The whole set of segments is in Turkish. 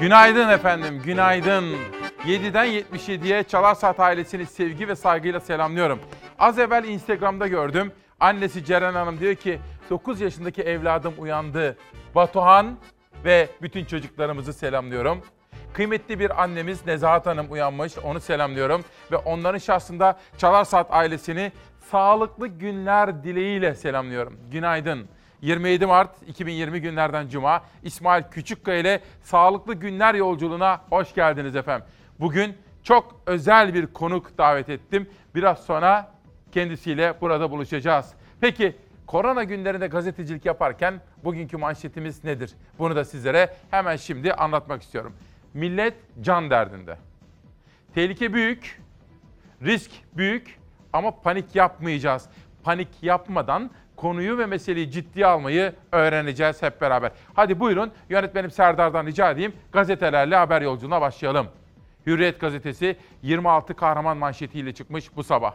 Günaydın efendim, günaydın. 7'den 77'ye Çalar Saat ailesini sevgi ve saygıyla selamlıyorum. Az evvel Instagram'da gördüm. Annesi Ceren Hanım diyor ki 9 yaşındaki evladım uyandı. Batuhan ve bütün çocuklarımızı selamlıyorum. Kıymetli bir annemiz Nezahat Hanım uyanmış. Onu selamlıyorum. Ve onların şahsında Çalar Saat ailesini sağlıklı günler dileğiyle selamlıyorum. Günaydın. 27 Mart 2020 günlerden Cuma İsmail Küçükkaya ile Sağlıklı Günler Yolculuğuna hoş geldiniz efendim. Bugün çok özel bir konuk davet ettim. Biraz sonra kendisiyle burada buluşacağız. Peki korona günlerinde gazetecilik yaparken bugünkü manşetimiz nedir? Bunu da sizlere hemen şimdi anlatmak istiyorum. Millet can derdinde. Tehlike büyük, risk büyük ama panik yapmayacağız. Panik yapmadan konuyu ve meseleyi ciddiye almayı öğreneceğiz hep beraber. Hadi buyurun yönetmenim Serdar'dan rica edeyim gazetelerle haber yolculuğuna başlayalım. Hürriyet gazetesi 26 kahraman manşetiyle çıkmış bu sabah.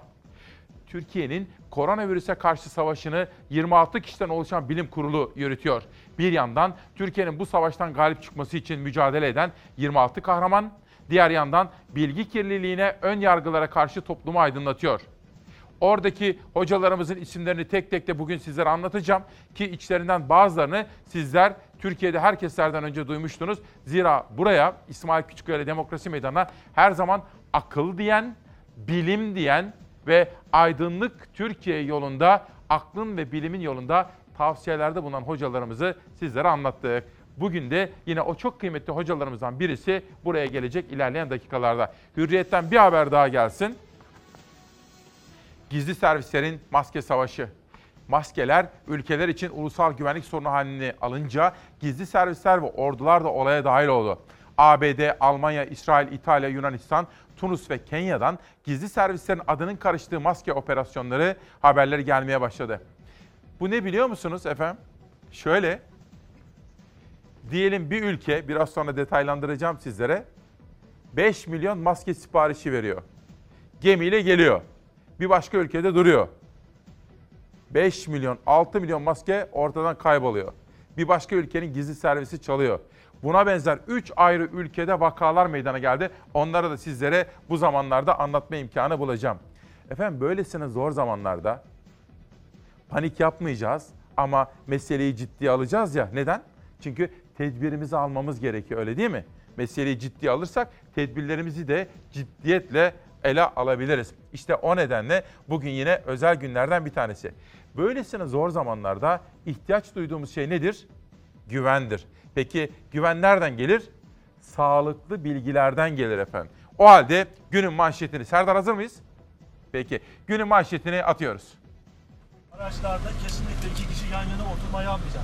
Türkiye'nin koronavirüse karşı savaşını 26 kişiden oluşan bilim kurulu yürütüyor. Bir yandan Türkiye'nin bu savaştan galip çıkması için mücadele eden 26 kahraman, diğer yandan bilgi kirliliğine, ön yargılara karşı toplumu aydınlatıyor. Oradaki hocalarımızın isimlerini tek tek de bugün sizlere anlatacağım ki içlerinden bazılarını sizler Türkiye'de herkeslerden önce duymuştunuz. Zira buraya İsmail Küçükkaya Demokrasi Meydanı'na her zaman akıl diyen, bilim diyen ve aydınlık Türkiye yolunda, aklın ve bilimin yolunda tavsiyelerde bulunan hocalarımızı sizlere anlattık. Bugün de yine o çok kıymetli hocalarımızdan birisi buraya gelecek ilerleyen dakikalarda. Hürriyetten bir haber daha gelsin. Gizli servislerin maske savaşı. Maskeler ülkeler için ulusal güvenlik sorunu haline alınca gizli servisler ve ordular da olaya dahil oldu. ABD, Almanya, İsrail, İtalya, Yunanistan, Tunus ve Kenya'dan gizli servislerin adının karıştığı maske operasyonları haberleri gelmeye başladı. Bu ne biliyor musunuz efendim? Şöyle, diyelim bir ülke, biraz sonra detaylandıracağım sizlere, 5 milyon maske siparişi veriyor. Gemiyle geliyor. Bir başka ülkede duruyor. 5 milyon, 6 milyon maske ortadan kayboluyor. Bir başka ülkenin gizli servisi çalıyor. Buna benzer 3 ayrı ülkede vakalar meydana geldi. Onları da sizlere bu zamanlarda anlatma imkanı bulacağım. Efendim böylesine zor zamanlarda panik yapmayacağız ama meseleyi ciddiye alacağız ya. Neden? Çünkü tedbirimizi almamız gerekiyor öyle değil mi? Meseleyi ciddiye alırsak tedbirlerimizi de ciddiyetle ele alabiliriz. İşte o nedenle bugün yine özel günlerden bir tanesi. Böylesine zor zamanlarda ihtiyaç duyduğumuz şey nedir? Güvendir. Peki güven nereden gelir? Sağlıklı bilgilerden gelir efendim. O halde günün manşetini, Serdar hazır mıyız? Peki günün manşetini atıyoruz. Araçlarda kesinlikle iki kişi yan yana oturma yapmayacak.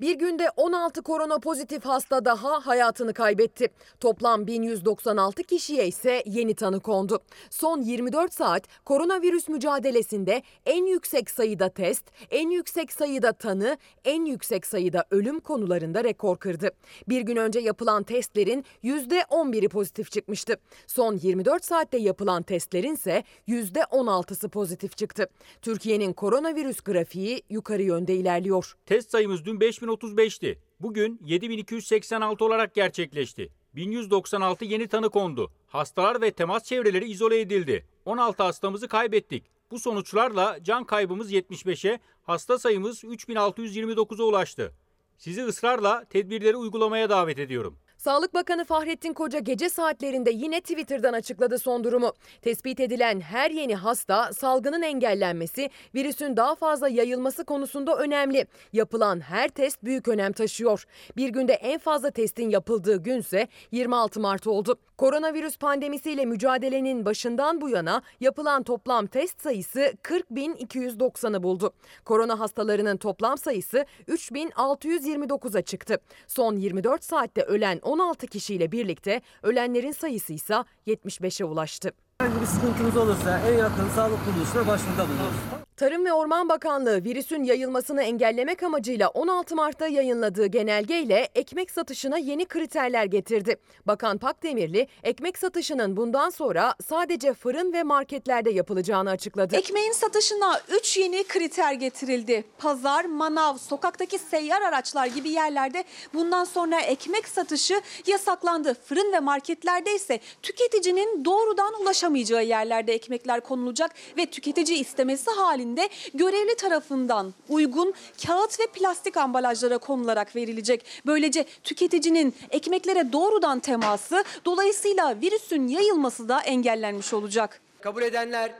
Bir günde 16 korona pozitif hasta daha hayatını kaybetti. Toplam 1196 kişiye ise yeni tanı kondu. Son 24 saat koronavirüs mücadelesinde en yüksek sayıda test, en yüksek sayıda tanı, en yüksek sayıda ölüm konularında rekor kırdı. Bir gün önce yapılan testlerin %11'i pozitif çıkmıştı. Son 24 saatte yapılan testlerin ise %16'sı pozitif çıktı. Türkiye'nin koronavirüs grafiği yukarı yönde ilerliyor. Test sayımız dün 5035'ti. Bugün 7286 olarak gerçekleşti. 1196 yeni tanı kondu. Hastalar ve temas çevreleri izole edildi. 16 hastamızı kaybettik. Bu sonuçlarla can kaybımız 75'e, hasta sayımız 3629'a ulaştı. Sizi ısrarla tedbirleri uygulamaya davet ediyorum. Sağlık Bakanı Fahrettin Koca gece saatlerinde yine Twitter'dan açıkladı son durumu. Tespit edilen her yeni hasta salgının engellenmesi, virüsün daha fazla yayılması konusunda önemli. Yapılan her test büyük önem taşıyor. Bir günde en fazla testin yapıldığı günse 26 Mart oldu. Koronavirüs pandemisiyle mücadelenin başından bu yana yapılan toplam test sayısı 40.290'ı buldu. Korona hastalarının toplam sayısı 3.629'a çıktı. Son 24 saatte ölen 16 kişiyle birlikte ölenlerin sayısı ise 75'e ulaştı. Herhangi bir sıkıntınız olursa en yakın sağlık kuruluşuna başvuruda bulunuruz. Tarım ve Orman Bakanlığı virüsün yayılmasını engellemek amacıyla 16 Mart'ta yayınladığı genelgeyle ekmek satışına yeni kriterler getirdi. Bakan Pakdemirli, ekmek satışının bundan sonra sadece fırın ve marketlerde yapılacağını açıkladı. Ekmeğin satışına 3 yeni kriter getirildi. Pazar, manav, sokaktaki seyyar araçlar gibi yerlerde bundan sonra ekmek satışı yasaklandı. Fırın ve marketlerde ise tüketicinin doğrudan ulaşamayacağı yerlerde ekmekler konulacak ve tüketici istemesi halinde görevli tarafından uygun kağıt ve plastik ambalajlara konularak verilecek. Böylece tüketicinin ekmeklere doğrudan teması dolayısıyla virüsün yayılması da engellenmiş olacak. Kabul edenler,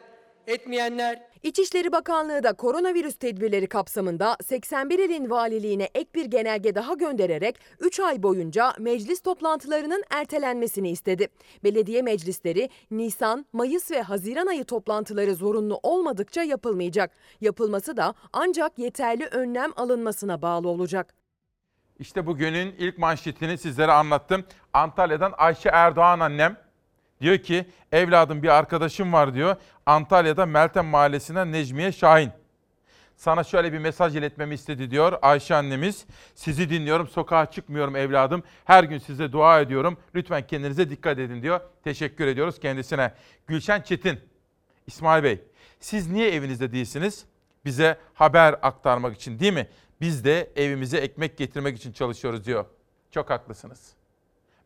etmeyenler İçişleri Bakanlığı da koronavirüs tedbirleri kapsamında 81 ilin valiliğine ek bir genelge daha göndererek 3 ay boyunca meclis toplantılarının ertelenmesini istedi. Belediye meclisleri Nisan, Mayıs ve Haziran ayı toplantıları zorunlu olmadıkça yapılmayacak. Yapılması da ancak yeterli önlem alınmasına bağlı olacak. İşte bugünün ilk manşetini sizlere anlattım. Antalya'dan Ayşe Erdoğan annem diyor ki evladım bir arkadaşım var diyor. Antalya'da Meltem Mahallesi'nden Necmiye Şahin. Sana şöyle bir mesaj iletmemi istedi diyor Ayşe annemiz. Sizi dinliyorum, sokağa çıkmıyorum evladım. Her gün size dua ediyorum. Lütfen kendinize dikkat edin diyor. Teşekkür ediyoruz kendisine. Gülşen Çetin, İsmail Bey, siz niye evinizde değilsiniz? Bize haber aktarmak için değil mi? Biz de evimize ekmek getirmek için çalışıyoruz diyor. Çok haklısınız.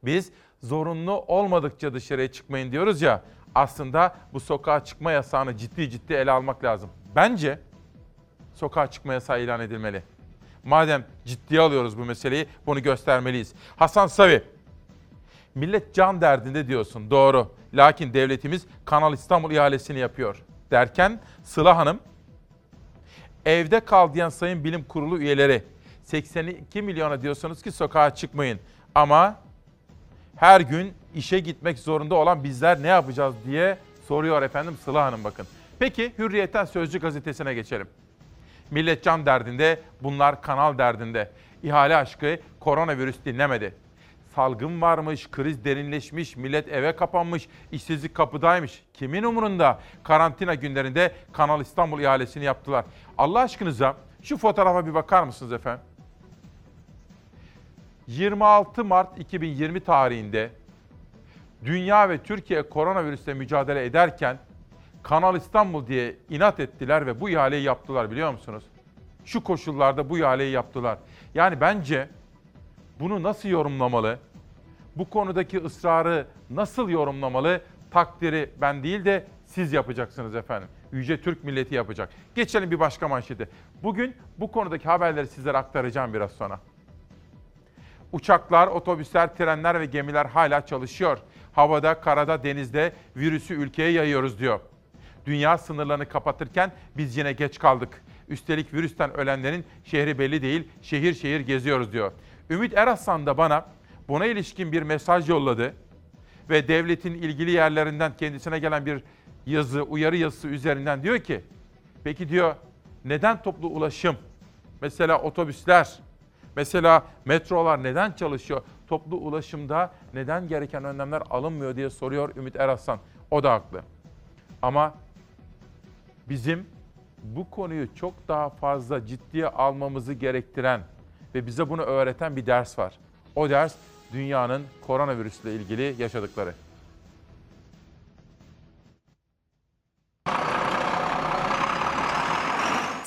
Biz zorunlu olmadıkça dışarıya çıkmayın diyoruz ya. Aslında bu sokağa çıkma yasağını ciddi ciddi ele almak lazım. Bence sokağa çıkma yasağı ilan edilmeli. Madem ciddiye alıyoruz bu meseleyi bunu göstermeliyiz. Hasan Savi, millet can derdinde diyorsun doğru. Lakin devletimiz Kanal İstanbul ihalesini yapıyor. Derken Sıla Hanım, evde kal diyen Sayın Bilim Kurulu üyeleri 82 milyona diyorsunuz ki sokağa çıkmayın. Ama her gün işe gitmek zorunda olan bizler ne yapacağız diye soruyor efendim Sıla Hanım bakın. Peki Hürriyet'ten Sözcü gazetesine geçelim. Millet can derdinde, bunlar kanal derdinde. İhale aşkı koronavirüs dinlemedi. Salgın varmış, kriz derinleşmiş, millet eve kapanmış, işsizlik kapıdaymış. Kimin umurunda? Karantina günlerinde Kanal İstanbul ihalesini yaptılar. Allah aşkınıza şu fotoğrafa bir bakar mısınız efendim? 26 Mart 2020 tarihinde dünya ve Türkiye koronavirüsle mücadele ederken Kanal İstanbul diye inat ettiler ve bu ihaleyi yaptılar biliyor musunuz? Şu koşullarda bu ihaleyi yaptılar. Yani bence bunu nasıl yorumlamalı? Bu konudaki ısrarı nasıl yorumlamalı? Takdiri ben değil de siz yapacaksınız efendim. Yüce Türk milleti yapacak. Geçelim bir başka manşete. Bugün bu konudaki haberleri sizlere aktaracağım biraz sonra. Uçaklar, otobüsler, trenler ve gemiler hala çalışıyor. Havada, karada, denizde virüsü ülkeye yayıyoruz diyor. Dünya sınırlarını kapatırken biz yine geç kaldık. Üstelik virüsten ölenlerin şehri belli değil, şehir şehir geziyoruz diyor. Ümit Eraslan da bana buna ilişkin bir mesaj yolladı ve devletin ilgili yerlerinden kendisine gelen bir yazı, uyarı yazısı üzerinden diyor ki, peki diyor neden toplu ulaşım, mesela otobüsler, mesela metrolar neden çalışıyor? Toplu ulaşımda neden gereken önlemler alınmıyor diye soruyor Ümit Eraslan. O da haklı. Ama bizim bu konuyu çok daha fazla ciddiye almamızı gerektiren ve bize bunu öğreten bir ders var. O ders dünyanın koronavirüsle ilgili yaşadıkları.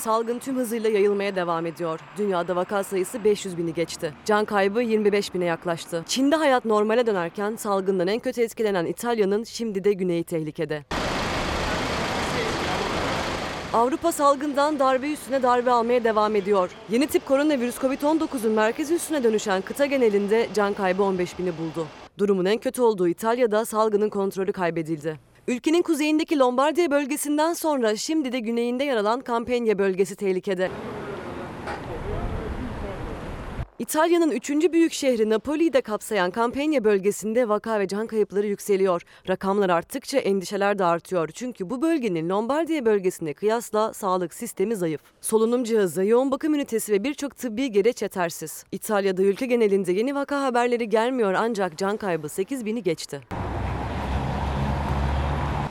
Salgın tüm hızıyla yayılmaya devam ediyor. Dünyada vaka sayısı 500 bini geçti. Can kaybı 25 bine yaklaştı. Çin'de hayat normale dönerken salgından en kötü etkilenen İtalya'nın şimdi de güneyi tehlikede. Avrupa salgından darbe üstüne darbe almaya devam ediyor. Yeni tip koronavirüs Covid-19'un merkez üstüne dönüşen kıta genelinde can kaybı 15 bini buldu. Durumun en kötü olduğu İtalya'da salgının kontrolü kaybedildi. Ülkenin kuzeyindeki Lombardiya bölgesinden sonra şimdi de güneyinde yer alan Campania bölgesi tehlikede. İtalya'nın üçüncü büyük şehri Napoli'yi de kapsayan Campania bölgesinde vaka ve can kayıpları yükseliyor. Rakamlar arttıkça endişeler de artıyor. Çünkü bu bölgenin Lombardiya bölgesine kıyasla sağlık sistemi zayıf. Solunum cihazı, yoğun bakım ünitesi ve birçok tıbbi gereç yetersiz. İtalya'da ülke genelinde yeni vaka haberleri gelmiyor ancak can kaybı 8 bini geçti.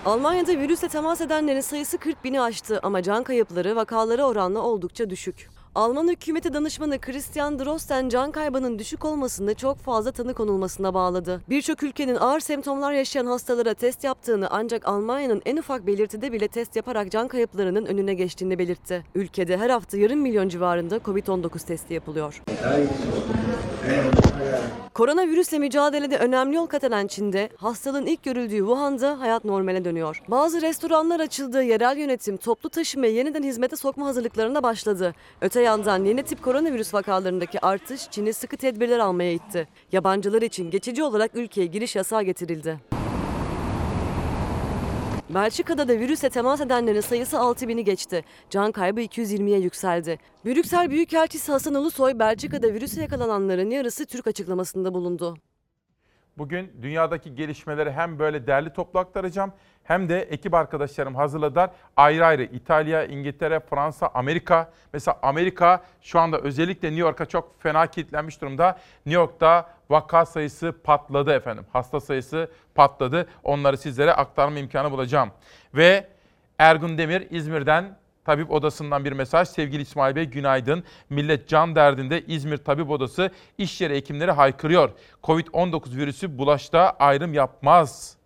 Almanya'da virüsle temas edenlerin sayısı 40 bini aştı ama can kayıpları vakalara oranla oldukça düşük. Alman hükümeti danışmanı Christian Drosten can kaybının düşük olmasını çok fazla tanı konulmasına bağladı. Birçok ülkenin ağır semptomlar yaşayan hastalara test yaptığını ancak Almanya'nın en ufak belirtide bile test yaparak can kayıplarının önüne geçtiğini belirtti. Ülkede her hafta yarım milyon civarında COVID-19 testi yapılıyor. Koronavirüsle mücadelede önemli yol kat eden Çin'de hastalığın ilk görüldüğü Wuhan'da hayat normale dönüyor. Bazı restoranlar açıldı, yerel yönetim toplu taşımayı yeniden hizmete sokma hazırlıklarına başladı. Öte yandan yeni tip koronavirüs vakalarındaki artış Çin'i sıkı tedbirler almaya itti. Yabancılar için geçici olarak ülkeye giriş yasağı getirildi. Belçika'da da virüse temas edenlerin sayısı 6000'i geçti. Can kaybı 220'ye yükseldi. Brüksel Büyükelçisi Hasan Ulusoy, Belçika'da virüse yakalananların yarısı Türk açıklamasında bulundu. Bugün dünyadaki gelişmeleri hem böyle derli toplu aktaracağım hem de ekip arkadaşlarım hazırladılar. Ayrı ayrı İtalya, İngiltere, Fransa, Amerika. Mesela Amerika şu anda özellikle New York'a çok fena kilitlenmiş durumda. New York'ta vaka sayısı patladı efendim. Hasta sayısı patladı. Onları sizlere aktarma imkanı bulacağım. Ve Ergun Demir İzmir'den Tabip Odası'ndan bir mesaj. Sevgili İsmail Bey günaydın. Millet can derdinde İzmir Tabip Odası iş yeri hekimleri haykırıyor. Covid-19 virüsü bulaşta ayrım yapmaz.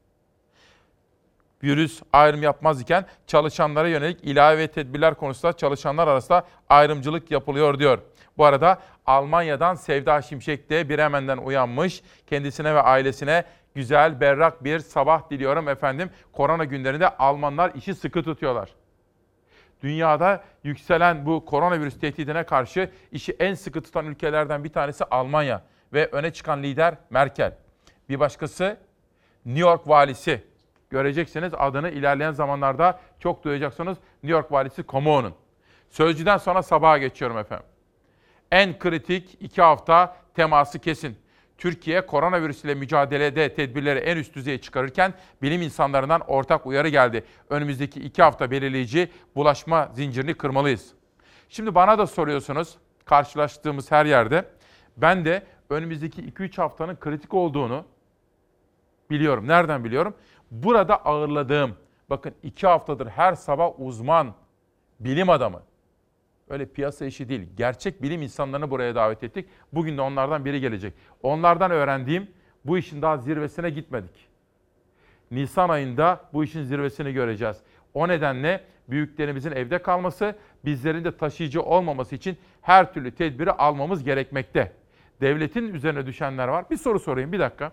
Virüs ayrım yapmaz iken çalışanlara yönelik ilave tedbirler konusunda çalışanlar arasında ayrımcılık yapılıyor diyor. Bu arada Almanya'dan Sevda Şimşek de bir hemenden uyanmış. Kendisine ve ailesine güzel, berrak bir sabah diliyorum efendim. Korona günlerinde Almanlar işi sıkı tutuyorlar dünyada yükselen bu koronavirüs tehdidine karşı işi en sıkı tutan ülkelerden bir tanesi Almanya ve öne çıkan lider Merkel. Bir başkası New York valisi. Göreceksiniz adını ilerleyen zamanlarda çok duyacaksınız. New York valisi Cuomo'nun. Sözcüden sonra sabaha geçiyorum efendim. En kritik iki hafta teması kesin. Türkiye koronavirüs ile mücadelede tedbirleri en üst düzeye çıkarırken bilim insanlarından ortak uyarı geldi. Önümüzdeki iki hafta belirleyici bulaşma zincirini kırmalıyız. Şimdi bana da soruyorsunuz karşılaştığımız her yerde. Ben de önümüzdeki 2-3 haftanın kritik olduğunu biliyorum. Nereden biliyorum? Burada ağırladığım, bakın 2 haftadır her sabah uzman, bilim adamı, Öyle piyasa işi değil. Gerçek bilim insanlarını buraya davet ettik. Bugün de onlardan biri gelecek. Onlardan öğrendiğim bu işin daha zirvesine gitmedik. Nisan ayında bu işin zirvesini göreceğiz. O nedenle büyüklerimizin evde kalması, bizlerin de taşıyıcı olmaması için her türlü tedbiri almamız gerekmekte. Devletin üzerine düşenler var. Bir soru sorayım bir dakika.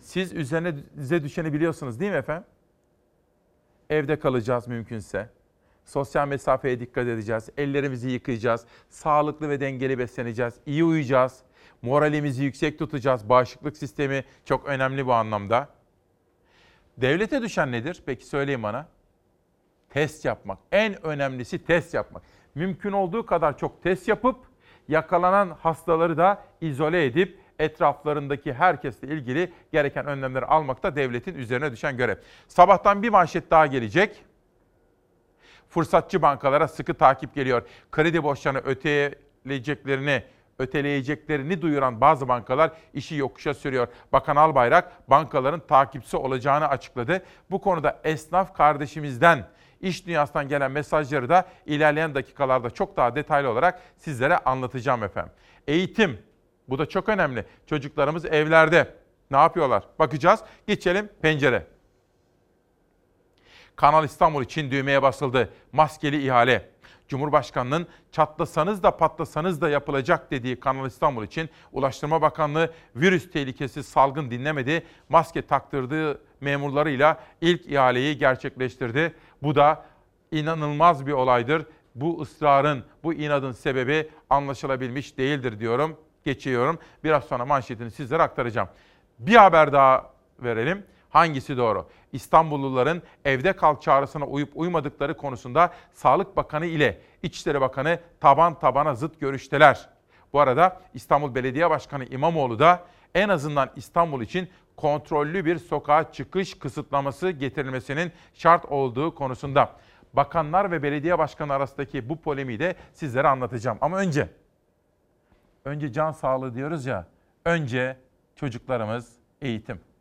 Siz üzerinize düşeni biliyorsunuz değil mi efendim? Evde kalacağız mümkünse. Sosyal mesafeye dikkat edeceğiz. Ellerimizi yıkayacağız. Sağlıklı ve dengeli besleneceğiz. iyi uyuyacağız. Moralimizi yüksek tutacağız. Bağışıklık sistemi çok önemli bu anlamda. Devlete düşen nedir? Peki söyleyin bana. Test yapmak. En önemlisi test yapmak. Mümkün olduğu kadar çok test yapıp yakalanan hastaları da izole edip etraflarındaki herkesle ilgili gereken önlemleri almakta devletin üzerine düşen görev. Sabahtan bir manşet daha gelecek fırsatçı bankalara sıkı takip geliyor. Kredi borçlarını öteleyeceklerini öteleyeceklerini duyuran bazı bankalar işi yokuşa sürüyor. Bakan Albayrak bankaların takipçisi olacağını açıkladı. Bu konuda esnaf kardeşimizden iş dünyasından gelen mesajları da ilerleyen dakikalarda çok daha detaylı olarak sizlere anlatacağım efendim. Eğitim bu da çok önemli. Çocuklarımız evlerde ne yapıyorlar? Bakacağız. Geçelim pencere. Kanal İstanbul için düğmeye basıldı. Maskeli ihale. Cumhurbaşkanının çatlasanız da patlasanız da yapılacak dediği Kanal İstanbul için Ulaştırma Bakanlığı virüs tehlikesi salgın dinlemedi. Maske taktırdığı memurlarıyla ilk ihaleyi gerçekleştirdi. Bu da inanılmaz bir olaydır. Bu ısrarın, bu inadın sebebi anlaşılabilmiş değildir diyorum. Geçiyorum. Biraz sonra manşetini sizlere aktaracağım. Bir haber daha verelim. Hangisi doğru? İstanbulluların evde kal çağrısına uyup uymadıkları konusunda Sağlık Bakanı ile İçişleri Bakanı taban tabana zıt görüşteler. Bu arada İstanbul Belediye Başkanı İmamoğlu da en azından İstanbul için kontrollü bir sokağa çıkış kısıtlaması getirilmesinin şart olduğu konusunda. Bakanlar ve belediye başkanı arasındaki bu polemiği de sizlere anlatacağım. Ama önce, önce can sağlığı diyoruz ya, önce çocuklarımız eğitim.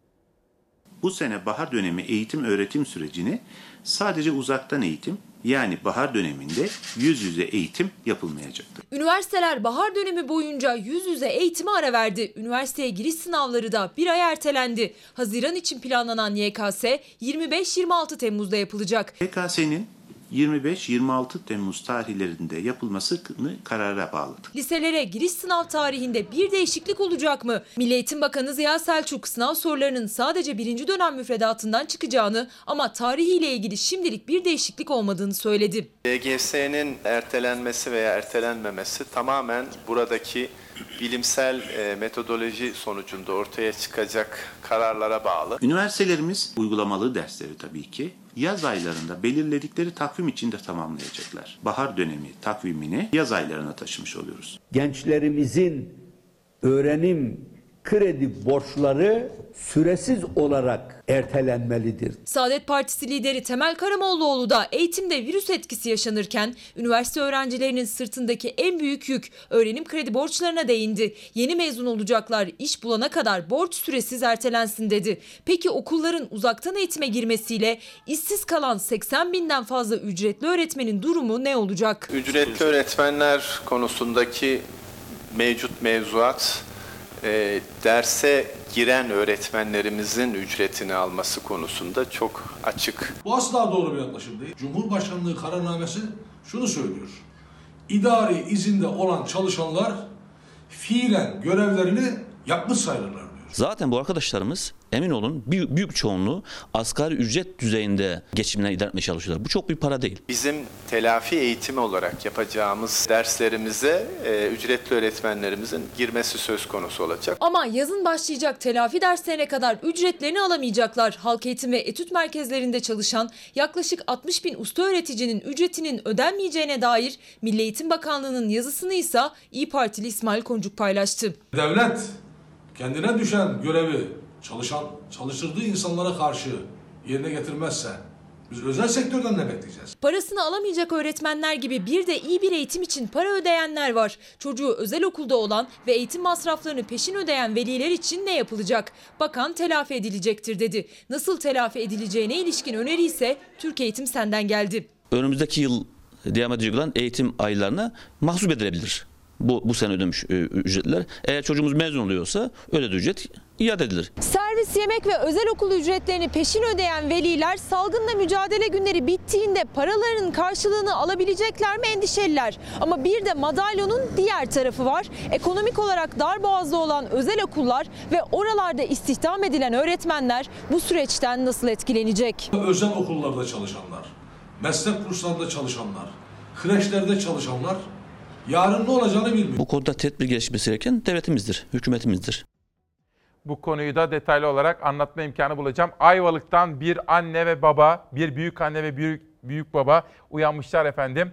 Bu sene bahar dönemi eğitim öğretim sürecini sadece uzaktan eğitim yani bahar döneminde yüz yüze eğitim yapılmayacaktır. Üniversiteler bahar dönemi boyunca yüz yüze eğitime ara verdi. Üniversiteye giriş sınavları da bir ay ertelendi. Haziran için planlanan YKS 25-26 Temmuz'da yapılacak. PKS'nin 25-26 Temmuz tarihlerinde yapılmasını karara bağladık. Liselere giriş sınav tarihinde bir değişiklik olacak mı? Milli Eğitim Bakanı Ziya Selçuk sınav sorularının sadece birinci dönem müfredatından çıkacağını ama tarihiyle ilgili şimdilik bir değişiklik olmadığını söyledi. LGS'nin ertelenmesi veya ertelenmemesi tamamen buradaki bilimsel e, metodoloji sonucunda ortaya çıkacak kararlara bağlı. Üniversitelerimiz uygulamalı dersleri tabii ki yaz aylarında belirledikleri takvim içinde tamamlayacaklar. Bahar dönemi takvimini yaz aylarına taşımış oluyoruz. gençlerimizin öğrenim kredi borçları süresiz olarak ertelenmelidir. Saadet Partisi lideri Temel Karamollaoğlu da eğitimde virüs etkisi yaşanırken üniversite öğrencilerinin sırtındaki en büyük yük öğrenim kredi borçlarına değindi. Yeni mezun olacaklar iş bulana kadar borç süresiz ertelensin dedi. Peki okulların uzaktan eğitime girmesiyle işsiz kalan 80 binden fazla ücretli öğretmenin durumu ne olacak? Ücretli öğretmenler konusundaki mevcut mevzuat e, derse giren öğretmenlerimizin ücretini alması konusunda çok açık. Bu asla doğru bir yaklaşım değil. Cumhurbaşkanlığı kararnamesi şunu söylüyor. İdari izinde olan çalışanlar fiilen görevlerini yapmış sayılırlar. Zaten bu arkadaşlarımız emin olun büyük, büyük çoğunluğu asgari ücret düzeyinde geçimine idare etmeye çalışıyorlar. Bu çok bir para değil. Bizim telafi eğitimi olarak yapacağımız derslerimize e, ücretli öğretmenlerimizin girmesi söz konusu olacak. Ama yazın başlayacak telafi derslerine kadar ücretlerini alamayacaklar. Halk eğitim ve etüt merkezlerinde çalışan yaklaşık 60 bin usta öğreticinin ücretinin ödenmeyeceğine dair Milli Eğitim Bakanlığı'nın yazısını ise İyi Partili İsmail Koncuk paylaştı. Devlet kendine düşen görevi çalışan çalıştırdığı insanlara karşı yerine getirmezse biz özel sektörden ne bekleyeceğiz? Parasını alamayacak öğretmenler gibi bir de iyi bir eğitim için para ödeyenler var. Çocuğu özel okulda olan ve eğitim masraflarını peşin ödeyen veliler için ne yapılacak? Bakan telafi edilecektir dedi. Nasıl telafi edileceğine ilişkin öneri ise Türk Eğitim Sen'den geldi. Önümüzdeki yıl devam edecek olan eğitim aylarına mahsup edilebilir. Bu, bu sene ödemiş e, ücretler. Eğer çocuğumuz mezun oluyorsa ödediği ücret iade edilir. Servis, yemek ve özel okul ücretlerini peşin ödeyen veliler salgınla mücadele günleri bittiğinde paralarının karşılığını alabilecekler mi endişeliler. Ama bir de madalyonun diğer tarafı var. Ekonomik olarak darboğazda olan özel okullar ve oralarda istihdam edilen öğretmenler bu süreçten nasıl etkilenecek? Özel okullarda çalışanlar, meslek kurslarında çalışanlar, kreşlerde çalışanlar yarın ne olacağını bilmiyor. Bu konuda tedbir gelişmesi gereken devletimizdir, hükümetimizdir. Bu konuyu da detaylı olarak anlatma imkanı bulacağım. Ayvalık'tan bir anne ve baba, bir büyük anne ve büyük büyük baba uyanmışlar efendim.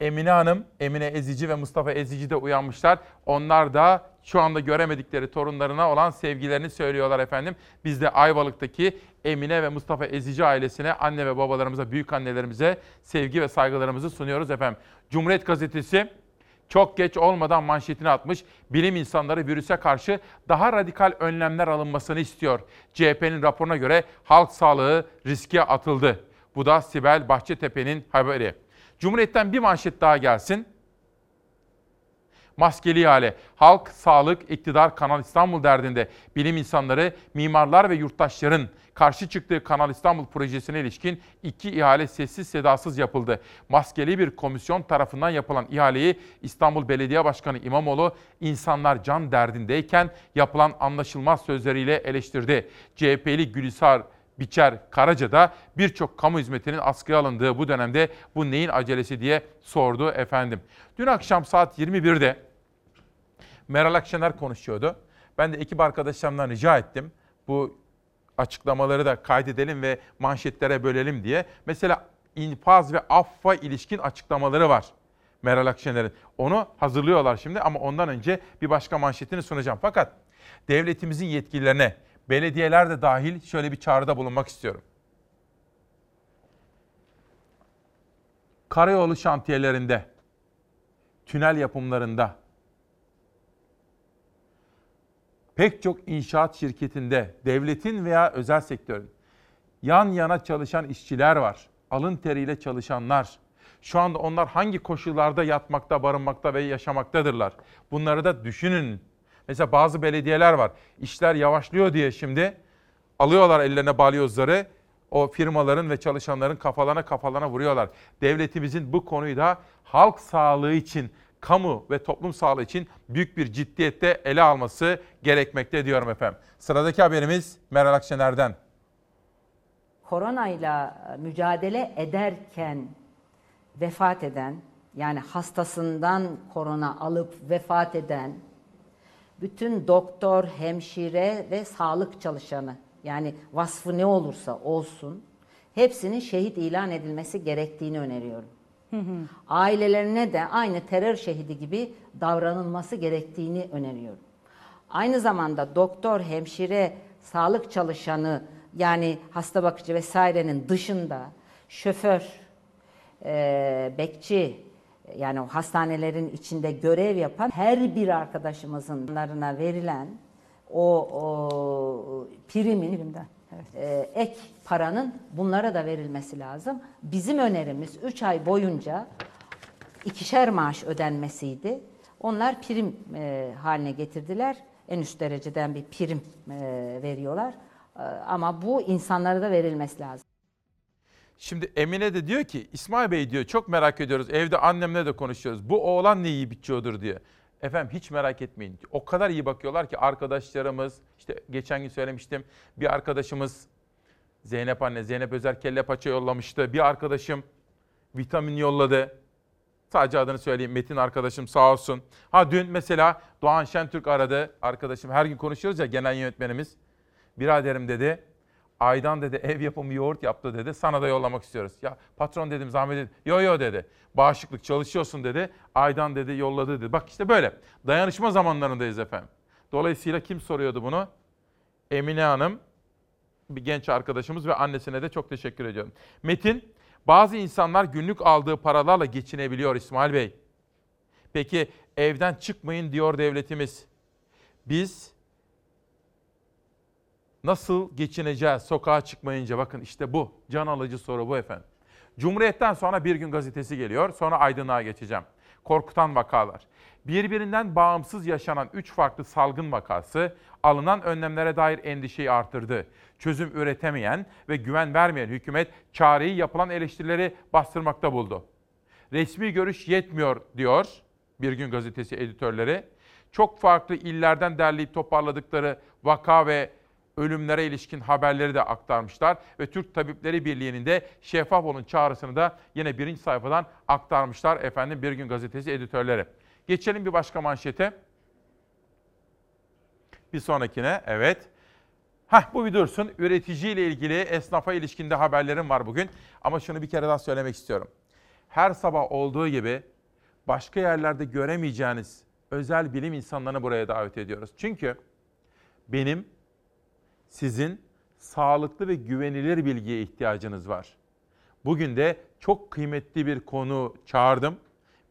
Emine Hanım, Emine Ezici ve Mustafa Ezici de uyanmışlar. Onlar da şu anda göremedikleri torunlarına olan sevgilerini söylüyorlar efendim. Biz de Ayvalık'taki Emine ve Mustafa Ezici ailesine, anne ve babalarımıza, büyük annelerimize sevgi ve saygılarımızı sunuyoruz efendim. Cumhuriyet Gazetesi çok geç olmadan manşetini atmış. Bilim insanları virüse karşı daha radikal önlemler alınmasını istiyor. CHP'nin raporuna göre halk sağlığı riske atıldı. Bu da Sibel Bahçetepe'nin haberi. Cumhuriyet'ten bir manşet daha gelsin. Maskeli ihale. Halk, sağlık, iktidar, Kanal İstanbul derdinde. Bilim insanları, mimarlar ve yurttaşların karşı çıktığı Kanal İstanbul projesine ilişkin iki ihale sessiz sedasız yapıldı. Maskeli bir komisyon tarafından yapılan ihaleyi İstanbul Belediye Başkanı İmamoğlu insanlar can derdindeyken yapılan anlaşılmaz sözleriyle eleştirdi. CHP'li Gülhisar Biçer Karaca da birçok kamu hizmetinin askıya alındığı bu dönemde bu neyin acelesi diye sordu efendim. Dün akşam saat 21'de Meral Akşener konuşuyordu. Ben de ekip arkadaşlarımdan rica ettim. Bu açıklamaları da kaydedelim ve manşetlere bölelim diye. Mesela infaz ve affa ilişkin açıklamaları var Meral Akşener'in. Onu hazırlıyorlar şimdi ama ondan önce bir başka manşetini sunacağım. Fakat devletimizin yetkililerine, belediyeler de dahil şöyle bir çağrıda bulunmak istiyorum. Karayolu şantiyelerinde, tünel yapımlarında, Pek çok inşaat şirketinde, devletin veya özel sektörün yan yana çalışan işçiler var. Alın teriyle çalışanlar. Şu anda onlar hangi koşullarda yatmakta, barınmakta ve yaşamaktadırlar? Bunları da düşünün. Mesela bazı belediyeler var. İşler yavaşlıyor diye şimdi alıyorlar ellerine balyozları. O firmaların ve çalışanların kafalarına kafalarına vuruyorlar. Devletimizin bu konuyu da halk sağlığı için, kamu ve toplum sağlığı için büyük bir ciddiyette ele alması gerekmekte diyorum efendim. Sıradaki haberimiz Meral Akşener'den. koronayla mücadele ederken vefat eden yani hastasından korona alıp vefat eden bütün doktor, hemşire ve sağlık çalışanı yani vasfı ne olursa olsun hepsinin şehit ilan edilmesi gerektiğini öneriyorum. Ailelerine de aynı terör şehidi gibi davranılması gerektiğini öneriyorum. Aynı zamanda doktor, hemşire, sağlık çalışanı yani hasta bakıcı vesairenin dışında şoför, e, bekçi yani o hastanelerin içinde görev yapan her bir arkadaşımızın verilen o, o primin e, ek paranın bunlara da verilmesi lazım. Bizim önerimiz 3 ay boyunca ikişer maaş ödenmesiydi. Onlar prim e, haline getirdiler. En üst dereceden bir prim e, veriyorlar. E, ama bu insanlara da verilmesi lazım. Şimdi Emine de diyor ki İsmail Bey diyor çok merak ediyoruz. Evde annemle de konuşuyoruz. Bu oğlan ne iyi biçiyordur diye. Efendim hiç merak etmeyin. O kadar iyi bakıyorlar ki arkadaşlarımız işte geçen gün söylemiştim. Bir arkadaşımız Zeynep anne Zeynep Özer kelle paça yollamıştı. Bir arkadaşım vitamin yolladı. Sadece adını söyleyeyim. Metin arkadaşım sağ olsun. Ha dün mesela Doğan Şentürk aradı. Arkadaşım her gün konuşuyoruz ya genel yönetmenimiz. Biraderim dedi. Aydan dedi ev yapımı yoğurt yaptı dedi. Sana da yollamak istiyoruz. Ya patron dedim zahmet edin. Yo yo dedi. Bağışıklık çalışıyorsun dedi. Aydan dedi yolladı dedi. Bak işte böyle. Dayanışma zamanlarındayız efendim. Dolayısıyla kim soruyordu bunu? Emine Hanım, bir genç arkadaşımız ve annesine de çok teşekkür ediyorum. Metin, bazı insanlar günlük aldığı paralarla geçinebiliyor İsmail Bey. Peki evden çıkmayın diyor devletimiz. Biz nasıl geçineceğiz sokağa çıkmayınca? Bakın işte bu. Can alıcı soru bu efendim. Cumhuriyet'ten sonra Bir Gün Gazetesi geliyor. Sonra Aydınlığa geçeceğim. Korkutan vakalar. Birbirinden bağımsız yaşanan 3 farklı salgın vakası alınan önlemlere dair endişeyi artırdı. Çözüm üretemeyen ve güven vermeyen hükümet çareyi yapılan eleştirileri bastırmakta buldu. Resmi görüş yetmiyor diyor Bir Gün Gazetesi editörleri. Çok farklı illerden derleyip toparladıkları vaka ve ölümlere ilişkin haberleri de aktarmışlar ve Türk Tabipleri Birliği'nin de şeffaf olun çağrısını da yine birinci sayfadan aktarmışlar efendim Bir Gün Gazetesi editörleri. Geçelim bir başka manşete. Bir sonrakine evet. Hah bu bir dursun. Üreticiyle ilgili esnafa ilişkinde haberlerim var bugün. Ama şunu bir kere daha söylemek istiyorum. Her sabah olduğu gibi başka yerlerde göremeyeceğiniz özel bilim insanlarını buraya davet ediyoruz. Çünkü benim sizin sağlıklı ve güvenilir bilgiye ihtiyacınız var. Bugün de çok kıymetli bir konu çağırdım.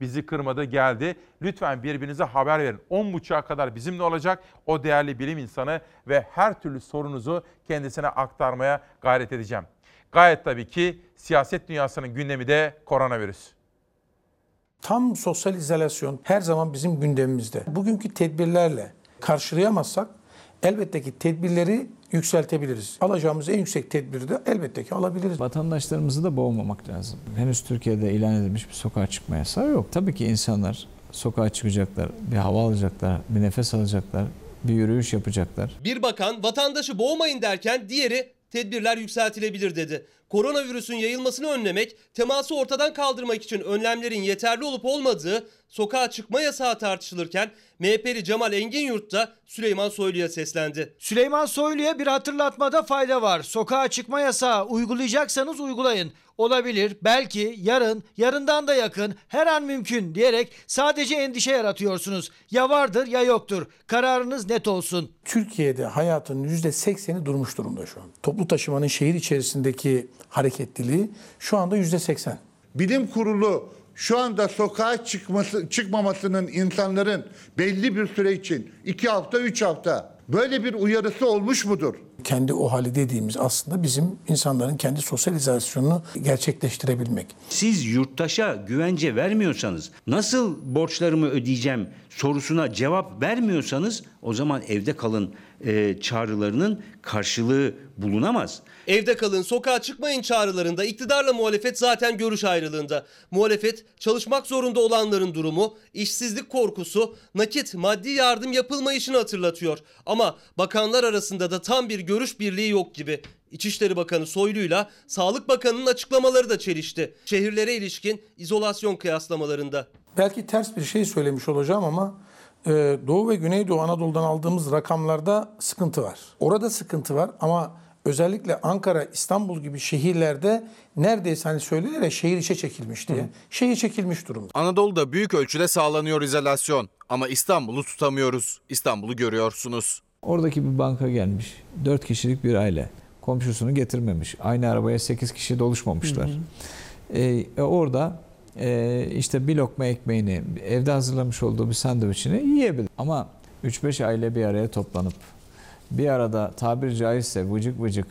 Bizi kırmadı geldi. Lütfen birbirinize haber verin. 10.30'a kadar bizimle olacak o değerli bilim insanı ve her türlü sorunuzu kendisine aktarmaya gayret edeceğim. Gayet tabii ki siyaset dünyasının gündemi de koronavirüs. Tam sosyal izolasyon her zaman bizim gündemimizde. Bugünkü tedbirlerle karşılayamazsak elbette ki tedbirleri yükseltebiliriz. Alacağımız en yüksek tedbiri de elbette ki alabiliriz. Vatandaşlarımızı da boğmamak lazım. Henüz Türkiye'de ilan edilmiş bir sokağa çıkma yasağı yok. Tabii ki insanlar sokağa çıkacaklar, bir hava alacaklar, bir nefes alacaklar, bir yürüyüş yapacaklar. Bir bakan vatandaşı boğmayın derken diğeri tedbirler yükseltilebilir dedi. Koronavirüsün yayılmasını önlemek, teması ortadan kaldırmak için önlemlerin yeterli olup olmadığı sokağa çıkma yasağı tartışılırken MHP'li Cemal Engin da Süleyman Soylu'ya seslendi. Süleyman Soylu'ya bir hatırlatmada fayda var. Sokağa çıkma yasağı uygulayacaksanız uygulayın. Olabilir, belki, yarın, yarından da yakın, her an mümkün diyerek sadece endişe yaratıyorsunuz. Ya vardır ya yoktur. Kararınız net olsun. Türkiye'de hayatın %80'i durmuş durumda şu an. Toplu taşımanın şehir içerisindeki hareketliliği şu anda %80. Bilim kurulu şu anda sokağa çıkması, çıkmamasının insanların belli bir süre için iki hafta, üç hafta Böyle bir uyarısı olmuş mudur? Kendi o hali dediğimiz aslında bizim insanların kendi sosyal izolasyonunu gerçekleştirebilmek. Siz yurttaşa güvence vermiyorsanız, nasıl borçlarımı ödeyeceğim sorusuna cevap vermiyorsanız o zaman evde kalın e, çağrılarının karşılığı bulunamaz. Evde kalın, sokağa çıkmayın çağrılarında iktidarla muhalefet zaten görüş ayrılığında. Muhalefet çalışmak zorunda olanların durumu, işsizlik korkusu, nakit maddi yardım yapılmayışını hatırlatıyor. Ama bakanlar arasında da tam bir görüş birliği yok gibi. İçişleri Bakanı Soylu'yla Sağlık Bakanı'nın açıklamaları da çelişti. Şehirlere ilişkin izolasyon kıyaslamalarında. Belki ters bir şey söylemiş olacağım ama e, Doğu ve Güneydoğu Anadolu'dan aldığımız rakamlarda sıkıntı var. Orada sıkıntı var ama özellikle Ankara, İstanbul gibi şehirlerde neredeyse hani söylenir ya şehir içe çekilmiş diye. Şehir çekilmiş durumda. Anadolu'da büyük ölçüde sağlanıyor izolasyon ama İstanbul'u tutamıyoruz. İstanbul'u görüyorsunuz. Oradaki bir banka gelmiş. 4 kişilik bir aile. Komşusunu getirmemiş. Aynı arabaya 8 kişi doluşmamışlar. Ee, orada e, işte bir lokma ekmeğini, evde hazırlamış olduğu bir sandviçini yiyebilir. Ama 3-5 aile bir araya toplanıp bir arada tabiri caizse vıcık vıcık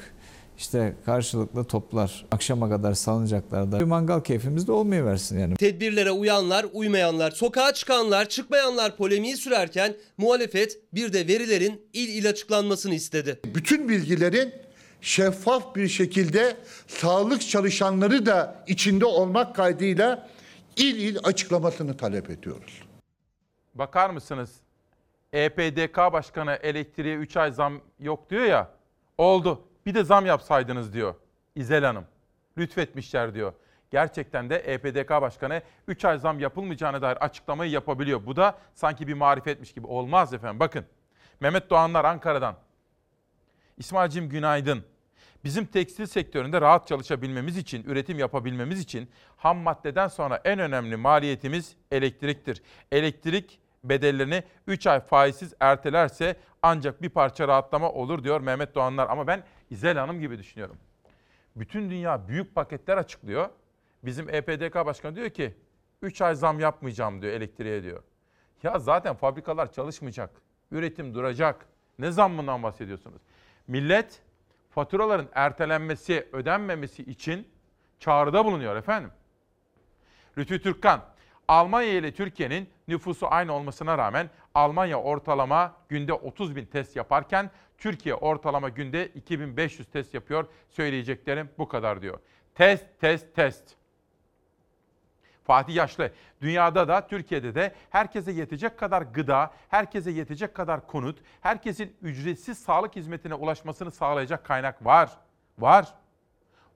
işte karşılıklı toplar akşama kadar salınacaklarda bir mangal keyfimiz de olmayıversin yani. Tedbirlere uyanlar, uymayanlar, sokağa çıkanlar, çıkmayanlar polemiği sürerken muhalefet bir de verilerin il il açıklanmasını istedi. Bütün bilgilerin şeffaf bir şekilde sağlık çalışanları da içinde olmak kaydıyla il il açıklamasını talep ediyoruz. Bakar mısınız? EPDK Başkanı elektriğe 3 ay zam yok diyor ya. Oldu. Bir de zam yapsaydınız diyor İzel Hanım. Lütfetmişler diyor. Gerçekten de EPDK Başkanı 3 ay zam yapılmayacağına dair açıklamayı yapabiliyor. Bu da sanki bir marifetmiş gibi. Olmaz efendim. Bakın. Mehmet Doğanlar Ankara'dan. İsmail'cim günaydın. Bizim tekstil sektöründe rahat çalışabilmemiz için, üretim yapabilmemiz için ham maddeden sonra en önemli maliyetimiz elektriktir. Elektrik bedellerini 3 ay faizsiz ertelerse ancak bir parça rahatlama olur diyor Mehmet Doğanlar. Ama ben İzel Hanım gibi düşünüyorum. Bütün dünya büyük paketler açıklıyor. Bizim EPDK Başkanı diyor ki 3 ay zam yapmayacağım diyor elektriğe diyor. Ya zaten fabrikalar çalışmayacak. Üretim duracak. Ne zammından bahsediyorsunuz? Millet faturaların ertelenmesi, ödenmemesi için çağrıda bulunuyor efendim. Rütü Türkkan, Almanya ile Türkiye'nin nüfusu aynı olmasına rağmen Almanya ortalama günde 30 bin test yaparken Türkiye ortalama günde 2500 test yapıyor. Söyleyeceklerim bu kadar diyor. Test, test, test. Fatih Yaşlı, dünyada da Türkiye'de de herkese yetecek kadar gıda, herkese yetecek kadar konut, herkesin ücretsiz sağlık hizmetine ulaşmasını sağlayacak kaynak var. Var.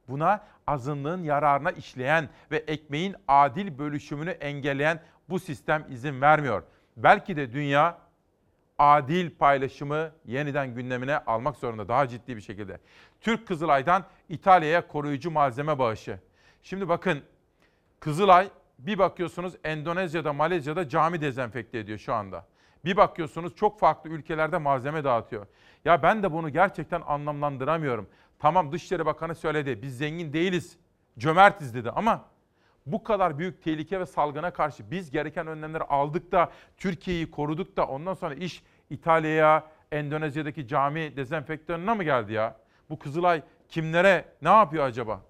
Buna azınlığın yararına işleyen ve ekmeğin adil bölüşümünü engelleyen bu sistem izin vermiyor. Belki de dünya adil paylaşımı yeniden gündemine almak zorunda daha ciddi bir şekilde. Türk Kızılay'dan İtalya'ya koruyucu malzeme bağışı. Şimdi bakın Kızılay bir bakıyorsunuz Endonezya'da, Malezya'da cami dezenfekte ediyor şu anda. Bir bakıyorsunuz çok farklı ülkelerde malzeme dağıtıyor. Ya ben de bunu gerçekten anlamlandıramıyorum. Tamam Dışişleri Bakanı söyledi biz zengin değiliz, cömertiz dedi ama bu kadar büyük tehlike ve salgına karşı biz gereken önlemleri aldık da Türkiye'yi koruduk da ondan sonra iş İtalya'ya, Endonezya'daki cami dezenfektörüne mı geldi ya? Bu Kızılay kimlere ne yapıyor acaba?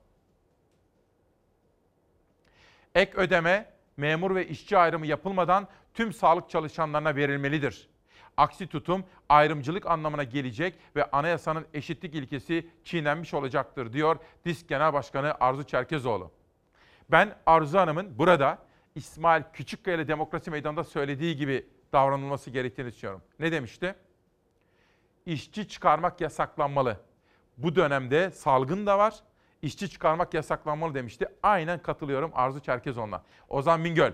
Ek ödeme memur ve işçi ayrımı yapılmadan tüm sağlık çalışanlarına verilmelidir. Aksi tutum ayrımcılık anlamına gelecek ve anayasanın eşitlik ilkesi çiğnenmiş olacaktır diyor DİSK Genel Başkanı Arzu Çerkezoğlu. Ben Arzu Hanım'ın burada İsmail Küçükkaya ile Demokrasi Meydanı'nda söylediği gibi davranılması gerektiğini düşünüyorum. Ne demişti? İşçi çıkarmak yasaklanmalı. Bu dönemde salgın da var. İşçi çıkarmak yasaklanmalı demişti. Aynen katılıyorum Arzu Çerkezoğlu'na. Ozan Bingöl,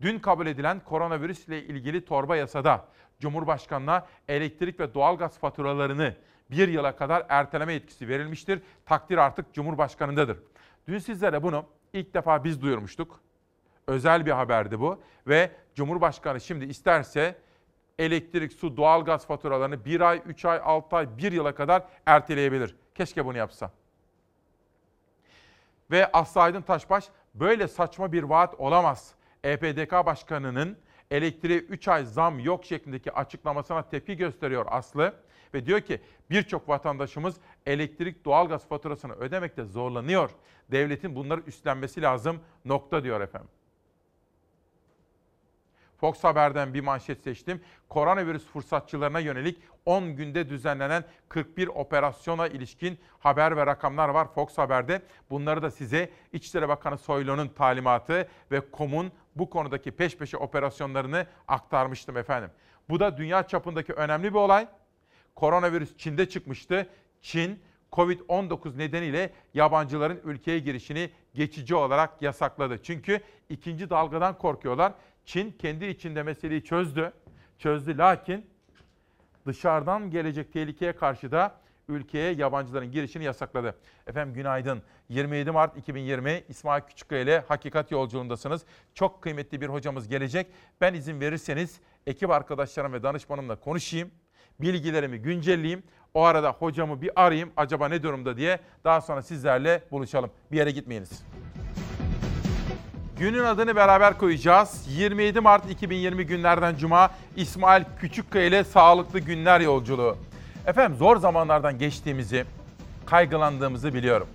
dün kabul edilen koronavirüs ile ilgili torba yasada Cumhurbaşkanı'na elektrik ve doğalgaz faturalarını bir yıla kadar erteleme yetkisi verilmiştir. Takdir artık Cumhurbaşkanı'ndadır. Dün sizlere bunu ilk defa biz duyurmuştuk. Özel bir haberdi bu ve Cumhurbaşkanı şimdi isterse elektrik, su, doğalgaz faturalarını bir ay, üç ay, altı ay, bir yıla kadar erteleyebilir. Keşke bunu yapsa. Ve Aslı Taşbaş böyle saçma bir vaat olamaz. EPDK Başkanı'nın elektriğe 3 ay zam yok şeklindeki açıklamasına tepki gösteriyor Aslı. ve diyor ki birçok vatandaşımız elektrik doğalgaz faturasını ödemekte zorlanıyor. Devletin bunları üstlenmesi lazım nokta diyor efendim. Fox Haber'den bir manşet seçtim. Koronavirüs fırsatçılarına yönelik 10 günde düzenlenen 41 operasyona ilişkin haber ve rakamlar var Fox Haber'de. Bunları da size İçişleri Bakanı Soylu'nun talimatı ve KOM'un bu konudaki peş peşe operasyonlarını aktarmıştım efendim. Bu da dünya çapındaki önemli bir olay. Koronavirüs Çin'de çıkmıştı. Çin Covid-19 nedeniyle yabancıların ülkeye girişini geçici olarak yasakladı. Çünkü ikinci dalgadan korkuyorlar. Çin kendi içinde meseleyi çözdü. Çözdü lakin dışarıdan gelecek tehlikeye karşı da ülkeye yabancıların girişini yasakladı. Efendim günaydın. 27 Mart 2020 İsmail Küçükkaya ile Hakikat Yolculuğundasınız. Çok kıymetli bir hocamız gelecek. Ben izin verirseniz ekip arkadaşlarım ve danışmanımla konuşayım. Bilgilerimi güncelleyeyim. O arada hocamı bir arayayım acaba ne durumda diye daha sonra sizlerle buluşalım. Bir yere gitmeyiniz. Günün adını beraber koyacağız. 27 Mart 2020 günlerden Cuma İsmail Küçükkaya ile Sağlıklı Günler Yolculuğu. Efendim zor zamanlardan geçtiğimizi, kaygılandığımızı biliyorum.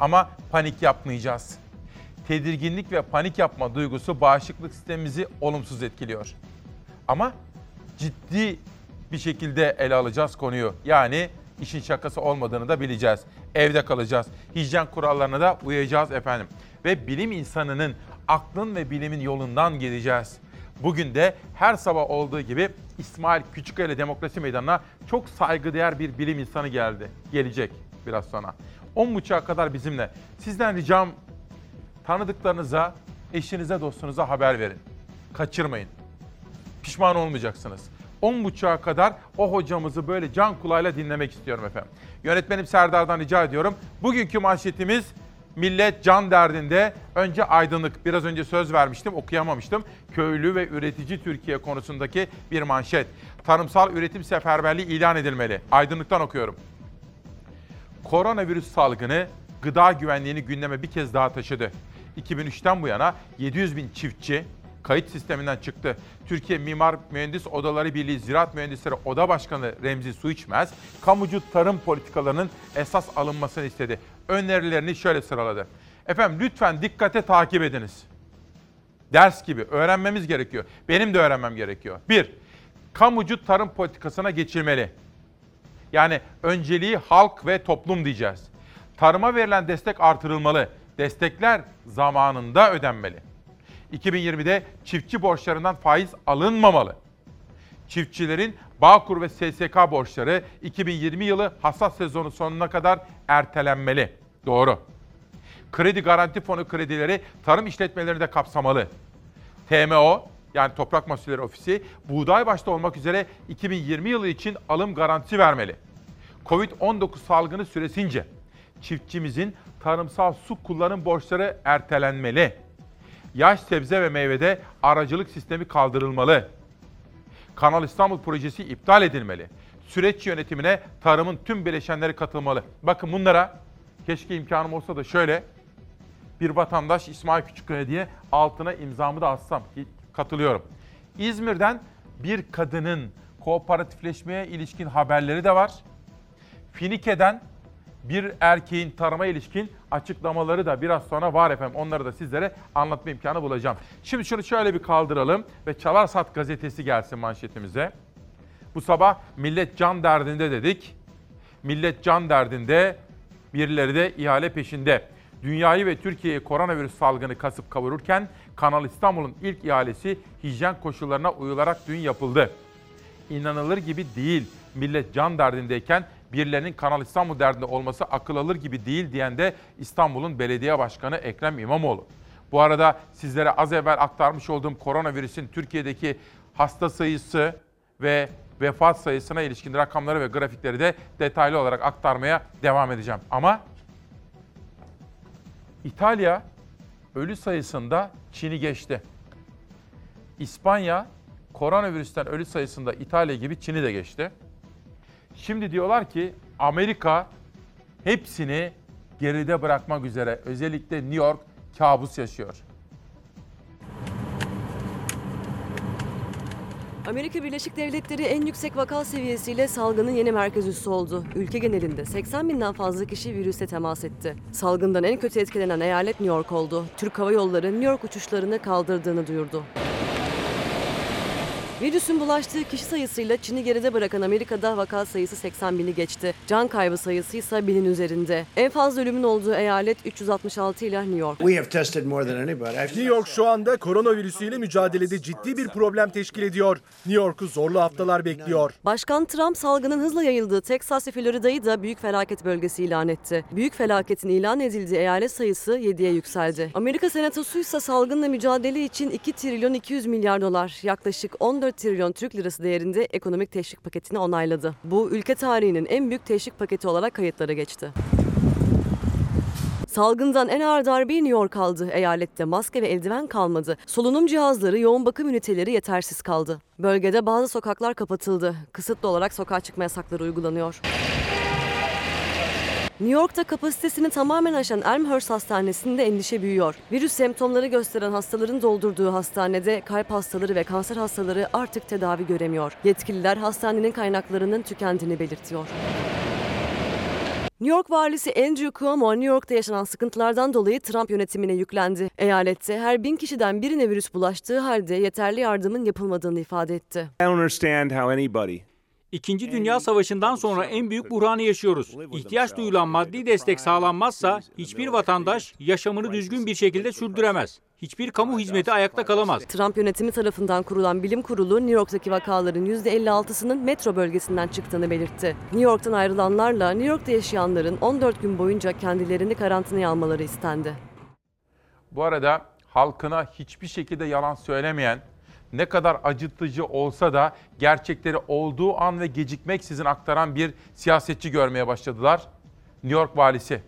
Ama panik yapmayacağız. Tedirginlik ve panik yapma duygusu bağışıklık sistemimizi olumsuz etkiliyor. Ama ciddi bir şekilde ele alacağız konuyu. Yani işin şakası olmadığını da bileceğiz. Evde kalacağız. Hijyen kurallarına da uyacağız efendim. Ve bilim insanının aklın ve bilimin yolundan gideceğiz. Bugün de her sabah olduğu gibi İsmail Küçükkaya ile Demokrasi Meydanı'na çok saygıdeğer bir bilim insanı geldi. Gelecek biraz sonra. 10.30'a kadar bizimle. Sizden ricam tanıdıklarınıza, eşinize, dostunuza haber verin. Kaçırmayın. Pişman olmayacaksınız. 10.30'a kadar o hocamızı böyle can kulağıyla dinlemek istiyorum efendim. Yönetmenim Serdar'dan rica ediyorum. Bugünkü manşetimiz Millet can derdinde. Önce aydınlık. Biraz önce söz vermiştim, okuyamamıştım. Köylü ve üretici Türkiye konusundaki bir manşet. Tarımsal üretim seferberliği ilan edilmeli. Aydınlıktan okuyorum. Koronavirüs salgını gıda güvenliğini gündeme bir kez daha taşıdı. 2003'ten bu yana 700 bin çiftçi kayıt sisteminden çıktı. Türkiye Mimar Mühendis Odaları Birliği Ziraat Mühendisleri Oda Başkanı Remzi Suiçmez, kamucu tarım politikalarının esas alınmasını istedi. Önerilerini şöyle sıraladı. Efendim lütfen dikkate takip ediniz. Ders gibi öğrenmemiz gerekiyor. Benim de öğrenmem gerekiyor. Bir, kamucu tarım politikasına geçilmeli. Yani önceliği halk ve toplum diyeceğiz. Tarıma verilen destek artırılmalı. Destekler zamanında ödenmeli. 2020'de çiftçi borçlarından faiz alınmamalı. Çiftçilerin Bağkur ve SSK borçları 2020 yılı hasat sezonu sonuna kadar ertelenmeli. Doğru. Kredi Garanti Fonu kredileri tarım işletmelerinde kapsamalı. TMO yani Toprak Mahsulleri Ofisi buğday başta olmak üzere 2020 yılı için alım garantisi vermeli. Covid-19 salgını süresince çiftçimizin tarımsal su kullanım borçları ertelenmeli. Yaş sebze ve meyvede aracılık sistemi kaldırılmalı. Kanal İstanbul projesi iptal edilmeli. Süreç yönetimine tarımın tüm bileşenleri katılmalı. Bakın bunlara keşke imkanım olsa da şöyle bir vatandaş İsmail Küçükkaya diye altına imzamı da atsam. Katılıyorum. İzmir'den bir kadının kooperatifleşmeye ilişkin haberleri de var. Finike'den bir erkeğin tarıma ilişkin açıklamaları da biraz sonra var efendim. Onları da sizlere anlatma imkanı bulacağım. Şimdi şunu şöyle bir kaldıralım ve Çalarsat gazetesi gelsin manşetimize. Bu sabah millet can derdinde dedik. Millet can derdinde, birileri de ihale peşinde. Dünyayı ve Türkiye'yi koronavirüs salgını kasıp kavururken Kanal İstanbul'un ilk ihalesi hijyen koşullarına uyularak dün yapıldı. İnanılır gibi değil. Millet can derdindeyken birilerinin Kanal İstanbul derdinde olması akıl alır gibi değil diyen de İstanbul'un belediye başkanı Ekrem İmamoğlu. Bu arada sizlere az evvel aktarmış olduğum koronavirüsün Türkiye'deki hasta sayısı ve vefat sayısına ilişkin rakamları ve grafikleri de detaylı olarak aktarmaya devam edeceğim. Ama İtalya ölü sayısında Çin'i geçti. İspanya koronavirüsten ölü sayısında İtalya gibi Çin'i de geçti. Şimdi diyorlar ki Amerika hepsini geride bırakmak üzere özellikle New York kabus yaşıyor. Amerika Birleşik Devletleri en yüksek vaka seviyesiyle salgının yeni merkez üssü oldu. Ülke genelinde 80 binden fazla kişi virüse temas etti. Salgından en kötü etkilenen eyalet New York oldu. Türk Hava Yolları New York uçuşlarını kaldırdığını duyurdu. Virüsün bulaştığı kişi sayısıyla Çin'i geride bırakan Amerika'da vaka sayısı 80 bini geçti. Can kaybı sayısı ise binin üzerinde. En fazla ölümün olduğu eyalet 366 ile New York. New York şu anda koronavirüsüyle mücadelede ciddi bir problem teşkil ediyor. New York'u zorlu haftalar bekliyor. Başkan Trump salgının hızla yayıldığı Teksas ve Florida'yı da büyük felaket bölgesi ilan etti. Büyük felaketin ilan edildiği eyalet sayısı 7'ye yükseldi. Amerika Senatosu ise salgınla mücadele için 2 trilyon 200 milyar dolar, yaklaşık 14 trilyon Türk lirası değerinde ekonomik teşvik paketini onayladı. Bu ülke tarihinin en büyük teşvik paketi olarak kayıtlara geçti. Salgından en ağır darbeyi New York aldı. Eyalette maske ve eldiven kalmadı. Solunum cihazları, yoğun bakım üniteleri yetersiz kaldı. Bölgede bazı sokaklar kapatıldı. Kısıtlı olarak sokağa çıkma yasakları uygulanıyor. New York'ta kapasitesini tamamen aşan Elmhurst Hastanesi'nde endişe büyüyor. Virüs semptomları gösteren hastaların doldurduğu hastanede kalp hastaları ve kanser hastaları artık tedavi göremiyor. Yetkililer hastanenin kaynaklarının tükendiğini belirtiyor. New York valisi Andrew Cuomo, New York'ta yaşanan sıkıntılardan dolayı Trump yönetimine yüklendi. Eyalette her bin kişiden birine virüs bulaştığı halde yeterli yardımın yapılmadığını ifade etti. İkinci Dünya Savaşı'ndan sonra en büyük buhranı yaşıyoruz. İhtiyaç duyulan maddi destek sağlanmazsa hiçbir vatandaş yaşamını düzgün bir şekilde sürdüremez. Hiçbir kamu hizmeti ayakta kalamaz. Trump yönetimi tarafından kurulan bilim kurulu New York'taki vakaların %56'sının metro bölgesinden çıktığını belirtti. New York'tan ayrılanlarla New York'ta yaşayanların 14 gün boyunca kendilerini karantinaya almaları istendi. Bu arada halkına hiçbir şekilde yalan söylemeyen, ne kadar acıtıcı olsa da gerçekleri olduğu an ve gecikmeksizin aktaran bir siyasetçi görmeye başladılar. New York valisi.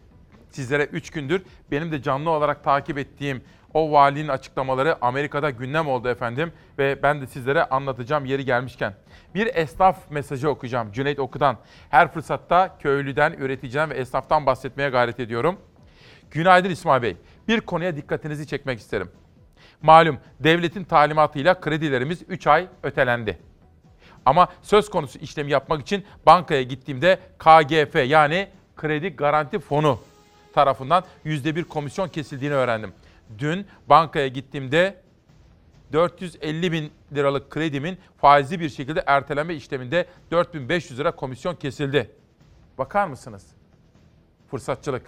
Sizlere 3 gündür benim de canlı olarak takip ettiğim o valinin açıklamaları Amerika'da gündem oldu efendim ve ben de sizlere anlatacağım yeri gelmişken. Bir esnaf mesajı okuyacağım Cüneyt Oku'dan. Her fırsatta köylüden, üreticiden ve esnaftan bahsetmeye gayret ediyorum. Günaydın İsmail Bey. Bir konuya dikkatinizi çekmek isterim. Malum devletin talimatıyla kredilerimiz 3 ay ötelendi. Ama söz konusu işlemi yapmak için bankaya gittiğimde KGF yani Kredi Garanti Fonu tarafından %1 komisyon kesildiğini öğrendim. Dün bankaya gittiğimde 450 bin liralık kredimin faizli bir şekilde erteleme işleminde 4500 lira komisyon kesildi. Bakar mısınız? Fırsatçılık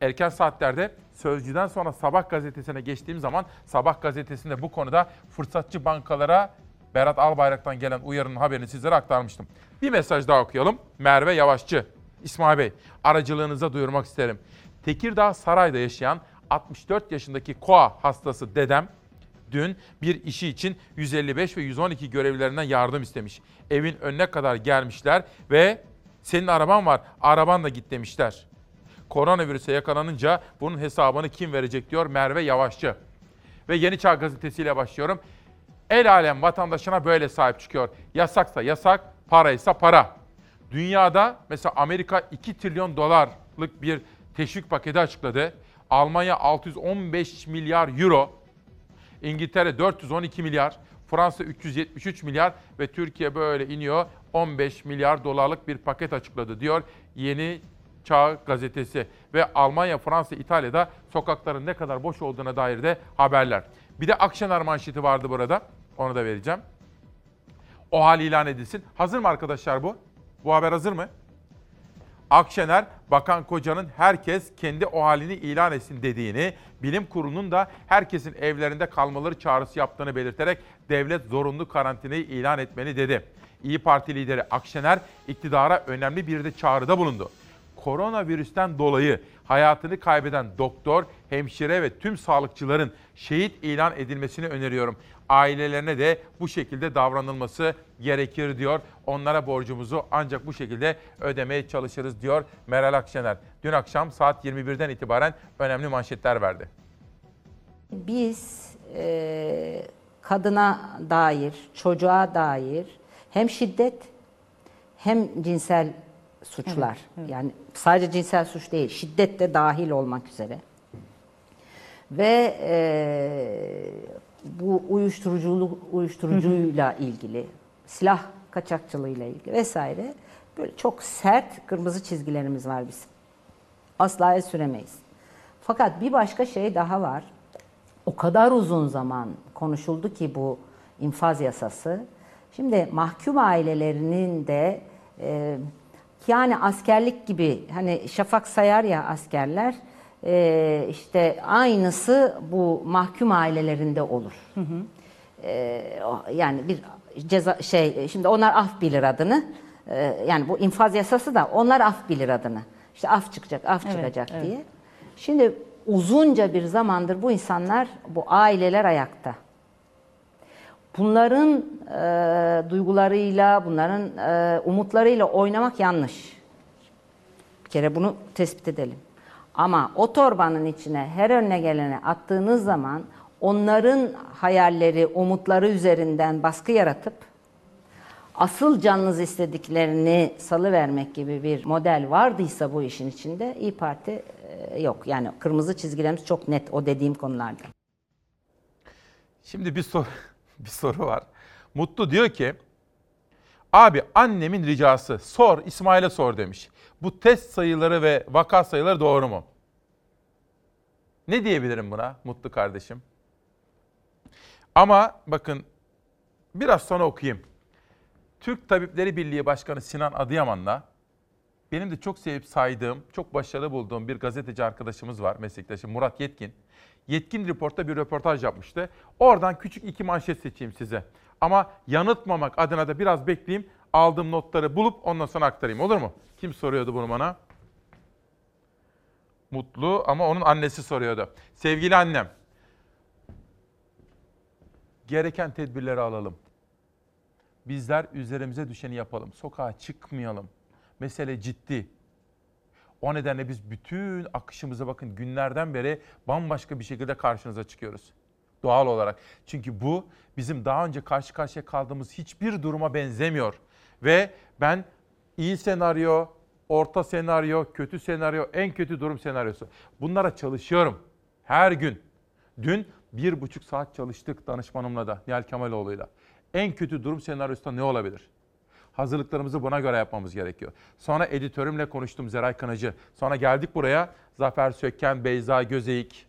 erken saatlerde Sözcü'den sonra Sabah gazetesine geçtiğim zaman Sabah gazetesinde bu konuda fırsatçı bankalara Berat Albayrak'tan gelen uyarının haberini sizlere aktarmıştım. Bir mesaj daha okuyalım. Merve Yavaşçı. İsmail Bey, aracılığınıza duyurmak isterim. Tekirdağ Saray'da yaşayan 64 yaşındaki koa hastası dedem dün bir işi için 155 ve 112 görevlilerinden yardım istemiş. Evin önüne kadar gelmişler ve senin araban var, arabanla git demişler koronavirüse yakalanınca bunun hesabını kim verecek diyor Merve Yavaşçı. Ve Yeni Çağ gazetesiyle başlıyorum. El alem vatandaşına böyle sahip çıkıyor. Yasaksa yasak, paraysa para. Dünyada mesela Amerika 2 trilyon dolarlık bir teşvik paketi açıkladı. Almanya 615 milyar euro, İngiltere 412 milyar, Fransa 373 milyar ve Türkiye böyle iniyor 15 milyar dolarlık bir paket açıkladı diyor Yeni Çağ gazetesi ve Almanya, Fransa, İtalya'da sokakların ne kadar boş olduğuna dair de haberler. Bir de Akşener manşeti vardı burada. Onu da vereceğim. O hal ilan edilsin. Hazır mı arkadaşlar bu? Bu haber hazır mı? Akşener, Bakan Koca'nın herkes kendi o halini ilan etsin dediğini, bilim kurulunun da herkesin evlerinde kalmaları çağrısı yaptığını belirterek devlet zorunlu karantinayı ilan etmeli dedi. İyi Parti lideri Akşener iktidara önemli bir de çağrıda bulundu koronavirüsten dolayı hayatını kaybeden doktor, hemşire ve tüm sağlıkçıların şehit ilan edilmesini öneriyorum. Ailelerine de bu şekilde davranılması gerekir diyor. Onlara borcumuzu ancak bu şekilde ödemeye çalışırız diyor Meral Akşener. Dün akşam saat 21'den itibaren önemli manşetler verdi. Biz e, kadına dair, çocuğa dair hem şiddet hem cinsel suçlar. Evet, evet. Yani sadece cinsel suç değil, şiddet de dahil olmak üzere. Ve e, bu uyuşturuculuk uyuşturucuyla ilgili, silah kaçakçılığıyla ilgili vesaire böyle çok sert kırmızı çizgilerimiz var bizim. Asla el süremeyiz. Fakat bir başka şey daha var. O kadar uzun zaman konuşuldu ki bu infaz yasası. Şimdi mahkum ailelerinin de e, yani askerlik gibi hani şafak sayar ya askerler e, işte aynısı bu mahkum ailelerinde olur. E, o- yani bir ceza şey şimdi onlar af bilir adını. E, yani bu infaz yasası da onlar af bilir adını. İşte af çıkacak, af Evet, çıkacak evet. diye. Şimdi uzunca bir zamandır bu insanlar, bu aileler ayakta. Bunların e, duygularıyla, bunların e, umutlarıyla oynamak yanlış. Bir kere bunu tespit edelim. Ama o torbanın içine her önüne gelene attığınız zaman onların hayalleri, umutları üzerinden baskı yaratıp asıl canınız istediklerini salıvermek gibi bir model vardıysa bu işin içinde İyi Parti e, yok. Yani kırmızı çizgilerimiz çok net o dediğim konularda. Şimdi bir soru bir soru var. Mutlu diyor ki abi annemin ricası sor İsmail'e sor demiş. Bu test sayıları ve vaka sayıları doğru mu? Ne diyebilirim buna Mutlu kardeşim? Ama bakın biraz sonra okuyayım. Türk Tabipleri Birliği Başkanı Sinan Adıyaman'la benim de çok sevip saydığım, çok başarılı bulduğum bir gazeteci arkadaşımız var, meslektaşım Murat Yetkin. Yetkin Report'ta bir röportaj yapmıştı. Oradan küçük iki manşet seçeyim size. Ama yanıltmamak adına da biraz bekleyeyim. Aldığım notları bulup ondan sonra aktarayım. Olur mu? Kim soruyordu bunu bana? Mutlu ama onun annesi soruyordu. Sevgili annem. Gereken tedbirleri alalım. Bizler üzerimize düşeni yapalım. Sokağa çıkmayalım. Mesele ciddi. O nedenle biz bütün akışımıza bakın günlerden beri bambaşka bir şekilde karşınıza çıkıyoruz. Doğal olarak. Çünkü bu bizim daha önce karşı karşıya kaldığımız hiçbir duruma benzemiyor. Ve ben iyi senaryo, orta senaryo, kötü senaryo, en kötü durum senaryosu. Bunlara çalışıyorum. Her gün. Dün bir buçuk saat çalıştık danışmanımla da, Nihal Kemaloğlu'yla. En kötü durum senaryosunda ne olabilir? Hazırlıklarımızı buna göre yapmamız gerekiyor. Sonra editörümle konuştum Zeray Kınacı. Sonra geldik buraya Zafer Sökken, Beyza Gözeyik,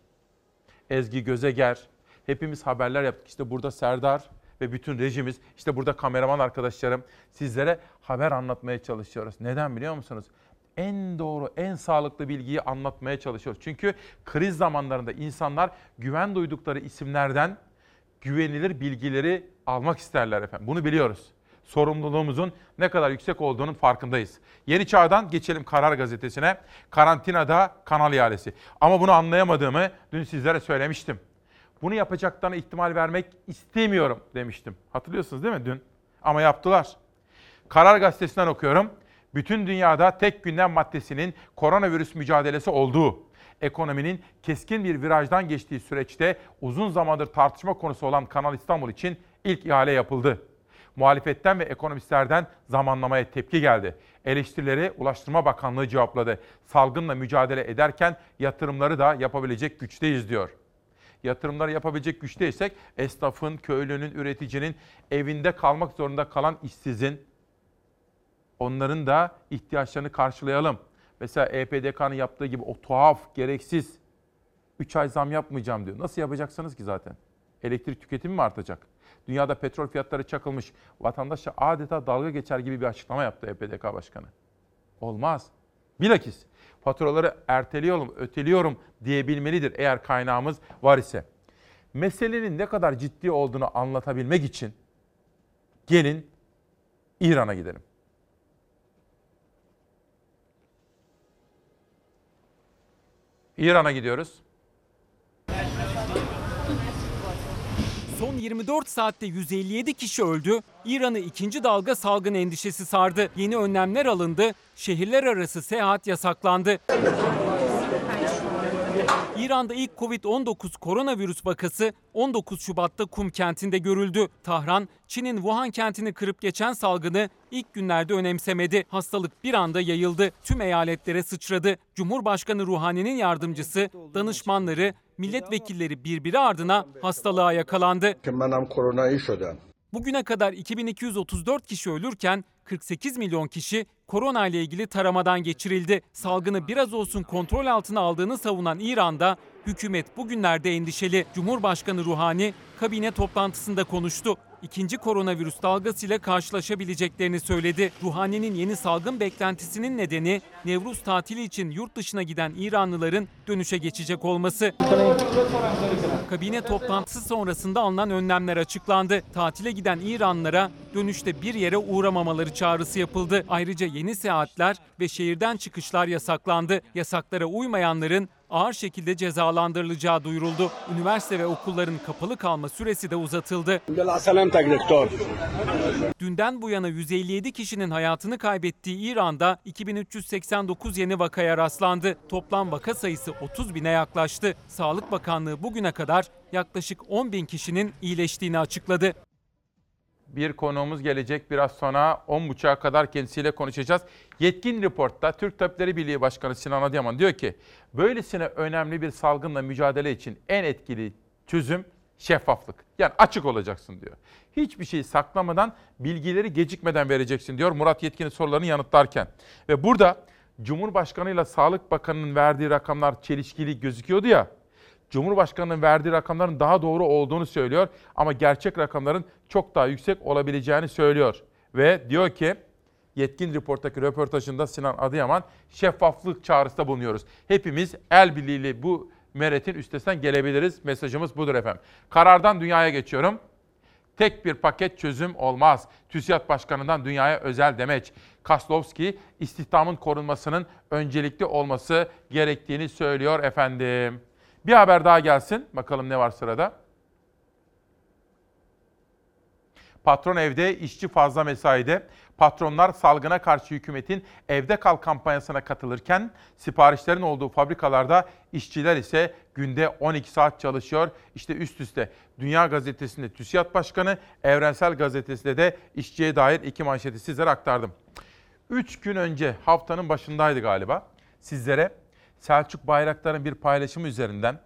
Ezgi Gözeger. Hepimiz haberler yaptık. İşte burada Serdar ve bütün rejimiz, işte burada kameraman arkadaşlarım sizlere haber anlatmaya çalışıyoruz. Neden biliyor musunuz? En doğru, en sağlıklı bilgiyi anlatmaya çalışıyoruz. Çünkü kriz zamanlarında insanlar güven duydukları isimlerden güvenilir bilgileri almak isterler efendim. Bunu biliyoruz. Sorumluluğumuzun ne kadar yüksek olduğunun farkındayız. Yeni Çağ'dan geçelim Karar Gazetesi'ne. Karantinada kanal ihalesi. Ama bunu anlayamadığımı dün sizlere söylemiştim. Bunu yapacaklarına ihtimal vermek istemiyorum demiştim. Hatırlıyorsunuz değil mi dün? Ama yaptılar. Karar Gazetesi'nden okuyorum. Bütün dünyada tek gündem maddesinin koronavirüs mücadelesi olduğu, ekonominin keskin bir virajdan geçtiği süreçte uzun zamandır tartışma konusu olan Kanal İstanbul için ilk ihale yapıldı. Muhalefetten ve ekonomistlerden zamanlamaya tepki geldi. Eleştirileri Ulaştırma Bakanlığı cevapladı. Salgınla mücadele ederken yatırımları da yapabilecek güçteyiz diyor. Yatırımları yapabilecek güçteysek esnafın, köylünün, üreticinin, evinde kalmak zorunda kalan işsizin, onların da ihtiyaçlarını karşılayalım. Mesela EPDK'nın yaptığı gibi o tuhaf, gereksiz 3 ay zam yapmayacağım diyor. Nasıl yapacaksınız ki zaten? Elektrik tüketimi mi artacak? Dünyada petrol fiyatları çakılmış. Vatandaşa adeta dalga geçer gibi bir açıklama yaptı EPDK Başkanı. Olmaz. Bilakis faturaları erteliyorum, öteliyorum diyebilmelidir eğer kaynağımız var ise. Meselenin ne kadar ciddi olduğunu anlatabilmek için gelin İran'a gidelim. İran'a gidiyoruz. Son 24 saatte 157 kişi öldü. İran'ı ikinci dalga salgın endişesi sardı. Yeni önlemler alındı. Şehirler arası seyahat yasaklandı. İran'da ilk Covid-19 koronavirüs vakası 19 Şubat'ta Kum kentinde görüldü. Tahran, Çin'in Wuhan kentini kırıp geçen salgını ilk günlerde önemsemedi. Hastalık bir anda yayıldı. Tüm eyaletlere sıçradı. Cumhurbaşkanı Ruhani'nin yardımcısı, danışmanları, milletvekilleri birbiri ardına hastalığa yakalandı. Bugüne kadar 2234 kişi ölürken 48 milyon kişi korona ile ilgili taramadan geçirildi. Salgını biraz olsun kontrol altına aldığını savunan İran'da hükümet bugünlerde endişeli. Cumhurbaşkanı Ruhani kabine toplantısında konuştu. İkinci koronavirüs dalgasıyla karşılaşabileceklerini söyledi. Ruhani'nin yeni salgın beklentisinin nedeni Nevruz tatili için yurt dışına giden İranlıların dönüşe geçecek olması. Kabine toplantısı sonrasında alınan önlemler açıklandı. Tatile giden İranlılara dönüşte bir yere uğramamaları çağrısı yapıldı. Ayrıca yeni seyahatler ve şehirden çıkışlar yasaklandı. Yasaklara uymayanların ağır şekilde cezalandırılacağı duyuruldu. Üniversite ve okulların kapalı kalma süresi de uzatıldı. Dünden bu yana 157 kişinin hayatını kaybettiği İran'da 2389 yeni vakaya rastlandı. Toplam vaka sayısı 30 bine yaklaştı. Sağlık Bakanlığı bugüne kadar yaklaşık 10 bin kişinin iyileştiğini açıkladı. Bir konuğumuz gelecek biraz sonra 10.30'a kadar kendisiyle konuşacağız. Yetkin Report'ta Türk Tabipleri Birliği Başkanı Sinan Adıyaman diyor ki böylesine önemli bir salgınla mücadele için en etkili çözüm şeffaflık. Yani açık olacaksın diyor. Hiçbir şeyi saklamadan, bilgileri gecikmeden vereceksin diyor Murat Yetkin'in sorularını yanıtlarken. Ve burada Cumhurbaşkanı ile Sağlık Bakanı'nın verdiği rakamlar çelişkili gözüküyordu ya. Cumhurbaşkanının verdiği rakamların daha doğru olduğunu söylüyor ama gerçek rakamların çok daha yüksek olabileceğini söylüyor. Ve diyor ki Yetkin Report'taki röportajında Sinan Adıyaman şeffaflık çağrısında bulunuyoruz. Hepimiz el birliğiyle bu meretin üstesinden gelebiliriz. Mesajımız budur efendim. Karardan dünyaya geçiyorum. Tek bir paket çözüm olmaz. TÜSİAD Başkanı'ndan dünyaya özel demeç. Kaslovski istihdamın korunmasının öncelikli olması gerektiğini söylüyor efendim. Bir haber daha gelsin. Bakalım ne var sırada. Patron evde, işçi fazla mesaide. Patronlar salgına karşı hükümetin evde kal kampanyasına katılırken siparişlerin olduğu fabrikalarda işçiler ise günde 12 saat çalışıyor. İşte üst üste Dünya Gazetesi'nde TÜSİAD Başkanı, Evrensel Gazetesi'nde de işçiye dair iki manşeti sizlere aktardım. 3 gün önce haftanın başındaydı galiba. Sizlere Selçuk Bayraktar'ın bir paylaşımı üzerinden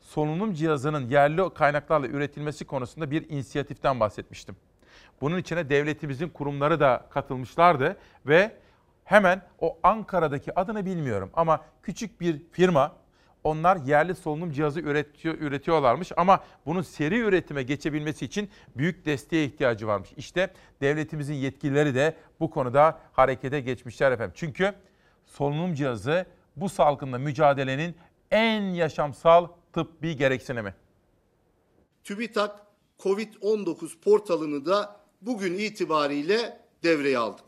solunum cihazının yerli kaynaklarla üretilmesi konusunda bir inisiyatiften bahsetmiştim. Bunun içine devletimizin kurumları da katılmışlardı ve hemen o Ankara'daki adını bilmiyorum ama küçük bir firma onlar yerli solunum cihazı üretiyor, üretiyorlarmış ama bunun seri üretime geçebilmesi için büyük desteğe ihtiyacı varmış. İşte devletimizin yetkilileri de bu konuda harekete geçmişler efendim. Çünkü solunum cihazı bu salgınla mücadelenin en yaşamsal tıbbi gereksinimi. TÜBİTAK COVID-19 portalını da bugün itibariyle devreye aldık.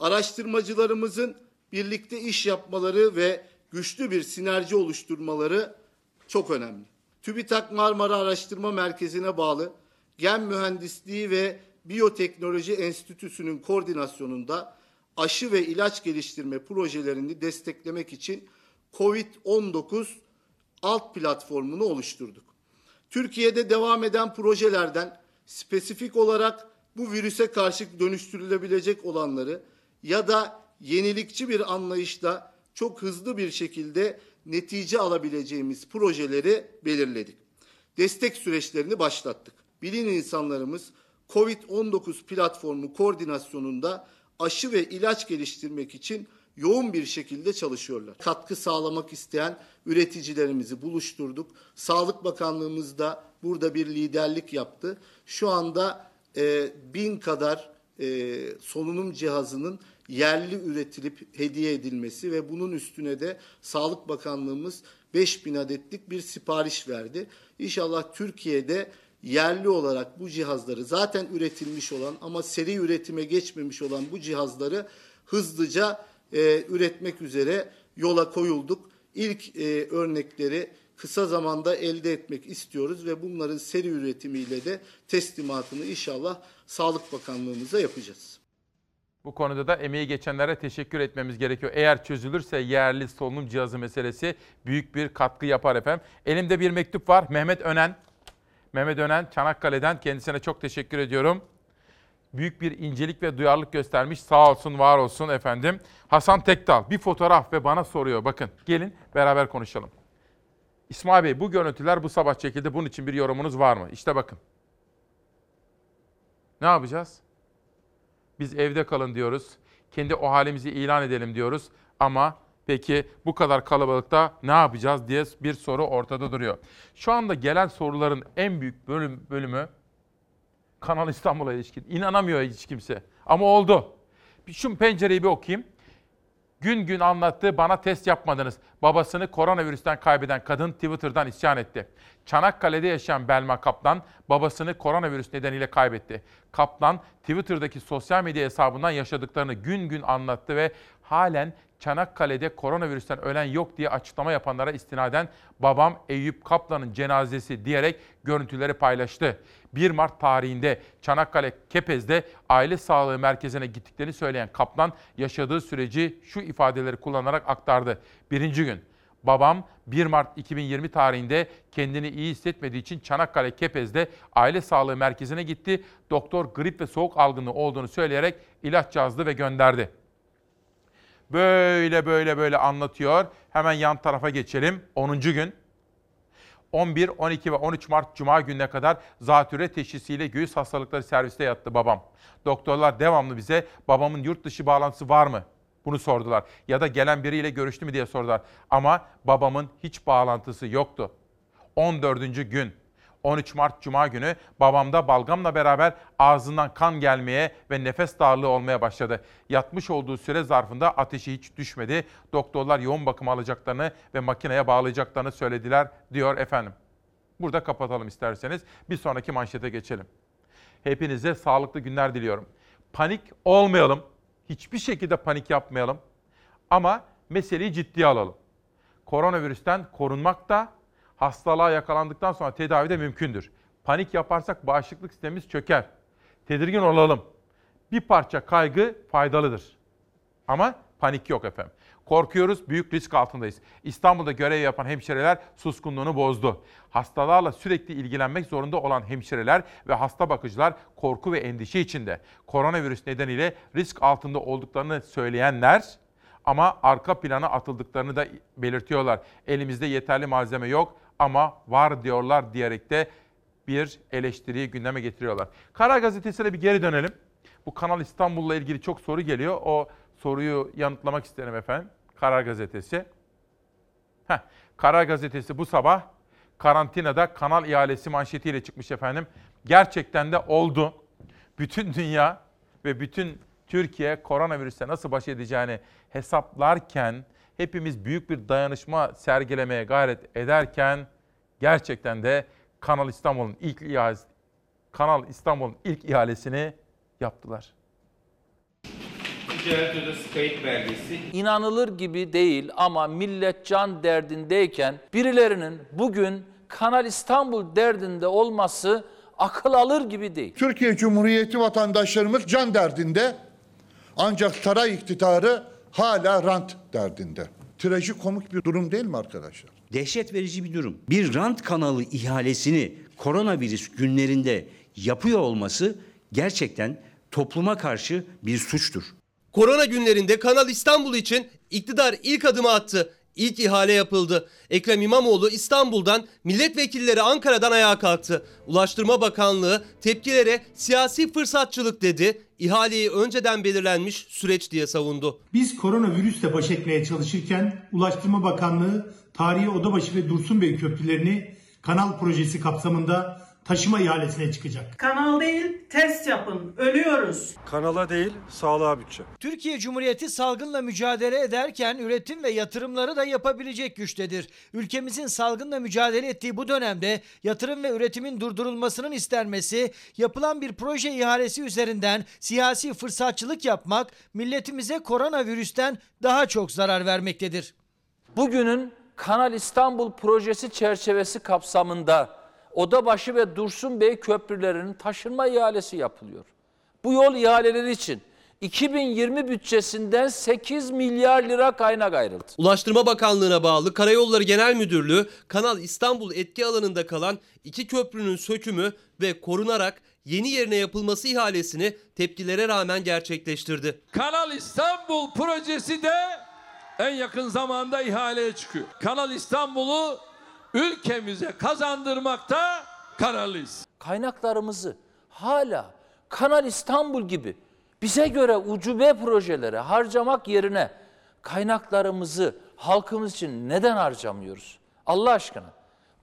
Araştırmacılarımızın birlikte iş yapmaları ve güçlü bir sinerji oluşturmaları çok önemli. TÜBİTAK Marmara Araştırma Merkezi'ne bağlı Gen Mühendisliği ve Biyoteknoloji Enstitüsü'nün koordinasyonunda aşı ve ilaç geliştirme projelerini desteklemek için COVID-19 alt platformunu oluşturduk. Türkiye'de devam eden projelerden spesifik olarak bu virüse karşı dönüştürülebilecek olanları ya da yenilikçi bir anlayışla çok hızlı bir şekilde netice alabileceğimiz projeleri belirledik. Destek süreçlerini başlattık. Bilim insanlarımız COVID-19 platformu koordinasyonunda aşı ve ilaç geliştirmek için yoğun bir şekilde çalışıyorlar. Katkı sağlamak isteyen üreticilerimizi buluşturduk. Sağlık Bakanlığımız da burada bir liderlik yaptı. Şu anda e, bin kadar e, solunum cihazının yerli üretilip hediye edilmesi ve bunun üstüne de Sağlık Bakanlığımız 5000 adetlik bir sipariş verdi. İnşallah Türkiye'de yerli olarak bu cihazları zaten üretilmiş olan ama seri üretime geçmemiş olan bu cihazları hızlıca e, üretmek üzere yola koyulduk. İlk e, örnekleri kısa zamanda elde etmek istiyoruz ve bunların seri üretimiyle de teslimatını inşallah Sağlık Bakanlığımıza yapacağız. Bu konuda da emeği geçenlere teşekkür etmemiz gerekiyor. Eğer çözülürse yerli solunum cihazı meselesi büyük bir katkı yapar efendim. Elimde bir mektup var. Mehmet Önen. Mehmet Önen Çanakkale'den kendisine çok teşekkür ediyorum. Büyük bir incelik ve duyarlılık göstermiş. Sağ olsun, var olsun efendim. Hasan Tekdal bir fotoğraf ve bana soruyor. Bakın gelin beraber konuşalım. İsmail Bey bu görüntüler bu sabah çekildi. Bunun için bir yorumunuz var mı? İşte bakın. Ne yapacağız? Biz evde kalın diyoruz. Kendi o halimizi ilan edelim diyoruz. Ama peki bu kadar kalabalıkta ne yapacağız diye bir soru ortada duruyor. Şu anda gelen soruların en büyük bölüm, bölümü Kanal İstanbul'a ilişkin. İnanamıyor hiç kimse. Ama oldu. Şu pencereyi bir okuyayım. Gün gün anlattı bana test yapmadınız. Babasını koronavirüsten kaybeden kadın Twitter'dan isyan etti. Çanakkale'de yaşayan Belma Kaplan babasını koronavirüs nedeniyle kaybetti. Kaplan Twitter'daki sosyal medya hesabından yaşadıklarını gün gün anlattı ve halen Çanakkale'de koronavirüsten ölen yok diye açıklama yapanlara istinaden babam Eyüp Kaplan'ın cenazesi diyerek görüntüleri paylaştı. 1 Mart tarihinde Çanakkale Kepez'de aile sağlığı merkezine gittiklerini söyleyen Kaplan yaşadığı süreci şu ifadeleri kullanarak aktardı. Birinci gün babam 1 Mart 2020 tarihinde kendini iyi hissetmediği için Çanakkale Kepez'de aile sağlığı merkezine gitti. Doktor grip ve soğuk algınlığı olduğunu söyleyerek ilaç yazdı ve gönderdi. Böyle böyle böyle anlatıyor. Hemen yan tarafa geçelim. 10. gün. 11, 12 ve 13 Mart Cuma gününe kadar zatürre teşhisiyle göğüs hastalıkları serviste yattı babam. Doktorlar devamlı bize babamın yurt dışı bağlantısı var mı? Bunu sordular. Ya da gelen biriyle görüştü mü diye sordular. Ama babamın hiç bağlantısı yoktu. 14. gün 13 Mart Cuma günü babamda balgamla beraber ağzından kan gelmeye ve nefes darlığı olmaya başladı. Yatmış olduğu süre zarfında ateşi hiç düşmedi. Doktorlar yoğun bakım alacaklarını ve makineye bağlayacaklarını söylediler diyor efendim. Burada kapatalım isterseniz. Bir sonraki manşete geçelim. Hepinize sağlıklı günler diliyorum. Panik olmayalım. Hiçbir şekilde panik yapmayalım. Ama meseleyi ciddiye alalım. Koronavirüsten korunmak da hastalığa yakalandıktan sonra tedavi de mümkündür. Panik yaparsak bağışıklık sistemimiz çöker. Tedirgin olalım. Bir parça kaygı faydalıdır. Ama panik yok efendim. Korkuyoruz, büyük risk altındayız. İstanbul'da görev yapan hemşireler suskunluğunu bozdu. Hastalarla sürekli ilgilenmek zorunda olan hemşireler ve hasta bakıcılar korku ve endişe içinde. Koronavirüs nedeniyle risk altında olduklarını söyleyenler ama arka plana atıldıklarını da belirtiyorlar. Elimizde yeterli malzeme yok ama var diyorlar diyerek de bir eleştiriyi gündeme getiriyorlar. Karar Gazetesi'ne bir geri dönelim. Bu Kanal İstanbul'la ilgili çok soru geliyor. O soruyu yanıtlamak isterim efendim. Karar Gazetesi. Heh, Karar Gazetesi bu sabah karantinada kanal ihalesi manşetiyle çıkmış efendim. Gerçekten de oldu. Bütün dünya ve bütün Türkiye koronavirüse nasıl baş edeceğini hesaplarken, hepimiz büyük bir dayanışma sergilemeye gayret ederken gerçekten de Kanal İstanbul'un ilk ihalesi, Kanal İstanbul'un ilk ihalesini yaptılar. İnanılır gibi değil ama millet can derdindeyken birilerinin bugün Kanal İstanbul derdinde olması akıl alır gibi değil. Türkiye Cumhuriyeti vatandaşlarımız can derdinde ancak saray iktidarı hala rant derdinde. Trajikomik bir durum değil mi arkadaşlar? Dehşet verici bir durum. Bir rant kanalı ihalesini koronavirüs günlerinde yapıyor olması gerçekten topluma karşı bir suçtur. Korona günlerinde Kanal İstanbul için iktidar ilk adımı attı. İlk ihale yapıldı. Ekrem İmamoğlu İstanbul'dan, milletvekilleri Ankara'dan ayağa kalktı. Ulaştırma Bakanlığı tepkilere siyasi fırsatçılık dedi. İhaleyi önceden belirlenmiş süreç diye savundu. Biz koronavirüsle baş etmeye çalışırken Ulaştırma Bakanlığı tarihi Odabaşı ve Dursunbey köprülerini kanal projesi kapsamında taşıma ihalesine çıkacak. Kanal değil, test yapın. Ölüyoruz. Kanala değil, sağlığa bütçe. Türkiye Cumhuriyeti salgınla mücadele ederken üretim ve yatırımları da yapabilecek güçtedir. Ülkemizin salgınla mücadele ettiği bu dönemde yatırım ve üretimin durdurulmasının istenmesi, yapılan bir proje ihalesi üzerinden siyasi fırsatçılık yapmak milletimize koronavirüsten daha çok zarar vermektedir. Bugünün Kanal İstanbul projesi çerçevesi kapsamında Odabaşı ve Dursunbey köprülerinin taşınma ihalesi yapılıyor. Bu yol ihaleleri için 2020 bütçesinden 8 milyar lira kaynak ayrıldı. Ulaştırma Bakanlığı'na bağlı Karayolları Genel Müdürlüğü Kanal İstanbul etki alanında kalan iki köprünün sökümü ve korunarak yeni yerine yapılması ihalesini tepkilere rağmen gerçekleştirdi. Kanal İstanbul projesi de en yakın zamanda ihaleye çıkıyor. Kanal İstanbul'u ülkemize kazandırmakta kararlıyız. Kaynaklarımızı hala Kanal İstanbul gibi bize göre ucube projelere harcamak yerine kaynaklarımızı halkımız için neden harcamıyoruz? Allah aşkına.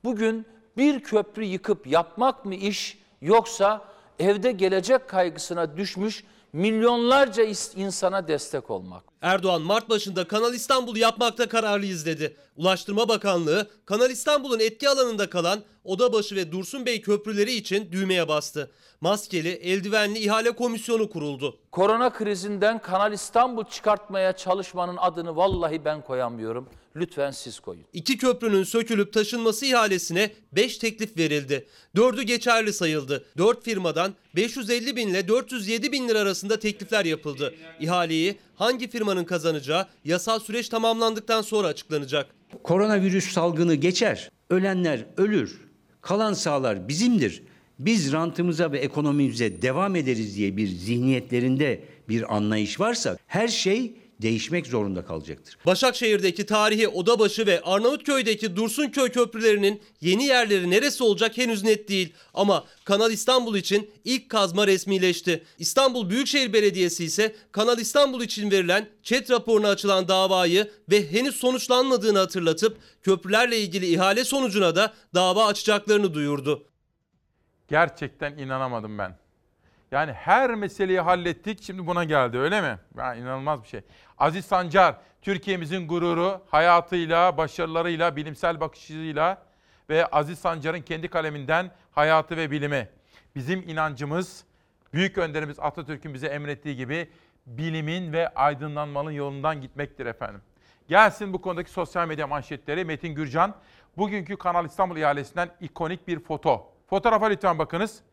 Bugün bir köprü yıkıp yapmak mı iş yoksa evde gelecek kaygısına düşmüş milyonlarca insana destek olmak? Erdoğan Mart başında Kanal İstanbul'u yapmakta kararlıyız dedi. Ulaştırma Bakanlığı Kanal İstanbul'un etki alanında kalan Odabaşı ve Dursunbey köprüleri için düğmeye bastı. Maskeli, eldivenli ihale komisyonu kuruldu. Korona krizinden Kanal İstanbul çıkartmaya çalışmanın adını vallahi ben koyamıyorum. Lütfen siz koyun. İki köprünün sökülüp taşınması ihalesine 5 teklif verildi. 4'ü geçerli sayıldı. 4 firmadan 550 bin ile 407 bin lira arasında teklifler yapıldı. İhaleyi hangi firmanın kazanacağı yasal süreç tamamlandıktan sonra açıklanacak. Koronavirüs salgını geçer. Ölenler ölür. Kalan sağlar bizimdir. Biz rantımıza ve ekonomimize devam ederiz diye bir zihniyetlerinde bir anlayış varsa her şey değişmek zorunda kalacaktır. Başakşehir'deki tarihi Odabaşı ve Arnavutköy'deki Dursunköy köprülerinin yeni yerleri neresi olacak henüz net değil. Ama Kanal İstanbul için ilk kazma resmileşti. İstanbul Büyükşehir Belediyesi ise Kanal İstanbul için verilen ÇED raporuna açılan davayı ve henüz sonuçlanmadığını hatırlatıp köprülerle ilgili ihale sonucuna da dava açacaklarını duyurdu. Gerçekten inanamadım ben. Yani her meseleyi hallettik şimdi buna geldi öyle mi? Ya inanılmaz bir şey. Aziz Sancar Türkiye'mizin gururu hayatıyla, başarılarıyla, bilimsel bakışıyla ve Aziz Sancar'ın kendi kaleminden hayatı ve bilimi. Bizim inancımız büyük önderimiz Atatürk'ün bize emrettiği gibi bilimin ve aydınlanmanın yolundan gitmektir efendim. Gelsin bu konudaki sosyal medya manşetleri. Metin Gürcan bugünkü Kanal İstanbul ihalesinden ikonik bir foto. Fotoğrafa lütfen bakınız.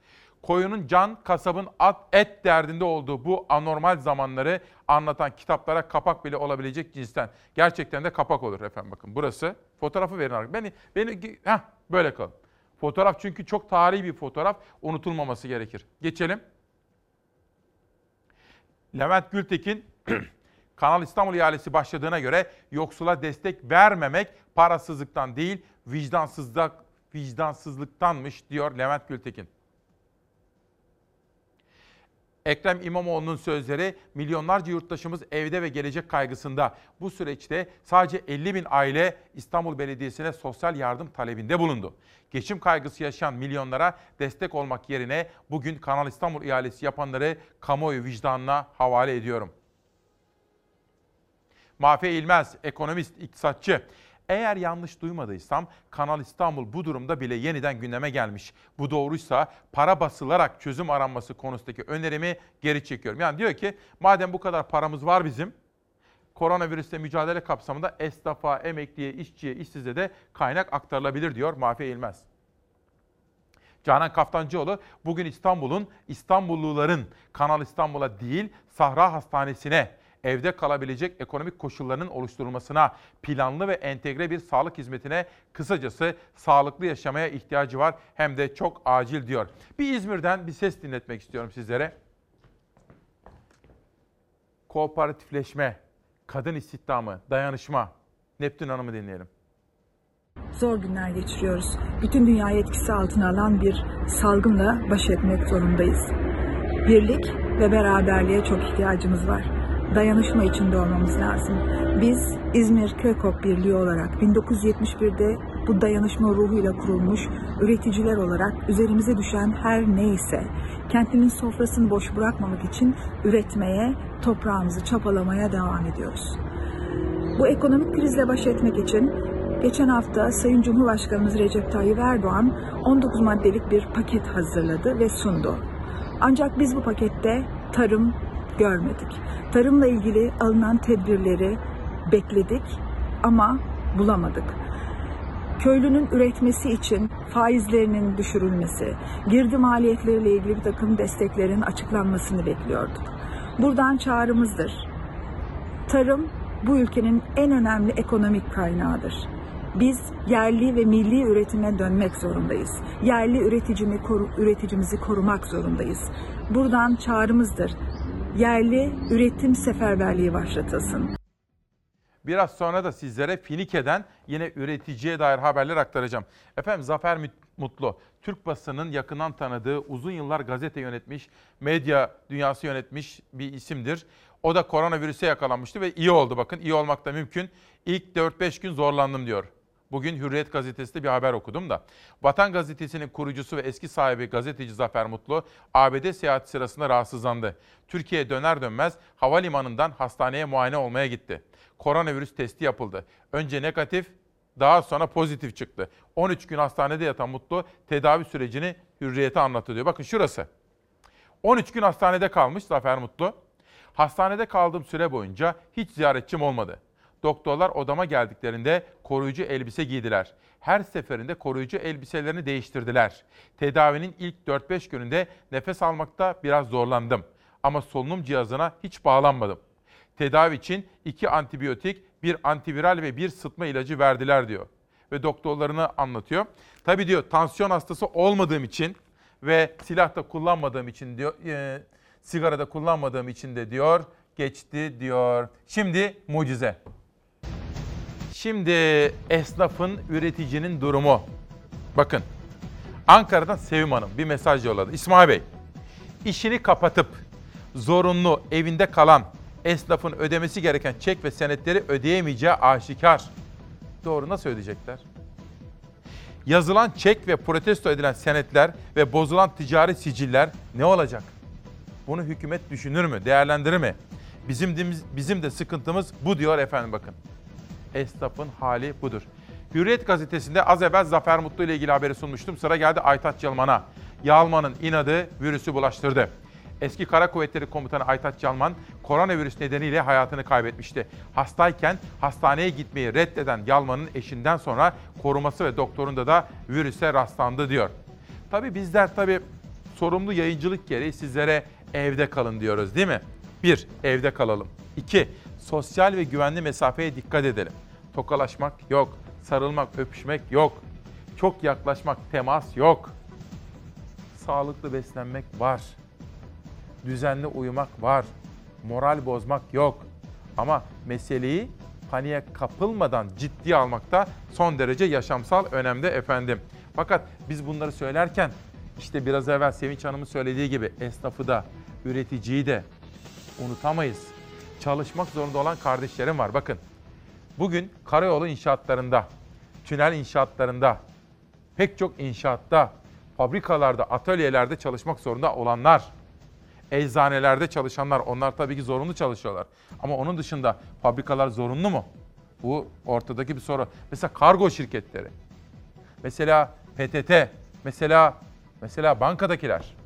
Koyunun can, kasabın at, et derdinde olduğu bu anormal zamanları anlatan kitaplara kapak bile olabilecek cinsten. Gerçekten de kapak olur efendim bakın burası. Fotoğrafı verin artık. Beni, beni, heh, böyle kalın. Fotoğraf çünkü çok tarihi bir fotoğraf. Unutulmaması gerekir. Geçelim. Levent Gültekin Kanal İstanbul ihalesi başladığına göre yoksula destek vermemek parasızlıktan değil vicdansızlık vicdansızlıktanmış diyor Levent Gültekin. Ekrem İmamoğlu'nun sözleri milyonlarca yurttaşımız evde ve gelecek kaygısında. Bu süreçte sadece 50 bin aile İstanbul Belediyesi'ne sosyal yardım talebinde bulundu. Geçim kaygısı yaşayan milyonlara destek olmak yerine bugün Kanal İstanbul ihalesi yapanları kamuoyu vicdanına havale ediyorum. Mafi İlmez, ekonomist, iktisatçı. Eğer yanlış duymadıysam Kanal İstanbul bu durumda bile yeniden gündeme gelmiş. Bu doğruysa para basılarak çözüm aranması konusundaki önerimi geri çekiyorum. Yani diyor ki madem bu kadar paramız var bizim koronavirüsle mücadele kapsamında esnafa, emekliye, işçiye, işsize de kaynak aktarılabilir diyor Mafi İlmez. Canan Kaftancıoğlu bugün İstanbul'un İstanbulluların Kanal İstanbul'a değil Sahra Hastanesi'ne evde kalabilecek ekonomik koşullarının oluşturulmasına, planlı ve entegre bir sağlık hizmetine, kısacası sağlıklı yaşamaya ihtiyacı var hem de çok acil diyor. Bir İzmir'den bir ses dinletmek istiyorum sizlere. Kooperatifleşme, kadın istihdamı, dayanışma. Neptün Hanım'ı dinleyelim. Zor günler geçiriyoruz. Bütün dünyayı etkisi altına alan bir salgınla baş etmek zorundayız. Birlik ve beraberliğe çok ihtiyacımız var dayanışma içinde olmamız lazım. Biz İzmir Kökop Birliği olarak 1971'de bu dayanışma ruhuyla kurulmuş üreticiler olarak üzerimize düşen her neyse kentinin sofrasını boş bırakmamak için üretmeye, toprağımızı çapalamaya devam ediyoruz. Bu ekonomik krizle baş etmek için geçen hafta Sayın Cumhurbaşkanımız Recep Tayyip Erdoğan 19 maddelik bir paket hazırladı ve sundu. Ancak biz bu pakette tarım, görmedik. Tarımla ilgili alınan tedbirleri bekledik ama bulamadık. Köylünün üretmesi için faizlerinin düşürülmesi, girdi maliyetleriyle ilgili bir takım desteklerin açıklanmasını bekliyorduk. Buradan çağrımızdır. Tarım bu ülkenin en önemli ekonomik kaynağıdır. Biz yerli ve milli üretime dönmek zorundayız. Yerli üreticimi, koru, üreticimizi korumak zorundayız. Buradan çağrımızdır yerli üretim seferberliği başlatılsın. Biraz sonra da sizlere Finike'den yine üreticiye dair haberler aktaracağım. Efendim Zafer Mutlu, Türk basının yakından tanıdığı, uzun yıllar gazete yönetmiş, medya dünyası yönetmiş bir isimdir. O da koronavirüse yakalanmıştı ve iyi oldu bakın. iyi olmak da mümkün. İlk 4-5 gün zorlandım diyor. Bugün Hürriyet gazetesinde bir haber okudum da. Vatan gazetesinin kurucusu ve eski sahibi gazeteci Zafer Mutlu, ABD seyahati sırasında rahatsızlandı. Türkiye'ye döner dönmez havalimanından hastaneye muayene olmaya gitti. Koronavirüs testi yapıldı. Önce negatif, daha sonra pozitif çıktı. 13 gün hastanede yatan Mutlu tedavi sürecini Hürriyet'e anlatıyor. Bakın şurası. 13 gün hastanede kalmış Zafer Mutlu. Hastanede kaldığım süre boyunca hiç ziyaretçim olmadı. Doktorlar odama geldiklerinde koruyucu elbise giydiler. Her seferinde koruyucu elbiselerini değiştirdiler. Tedavinin ilk 4-5 gününde nefes almakta biraz zorlandım. Ama solunum cihazına hiç bağlanmadım. Tedavi için iki antibiyotik, bir antiviral ve bir sıtma ilacı verdiler diyor. Ve doktorlarını anlatıyor. Tabii diyor tansiyon hastası olmadığım için ve silah da kullanmadığım için diyor, e, sigara da kullanmadığım için de diyor geçti diyor. Şimdi mucize. Şimdi esnafın, üreticinin durumu. Bakın Ankara'dan Sevim Hanım bir mesaj yolladı. İsmail Bey, işini kapatıp zorunlu evinde kalan esnafın ödemesi gereken çek ve senetleri ödeyemeyeceği aşikar. Doğru nasıl ödeyecekler? Yazılan çek ve protesto edilen senetler ve bozulan ticari siciller ne olacak? Bunu hükümet düşünür mü, değerlendirir mi? Bizim de, bizim de sıkıntımız bu diyor efendim bakın. Esnafın hali budur. Hürriyet gazetesinde az evvel Zafer Mutlu ile ilgili haberi sunmuştum. Sıra geldi Aytaç Yalman'a. Yalman'ın inadı virüsü bulaştırdı. Eski Kara Kuvvetleri Komutanı Aytaç Yalman koronavirüs nedeniyle hayatını kaybetmişti. Hastayken hastaneye gitmeyi reddeden Yalman'ın eşinden sonra koruması ve doktorunda da virüse rastlandı diyor. Tabii bizler tabii sorumlu yayıncılık gereği sizlere evde kalın diyoruz değil mi? Bir, evde kalalım. İki, sosyal ve güvenli mesafeye dikkat edelim. Tokalaşmak yok, sarılmak, öpüşmek yok. Çok yaklaşmak, temas yok. Sağlıklı beslenmek var. Düzenli uyumak var. Moral bozmak yok. Ama meseleyi paniğe kapılmadan ciddiye almakta son derece yaşamsal önemde efendim. Fakat biz bunları söylerken işte biraz evvel Sevinç Hanım'ın söylediği gibi esnafı da, üreticiyi de unutamayız. Çalışmak zorunda olan kardeşlerim var. Bakın bugün karayolu inşaatlarında, tünel inşaatlarında, pek çok inşaatta, fabrikalarda, atölyelerde çalışmak zorunda olanlar, eczanelerde çalışanlar, onlar tabii ki zorunlu çalışıyorlar. Ama onun dışında fabrikalar zorunlu mu? Bu ortadaki bir soru. Mesela kargo şirketleri, mesela PTT, mesela mesela bankadakiler.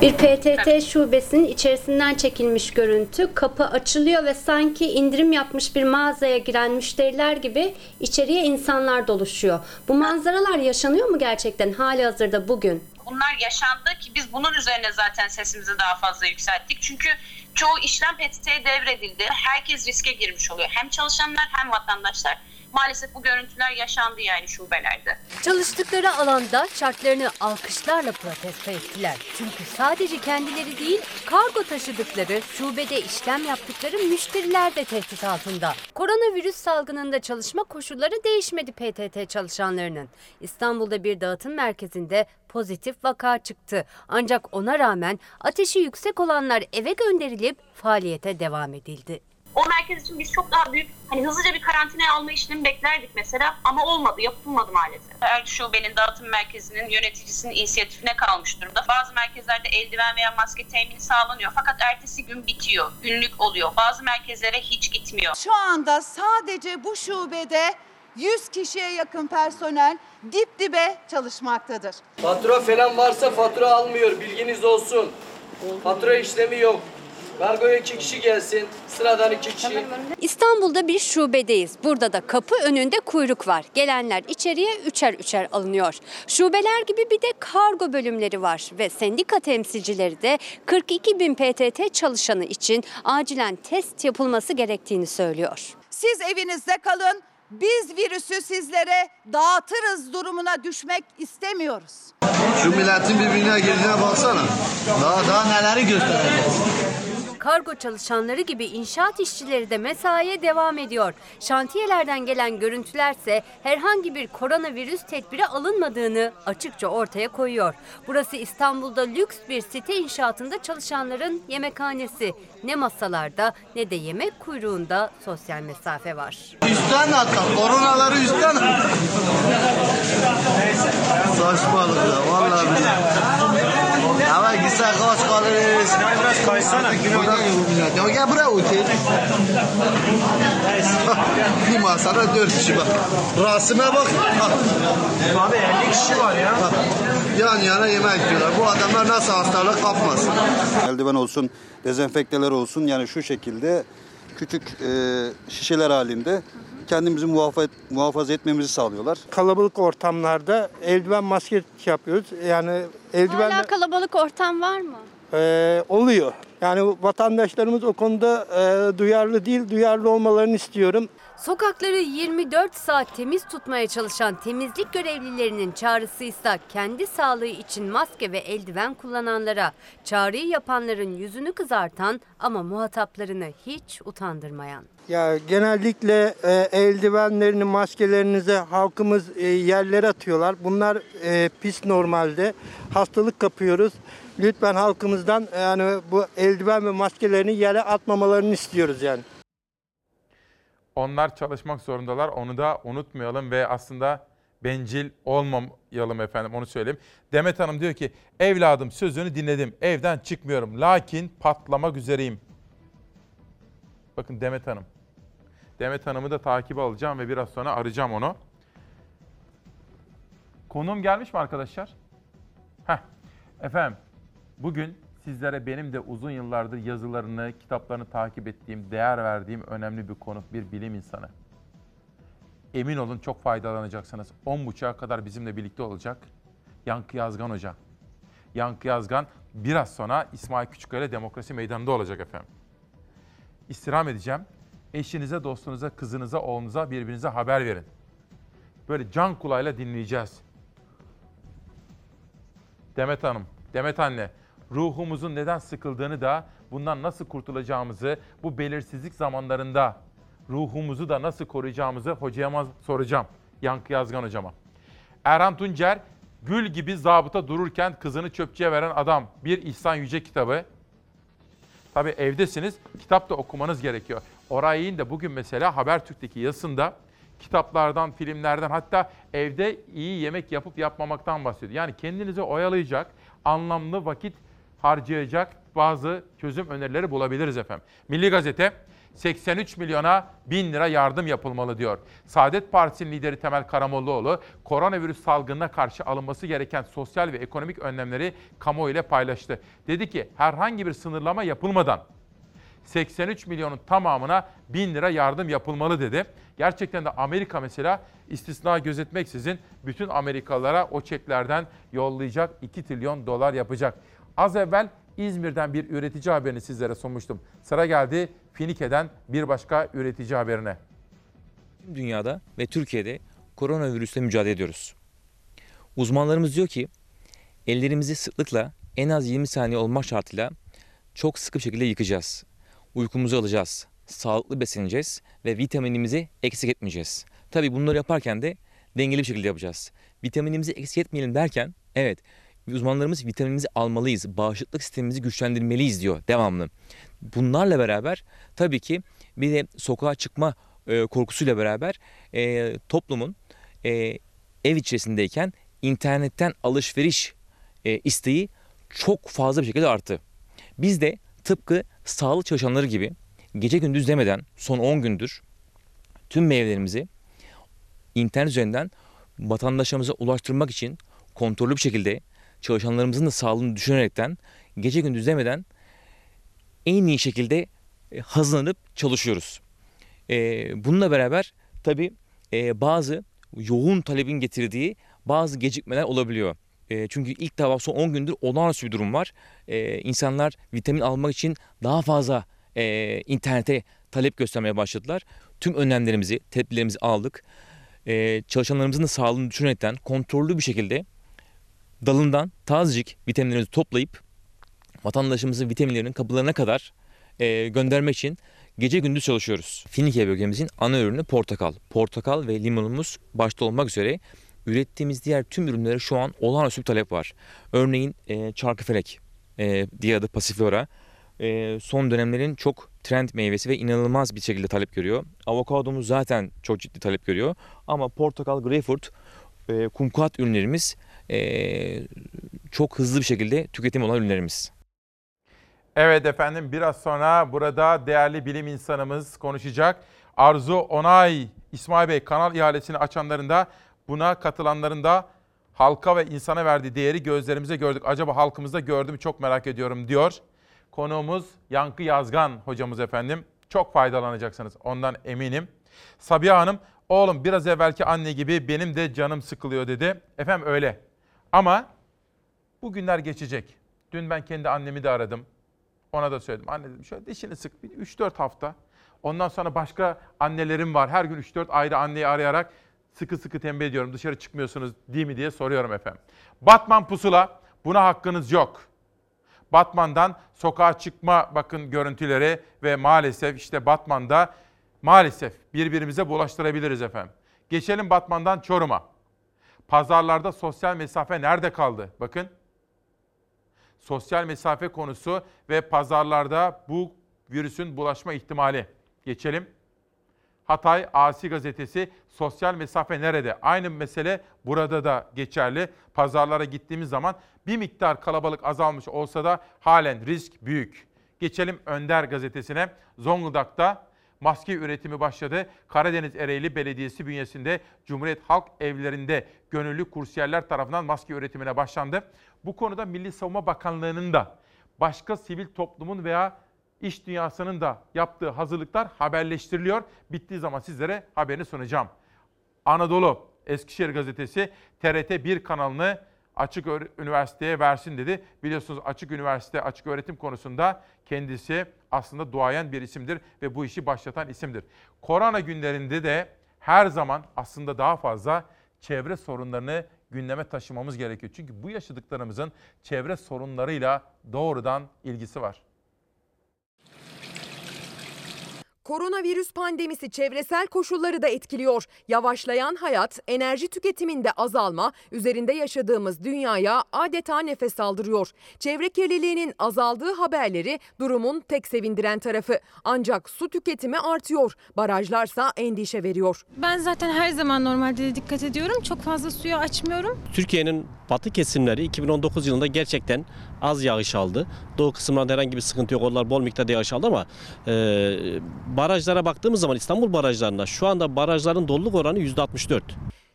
Bir PTT şubesinin içerisinden çekilmiş görüntü. Kapı açılıyor ve sanki indirim yapmış bir mağazaya giren müşteriler gibi içeriye insanlar doluşuyor. Bu manzaralar yaşanıyor mu gerçekten hali hazırda bugün? Bunlar yaşandı ki biz bunun üzerine zaten sesimizi daha fazla yükselttik. Çünkü çoğu işlem PTT'ye devredildi. Herkes riske girmiş oluyor. Hem çalışanlar hem vatandaşlar. Maalesef bu görüntüler yaşandı yani şubelerde. Çalıştıkları alanda şartlarını alkışlarla protesto ettiler. Çünkü sadece kendileri değil, kargo taşıdıkları, şubede işlem yaptıkları müşteriler de tehdit altında. Koronavirüs salgınında çalışma koşulları değişmedi PTT çalışanlarının. İstanbul'da bir dağıtım merkezinde pozitif vaka çıktı. Ancak ona rağmen ateşi yüksek olanlar eve gönderilip faaliyete devam edildi. O merkez için biz çok daha büyük, hani hızlıca bir karantinaya alma işlemi beklerdik mesela ama olmadı, yapılmadı maalesef. Her şubenin dağıtım merkezinin yöneticisinin inisiyatifine kalmış durumda. Bazı merkezlerde eldiven veya maske temini sağlanıyor fakat ertesi gün bitiyor, günlük oluyor. Bazı merkezlere hiç gitmiyor. Şu anda sadece bu şubede 100 kişiye yakın personel dip dibe çalışmaktadır. Fatura falan varsa fatura almıyor bilginiz olsun. Fatura işlemi yok. Kargoya iki kişi gelsin, sıradan iki kişi. İstanbul'da bir şubedeyiz. Burada da kapı önünde kuyruk var. Gelenler içeriye üçer üçer alınıyor. Şubeler gibi bir de kargo bölümleri var ve sendika temsilcileri de 42 bin PTT çalışanı için acilen test yapılması gerektiğini söylüyor. Siz evinizde kalın, biz virüsü sizlere dağıtırız durumuna düşmek istemiyoruz. Şu milletin birbirine girdiğine baksana. Daha daha neleri göstereceğiz. Kargo çalışanları gibi inşaat işçileri de mesaiye devam ediyor. Şantiyelerden gelen görüntülerse herhangi bir koronavirüs tedbiri alınmadığını açıkça ortaya koyuyor. Burası İstanbul'da lüks bir site inşaatında çalışanların yemekhanesi. Ne masalarda ne de yemek kuyruğunda sosyal mesafe var. Üstten atla, koronaları üstten. Saçmalık ya, vallahi. Ama gitse kaç kalırız. Biraz kaysana. Ya gel buraya otur. Bir masada dört kişi bak. Rasime bak. Abi 50 kişi var ya. Yan yana yemek yiyorlar. Bu adamlar nasıl hastalık kapmasın? Eldiven olsun, dezenfekteler olsun yani şu şekilde küçük e, şişeler halinde kendimizi muhafaza, muhafaza etmemizi sağlıyorlar. Kalabalık ortamlarda eldiven maske yapıyoruz. Yani eldiven Hala kalabalık ortam var mı? e, oluyor. Yani vatandaşlarımız o konuda e, duyarlı değil, duyarlı olmalarını istiyorum. Sokakları 24 saat temiz tutmaya çalışan temizlik görevlilerinin çağrısıysa kendi sağlığı için maske ve eldiven kullananlara, çağrıyı yapanların yüzünü kızartan ama muhataplarını hiç utandırmayan. Ya genellikle e, eldivenlerini, maskelerinizi halkımız e, yerlere atıyorlar. Bunlar e, pis normalde. Hastalık kapıyoruz. Lütfen halkımızdan yani bu eldiven ve maskelerini yere atmamalarını istiyoruz yani. Onlar çalışmak zorundalar. Onu da unutmayalım ve aslında bencil olmayalım efendim onu söyleyeyim. Demet Hanım diyor ki evladım sözünü dinledim. Evden çıkmıyorum. Lakin patlamak üzereyim. Bakın Demet Hanım. Demet Hanım'ı da takip alacağım ve biraz sonra arayacağım onu. Konuğum gelmiş mi arkadaşlar? Heh. Efendim bugün sizlere benim de uzun yıllardır yazılarını, kitaplarını takip ettiğim, değer verdiğim önemli bir konuk, bir bilim insanı. Emin olun çok faydalanacaksınız. 10.30'a kadar bizimle birlikte olacak. Yankı Yazgan Hoca. Yankı Yazgan biraz sonra İsmail Küçükkaya Demokrasi Meydanı'nda olacak efendim. İstirham edeceğim. Eşinize, dostunuza, kızınıza, oğlunuza, birbirinize haber verin. Böyle can kulağıyla dinleyeceğiz. Demet Hanım, Demet Anne, ruhumuzun neden sıkıldığını da, bundan nasıl kurtulacağımızı, bu belirsizlik zamanlarında ruhumuzu da nasıl koruyacağımızı hocama soracağım. Yankı Yazgan hocama. Erhan Tuncer, gül gibi zabıta dururken kızını çöpçüye veren adam. Bir İhsan Yüce kitabı. Tabii evdesiniz, kitap da okumanız gerekiyor. Orayın da bugün mesela Habertürk'teki yazısında kitaplardan, filmlerden hatta evde iyi yemek yapıp yapmamaktan bahsediyor. Yani kendinizi oyalayacak, anlamlı vakit harcayacak bazı çözüm önerileri bulabiliriz efendim. Milli Gazete 83 milyona 1000 lira yardım yapılmalı diyor. Saadet Partisi'nin lideri Temel Karamollaoğlu, koronavirüs salgınına karşı alınması gereken sosyal ve ekonomik önlemleri kamuoyu ile paylaştı. Dedi ki herhangi bir sınırlama yapılmadan 83 milyonun tamamına 1000 lira yardım yapılmalı dedi. Gerçekten de Amerika mesela istisna gözetmeksizin bütün Amerikalılara o çeklerden yollayacak 2 trilyon dolar yapacak. Az evvel İzmir'den bir üretici haberini sizlere sunmuştum. Sıra geldi Finike'den bir başka üretici haberine. Dünyada ve Türkiye'de koronavirüsle mücadele ediyoruz. Uzmanlarımız diyor ki ellerimizi sıklıkla en az 20 saniye olmak şartıyla çok sıkı bir şekilde yıkacağız. Uykumuzu alacağız, sağlıklı besleneceğiz ve vitaminimizi eksik etmeyeceğiz. Tabii bunları yaparken de dengeli bir şekilde yapacağız. Vitaminimizi eksik etmeyelim derken evet uzmanlarımız vitaminimizi almalıyız, bağışıklık sistemimizi güçlendirmeliyiz diyor devamlı. Bunlarla beraber tabii ki bir de sokağa çıkma e, korkusuyla beraber e, toplumun e, ev içerisindeyken internetten alışveriş e, isteği çok fazla bir şekilde arttı. Biz de tıpkı sağlık çalışanları gibi gece gündüz demeden son 10 gündür tüm meyvelerimizi internet üzerinden vatandaşlarımıza ulaştırmak için kontrollü bir şekilde çalışanlarımızın da sağlığını düşünerekten gece gündüz demeden en iyi şekilde e, hazırlanıp çalışıyoruz. E, bununla beraber tabii e, bazı yoğun talebin getirdiği bazı gecikmeler olabiliyor. Çünkü ilk defa son 10 gündür olağanüstü bir durum var. İnsanlar vitamin almak için daha fazla internete talep göstermeye başladılar. Tüm önlemlerimizi, tedbirlerimizi aldık. Çalışanlarımızın da sağlığını düşünerekten kontrollü bir şekilde dalından tazecik vitaminlerimizi toplayıp vatandaşımızın vitaminlerinin kapılarına kadar e, göndermek için gece gündüz çalışıyoruz. Finike bölgemizin ana ürünü portakal. Portakal ve limonumuz başta olmak üzere ürettiğimiz diğer tüm ürünlere şu an olağanüstü bir talep var. Örneğin e, çarkıfelek e, diğer adı pasiflora e, son dönemlerin çok trend meyvesi ve inanılmaz bir şekilde talep görüyor. Avokadomuz zaten çok ciddi talep görüyor. Ama portakal, greyfurt, e, kumkuat ürünlerimiz çok hızlı bir şekilde tüketim olan ürünlerimiz. Evet efendim biraz sonra burada değerli bilim insanımız konuşacak. Arzu Onay, İsmail Bey kanal ihalesini açanların da buna katılanların da halka ve insana verdiği değeri gözlerimize gördük. Acaba halkımızda gördü çok merak ediyorum diyor. Konuğumuz Yankı Yazgan hocamız efendim. Çok faydalanacaksınız ondan eminim. Sabiha Hanım, oğlum biraz evvelki anne gibi benim de canım sıkılıyor dedi. Efendim öyle. Ama bu günler geçecek. Dün ben kendi annemi de aradım. Ona da söyledim. Anne dedim şöyle dişini sık bir 3-4 hafta. Ondan sonra başka annelerim var. Her gün 3-4 ayrı anneyi arayarak sıkı sıkı tembih ediyorum. Dışarı çıkmıyorsunuz değil mi diye soruyorum efendim. Batman pusula buna hakkınız yok. Batman'dan sokağa çıkma bakın görüntüleri ve maalesef işte Batman'da maalesef birbirimize bulaştırabiliriz efendim. Geçelim Batman'dan Çorum'a. Pazarlarda sosyal mesafe nerede kaldı? Bakın. Sosyal mesafe konusu ve pazarlarda bu virüsün bulaşma ihtimali. Geçelim. Hatay Asi Gazetesi sosyal mesafe nerede? Aynı mesele burada da geçerli. Pazarlara gittiğimiz zaman bir miktar kalabalık azalmış olsa da halen risk büyük. Geçelim Önder Gazetesi'ne. Zonguldak'ta maske üretimi başladı. Karadeniz Ereğli Belediyesi bünyesinde Cumhuriyet Halk Evlerinde gönüllü kursiyerler tarafından maske üretimine başlandı. Bu konuda Milli Savunma Bakanlığı'nın da başka sivil toplumun veya iş dünyasının da yaptığı hazırlıklar haberleştiriliyor. Bittiği zaman sizlere haberini sunacağım. Anadolu Eskişehir Gazetesi TRT 1 kanalını Açık Üniversite'ye versin dedi. Biliyorsunuz Açık Üniversite, açık öğretim konusunda kendisi aslında duayen bir isimdir ve bu işi başlatan isimdir. Korona günlerinde de her zaman aslında daha fazla çevre sorunlarını gündeme taşımamız gerekiyor. Çünkü bu yaşadıklarımızın çevre sorunlarıyla doğrudan ilgisi var. Koronavirüs pandemisi çevresel koşulları da etkiliyor. Yavaşlayan hayat, enerji tüketiminde azalma, üzerinde yaşadığımız dünyaya adeta nefes aldırıyor. Çevre kirliliğinin azaldığı haberleri durumun tek sevindiren tarafı. Ancak su tüketimi artıyor. Barajlarsa endişe veriyor. Ben zaten her zaman normalde dikkat ediyorum. Çok fazla suyu açmıyorum. Türkiye'nin batı kesimleri 2019 yılında gerçekten az yağış aldı. Doğu kısımlarda herhangi bir sıkıntı yok. Onlar bol miktarda yağış aldı ama e, barajlara baktığımız zaman İstanbul barajlarında şu anda barajların doluluk oranı %64.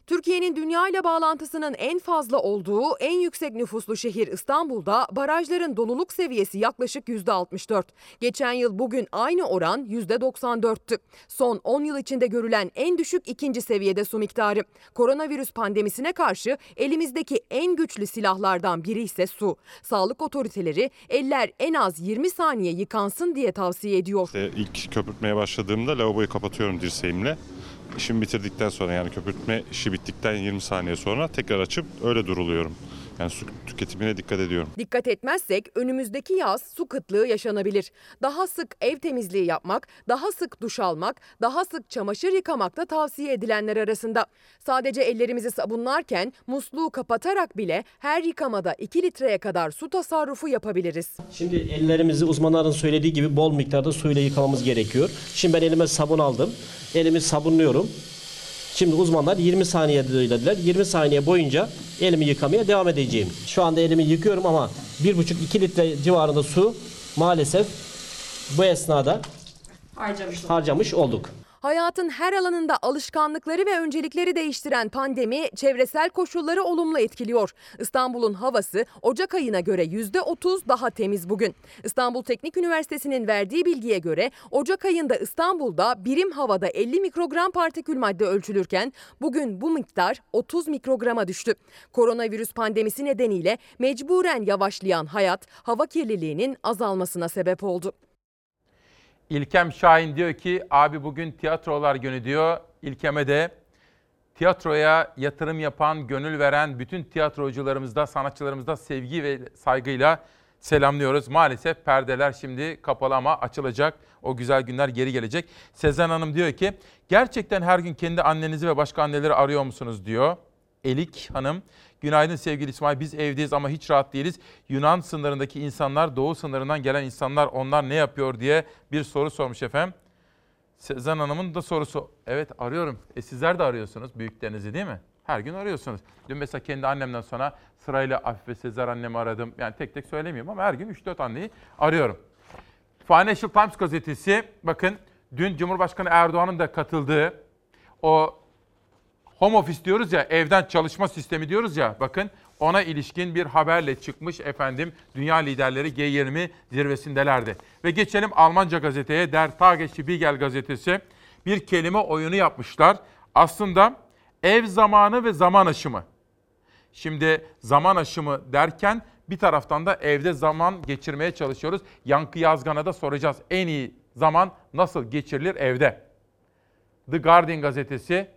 Türkiye'nin dünya ile bağlantısının en fazla olduğu en yüksek nüfuslu şehir İstanbul'da barajların doluluk seviyesi yaklaşık %64. Geçen yıl bugün aynı oran %94'tü. Son 10 yıl içinde görülen en düşük ikinci seviyede su miktarı. Koronavirüs pandemisine karşı elimizdeki en güçlü silahlardan biri ise su. Sağlık otoriteleri eller en az 20 saniye yıkansın diye tavsiye ediyor. İşte ilk köpürtmeye başladığımda lavaboyu kapatıyorum dirseğimle. İşimi bitirdikten sonra yani köpürtme işi bittikten 20 saniye sonra tekrar açıp öyle duruluyorum. Yani su tüketimine dikkat ediyorum. Dikkat etmezsek önümüzdeki yaz su kıtlığı yaşanabilir. Daha sık ev temizliği yapmak, daha sık duş almak, daha sık çamaşır yıkamak da tavsiye edilenler arasında. Sadece ellerimizi sabunlarken musluğu kapatarak bile her yıkamada 2 litreye kadar su tasarrufu yapabiliriz. Şimdi ellerimizi uzmanların söylediği gibi bol miktarda suyla yıkamamız gerekiyor. Şimdi ben elime sabun aldım. Elimi sabunluyorum. Şimdi uzmanlar 20 saniye dediler. 20 saniye boyunca elimi yıkamaya devam edeceğim. Şu anda elimi yıkıyorum ama 1,5-2 litre civarında su maalesef bu esnada Harcamış harcamış olduk. Hayatın her alanında alışkanlıkları ve öncelikleri değiştiren pandemi çevresel koşulları olumlu etkiliyor. İstanbul'un havası Ocak ayına göre %30 daha temiz bugün. İstanbul Teknik Üniversitesi'nin verdiği bilgiye göre Ocak ayında İstanbul'da birim havada 50 mikrogram partikül madde ölçülürken bugün bu miktar 30 mikrograma düştü. Koronavirüs pandemisi nedeniyle mecburen yavaşlayan hayat hava kirliliğinin azalmasına sebep oldu. İlkem Şahin diyor ki abi bugün tiyatrolar günü diyor. İlkem'e de tiyatroya yatırım yapan, gönül veren bütün tiyatrocularımızda, sanatçılarımızda sevgi ve saygıyla selamlıyoruz. Maalesef perdeler şimdi kapalı ama açılacak. O güzel günler geri gelecek. Sezen Hanım diyor ki gerçekten her gün kendi annenizi ve başka anneleri arıyor musunuz diyor. Elik Hanım. Günaydın sevgili İsmail. Biz evdeyiz ama hiç rahat değiliz. Yunan sınırındaki insanlar, doğu sınırından gelen insanlar onlar ne yapıyor diye bir soru sormuş efendim. Sezen Hanım'ın da sorusu. Evet arıyorum. E sizler de arıyorsunuz büyüklerinizi değil mi? Her gün arıyorsunuz. Dün mesela kendi annemden sonra sırayla Afife Sezer annemi aradım. Yani tek tek söylemiyorum ama her gün 3-4 anneyi arıyorum. Financial Times gazetesi bakın dün Cumhurbaşkanı Erdoğan'ın da katıldığı o home office diyoruz ya evden çalışma sistemi diyoruz ya bakın ona ilişkin bir haberle çıkmış efendim dünya liderleri G20 zirvesindelerdi. Ve geçelim Almanca gazeteye Der Tagesspiegel gazetesi bir kelime oyunu yapmışlar. Aslında ev zamanı ve zaman aşımı. Şimdi zaman aşımı derken bir taraftan da evde zaman geçirmeye çalışıyoruz. Yankı Yazgan'a da soracağız. En iyi zaman nasıl geçirilir evde? The Guardian gazetesi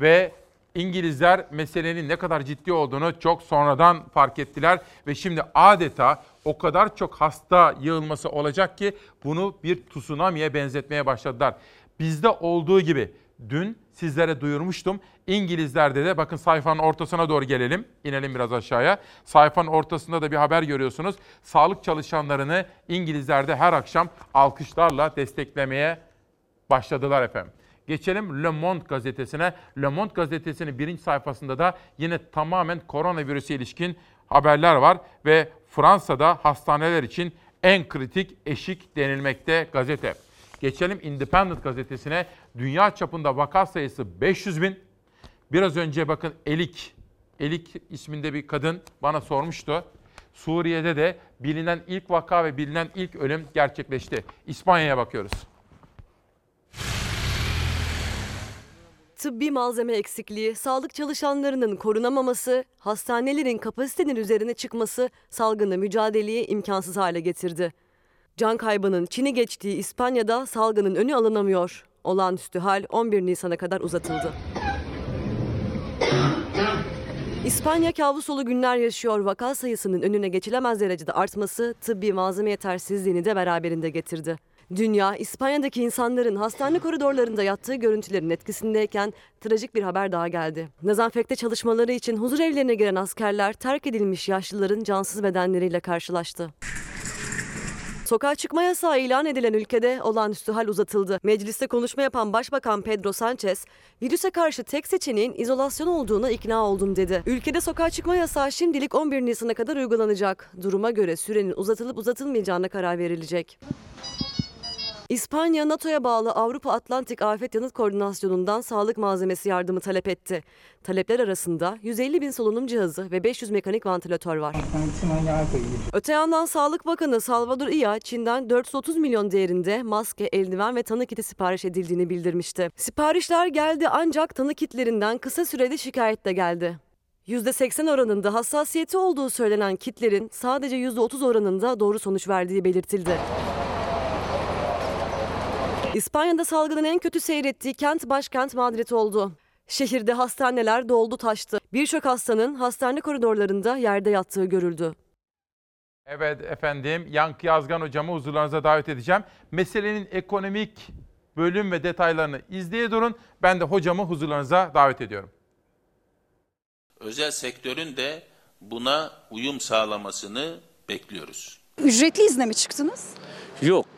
ve İngilizler meselenin ne kadar ciddi olduğunu çok sonradan fark ettiler ve şimdi adeta o kadar çok hasta yığılması olacak ki bunu bir tsunami'ye benzetmeye başladılar. Bizde olduğu gibi dün sizlere duyurmuştum. İngilizlerde de bakın sayfanın ortasına doğru gelelim. İnelim biraz aşağıya. Sayfanın ortasında da bir haber görüyorsunuz. Sağlık çalışanlarını İngilizlerde her akşam alkışlarla desteklemeye başladılar efendim. Geçelim Le Monde gazetesine. Le Monde gazetesinin birinci sayfasında da yine tamamen koronavirüse ilişkin haberler var ve Fransa'da hastaneler için en kritik eşik denilmekte gazete. Geçelim Independent gazetesine. Dünya çapında vaka sayısı 500 bin. Biraz önce bakın Elik, Elik isminde bir kadın bana sormuştu. Suriye'de de bilinen ilk vaka ve bilinen ilk ölüm gerçekleşti. İspanya'ya bakıyoruz. Tıbbi malzeme eksikliği, sağlık çalışanlarının korunamaması, hastanelerin kapasitenin üzerine çıkması salgını mücadeleyi imkansız hale getirdi. Can kaybının Çin'i geçtiği İspanya'da salgının önü alınamıyor. Olağanüstü hal 11 Nisan'a kadar uzatıldı. İspanya kabusolu günler yaşıyor. Vaka sayısının önüne geçilemez derecede artması tıbbi malzeme yetersizliğini de beraberinde getirdi. Dünya, İspanya'daki insanların hastane koridorlarında yattığı görüntülerin etkisindeyken trajik bir haber daha geldi. Nazanfekte çalışmaları için huzur evlerine giren askerler terk edilmiş yaşlıların cansız bedenleriyle karşılaştı. Sokağa çıkma yasağı ilan edilen ülkede olağanüstü hal uzatıldı. Mecliste konuşma yapan Başbakan Pedro Sanchez, virüse karşı tek seçeneğin izolasyon olduğuna ikna oldum dedi. Ülkede sokağa çıkma yasağı şimdilik 11 Nisan'a kadar uygulanacak. Duruma göre sürenin uzatılıp uzatılmayacağına karar verilecek. İspanya, NATO'ya bağlı Avrupa Atlantik Afet Yanıt Koordinasyonu'ndan sağlık malzemesi yardımı talep etti. Talepler arasında 150 bin solunum cihazı ve 500 mekanik vantilatör var. Öte yandan Sağlık Bakanı Salvador Illa, Çin'den 430 milyon değerinde maske, eldiven ve tanı kiti sipariş edildiğini bildirmişti. Siparişler geldi ancak tanı kitlerinden kısa sürede şikayet de geldi. %80 oranında hassasiyeti olduğu söylenen kitlerin sadece %30 oranında doğru sonuç verdiği belirtildi. İspanya'da salgının en kötü seyrettiği kent başkent Madrid oldu. Şehirde hastaneler doldu taştı. Birçok hastanın hastane koridorlarında yerde yattığı görüldü. Evet efendim Yankı Yazgan hocamı huzurlarınıza davet edeceğim. Meselenin ekonomik bölüm ve detaylarını izleye durun. Ben de hocamı huzurlarınıza davet ediyorum. Özel sektörün de buna uyum sağlamasını bekliyoruz. Ücretli izne mi çıktınız? Yok.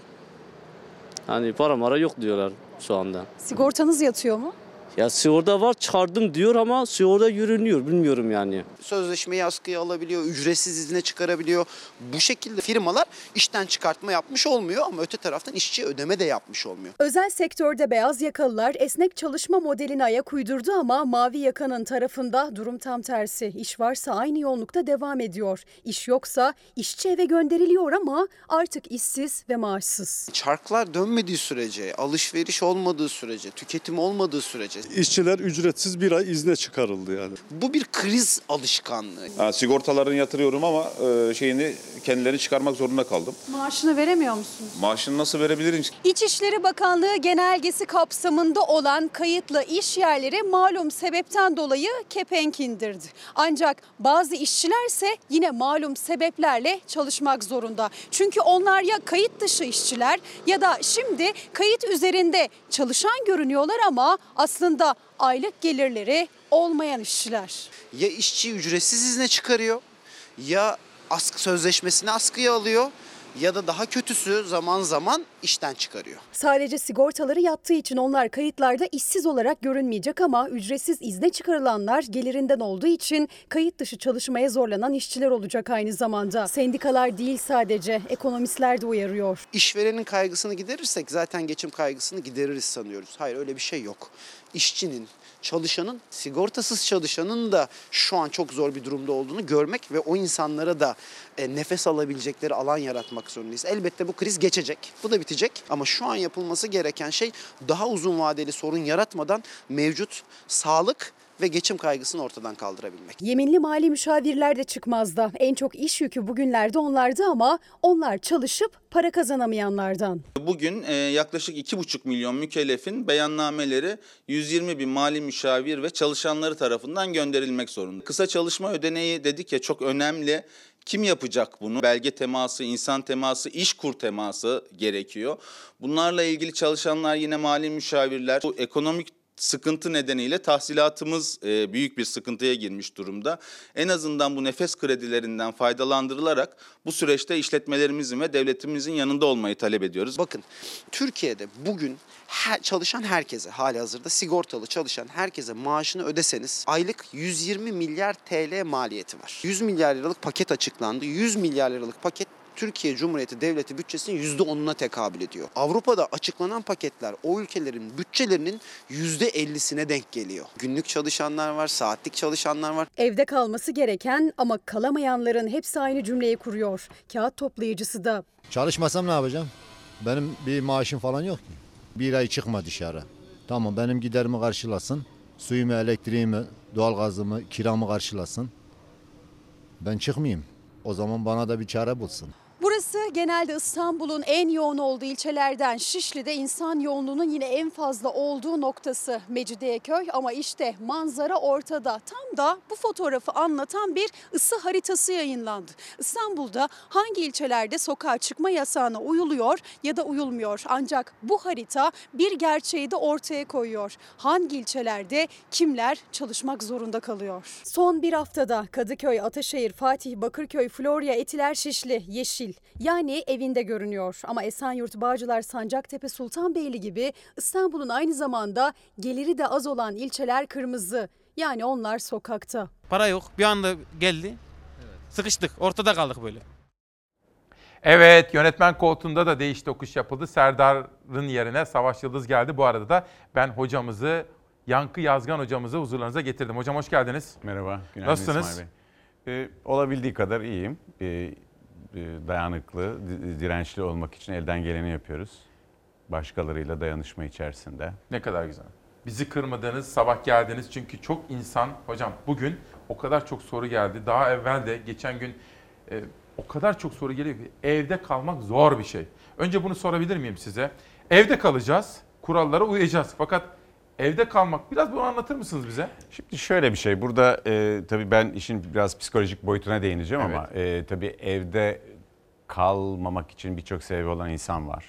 Hani para mara yok diyorlar şu anda. Sigortanız yatıyor mu? Ya sigorta var çıkardım diyor ama sigorta yürünüyor bilmiyorum yani. Sözleşmeyi askıya alabiliyor, ücretsiz izne çıkarabiliyor. Bu şekilde firmalar işten çıkartma yapmış olmuyor ama öte taraftan işçiye ödeme de yapmış olmuyor. Özel sektörde beyaz yakalılar esnek çalışma modeline ayak uydurdu ama mavi yakanın tarafında durum tam tersi. İş varsa aynı yoğunlukta devam ediyor. İş yoksa işçi eve gönderiliyor ama artık işsiz ve maaşsız. Çarklar dönmediği sürece, alışveriş olmadığı sürece, tüketim olmadığı sürece edeceğiz. İşçiler ücretsiz bir ay izne çıkarıldı yani. Bu bir kriz alışkanlığı. Ha, sigortalarını yatırıyorum ama e, şeyini kendileri çıkarmak zorunda kaldım. Maaşını veremiyor musunuz? Maaşını nasıl verebilirim? İçişleri Bakanlığı genelgesi kapsamında olan kayıtlı iş yerleri malum sebepten dolayı kepenk indirdi. Ancak bazı işçilerse yine malum sebeplerle çalışmak zorunda. Çünkü onlar ya kayıt dışı işçiler ya da şimdi kayıt üzerinde çalışan görünüyorlar ama aslında aylık gelirleri olmayan işçiler. Ya işçi ücretsiz izne çıkarıyor ya askı sözleşmesini askıya alıyor ya da daha kötüsü zaman zaman işten çıkarıyor. Sadece sigortaları yattığı için onlar kayıtlarda işsiz olarak görünmeyecek ama ücretsiz izne çıkarılanlar gelirinden olduğu için kayıt dışı çalışmaya zorlanan işçiler olacak aynı zamanda. Sendikalar değil sadece ekonomistler de uyarıyor. İşverenin kaygısını giderirsek zaten geçim kaygısını gideririz sanıyoruz. Hayır öyle bir şey yok. İşçinin, çalışanın, sigortasız çalışanın da şu an çok zor bir durumda olduğunu görmek ve o insanlara da e, nefes alabilecekleri alan yaratmak zorundayız. Elbette bu kriz geçecek. Bu da bitecek ama şu an yapılması gereken şey daha uzun vadeli sorun yaratmadan mevcut sağlık ve geçim kaygısını ortadan kaldırabilmek. Yeminli mali müşavirler de çıkmazda. En çok iş yükü bugünlerde onlarda ama onlar çalışıp para kazanamayanlardan. Bugün e, yaklaşık 2,5 milyon mükellefin beyannameleri 120 bin mali müşavir ve çalışanları tarafından gönderilmek zorunda. Kısa çalışma ödeneği dedik ya çok önemli. Kim yapacak bunu? Belge teması, insan teması, iş kur teması gerekiyor. Bunlarla ilgili çalışanlar yine mali müşavirler. Bu ekonomik sıkıntı nedeniyle tahsilatımız e, büyük bir sıkıntıya girmiş durumda. En azından bu nefes kredilerinden faydalandırılarak bu süreçte işletmelerimizin ve devletimizin yanında olmayı talep ediyoruz. Bakın Türkiye'de bugün çalışan herkese hali hazırda sigortalı çalışan herkese maaşını ödeseniz aylık 120 milyar TL maliyeti var. 100 milyar liralık paket açıklandı. 100 milyar liralık paket Türkiye Cumhuriyeti Devleti bütçesinin %10'una tekabül ediyor. Avrupa'da açıklanan paketler o ülkelerin bütçelerinin %50'sine denk geliyor. Günlük çalışanlar var, saatlik çalışanlar var. Evde kalması gereken ama kalamayanların hepsi aynı cümleyi kuruyor. Kağıt toplayıcısı da. Çalışmasam ne yapacağım? Benim bir maaşım falan yok ki. Bir ay çıkma dışarı. Tamam benim giderimi karşılasın. Suyumu, elektriğimi, doğalgazımı, kiramı karşılasın. Ben çıkmayayım. O zaman bana da bir çare bulsun. Burası genelde İstanbul'un en yoğun olduğu ilçelerden Şişli'de insan yoğunluğunun yine en fazla olduğu noktası Mecidiyeköy ama işte manzara ortada. Tam da bu fotoğrafı anlatan bir ısı haritası yayınlandı. İstanbul'da hangi ilçelerde sokağa çıkma yasağına uyuluyor ya da uyulmuyor. Ancak bu harita bir gerçeği de ortaya koyuyor. Hangi ilçelerde kimler çalışmak zorunda kalıyor? Son bir haftada Kadıköy, Ataşehir, Fatih, Bakırköy, Florya, Etiler, Şişli, Yeşil yani evinde görünüyor. Ama Esenyurt, Bağcılar, Sancaktepe, Sultanbeyli gibi İstanbul'un aynı zamanda geliri de az olan ilçeler kırmızı. Yani onlar sokakta. Para yok. Bir anda geldi. Sıkıştık. Ortada kaldık böyle. Evet yönetmen koltuğunda da değiş tokuş yapıldı. Serdar'ın yerine Savaş Yıldız geldi. Bu arada da ben hocamızı Yankı Yazgan hocamızı huzurlarınıza getirdim. Hocam hoş geldiniz. Merhaba. Günaydın Nasılsınız? İsmail Bey. Ee, olabildiği kadar iyiyim. Ee, dayanıklı, di- dirençli olmak için elden geleni yapıyoruz. Başkalarıyla dayanışma içerisinde. Ne kadar güzel. Bizi kırmadınız, sabah geldiniz çünkü çok insan, hocam bugün o kadar çok soru geldi. Daha evvel de geçen gün e, o kadar çok soru geliyor ki evde kalmak zor bir şey. Önce bunu sorabilir miyim size? Evde kalacağız, kurallara uyacağız. Fakat evde kalmak, biraz bunu anlatır mısınız bize? Şimdi şöyle bir şey, burada e, tabii ben işin biraz psikolojik boyutuna değineceğim ama e, tabii evde kalmamak için birçok sebebi olan insan var.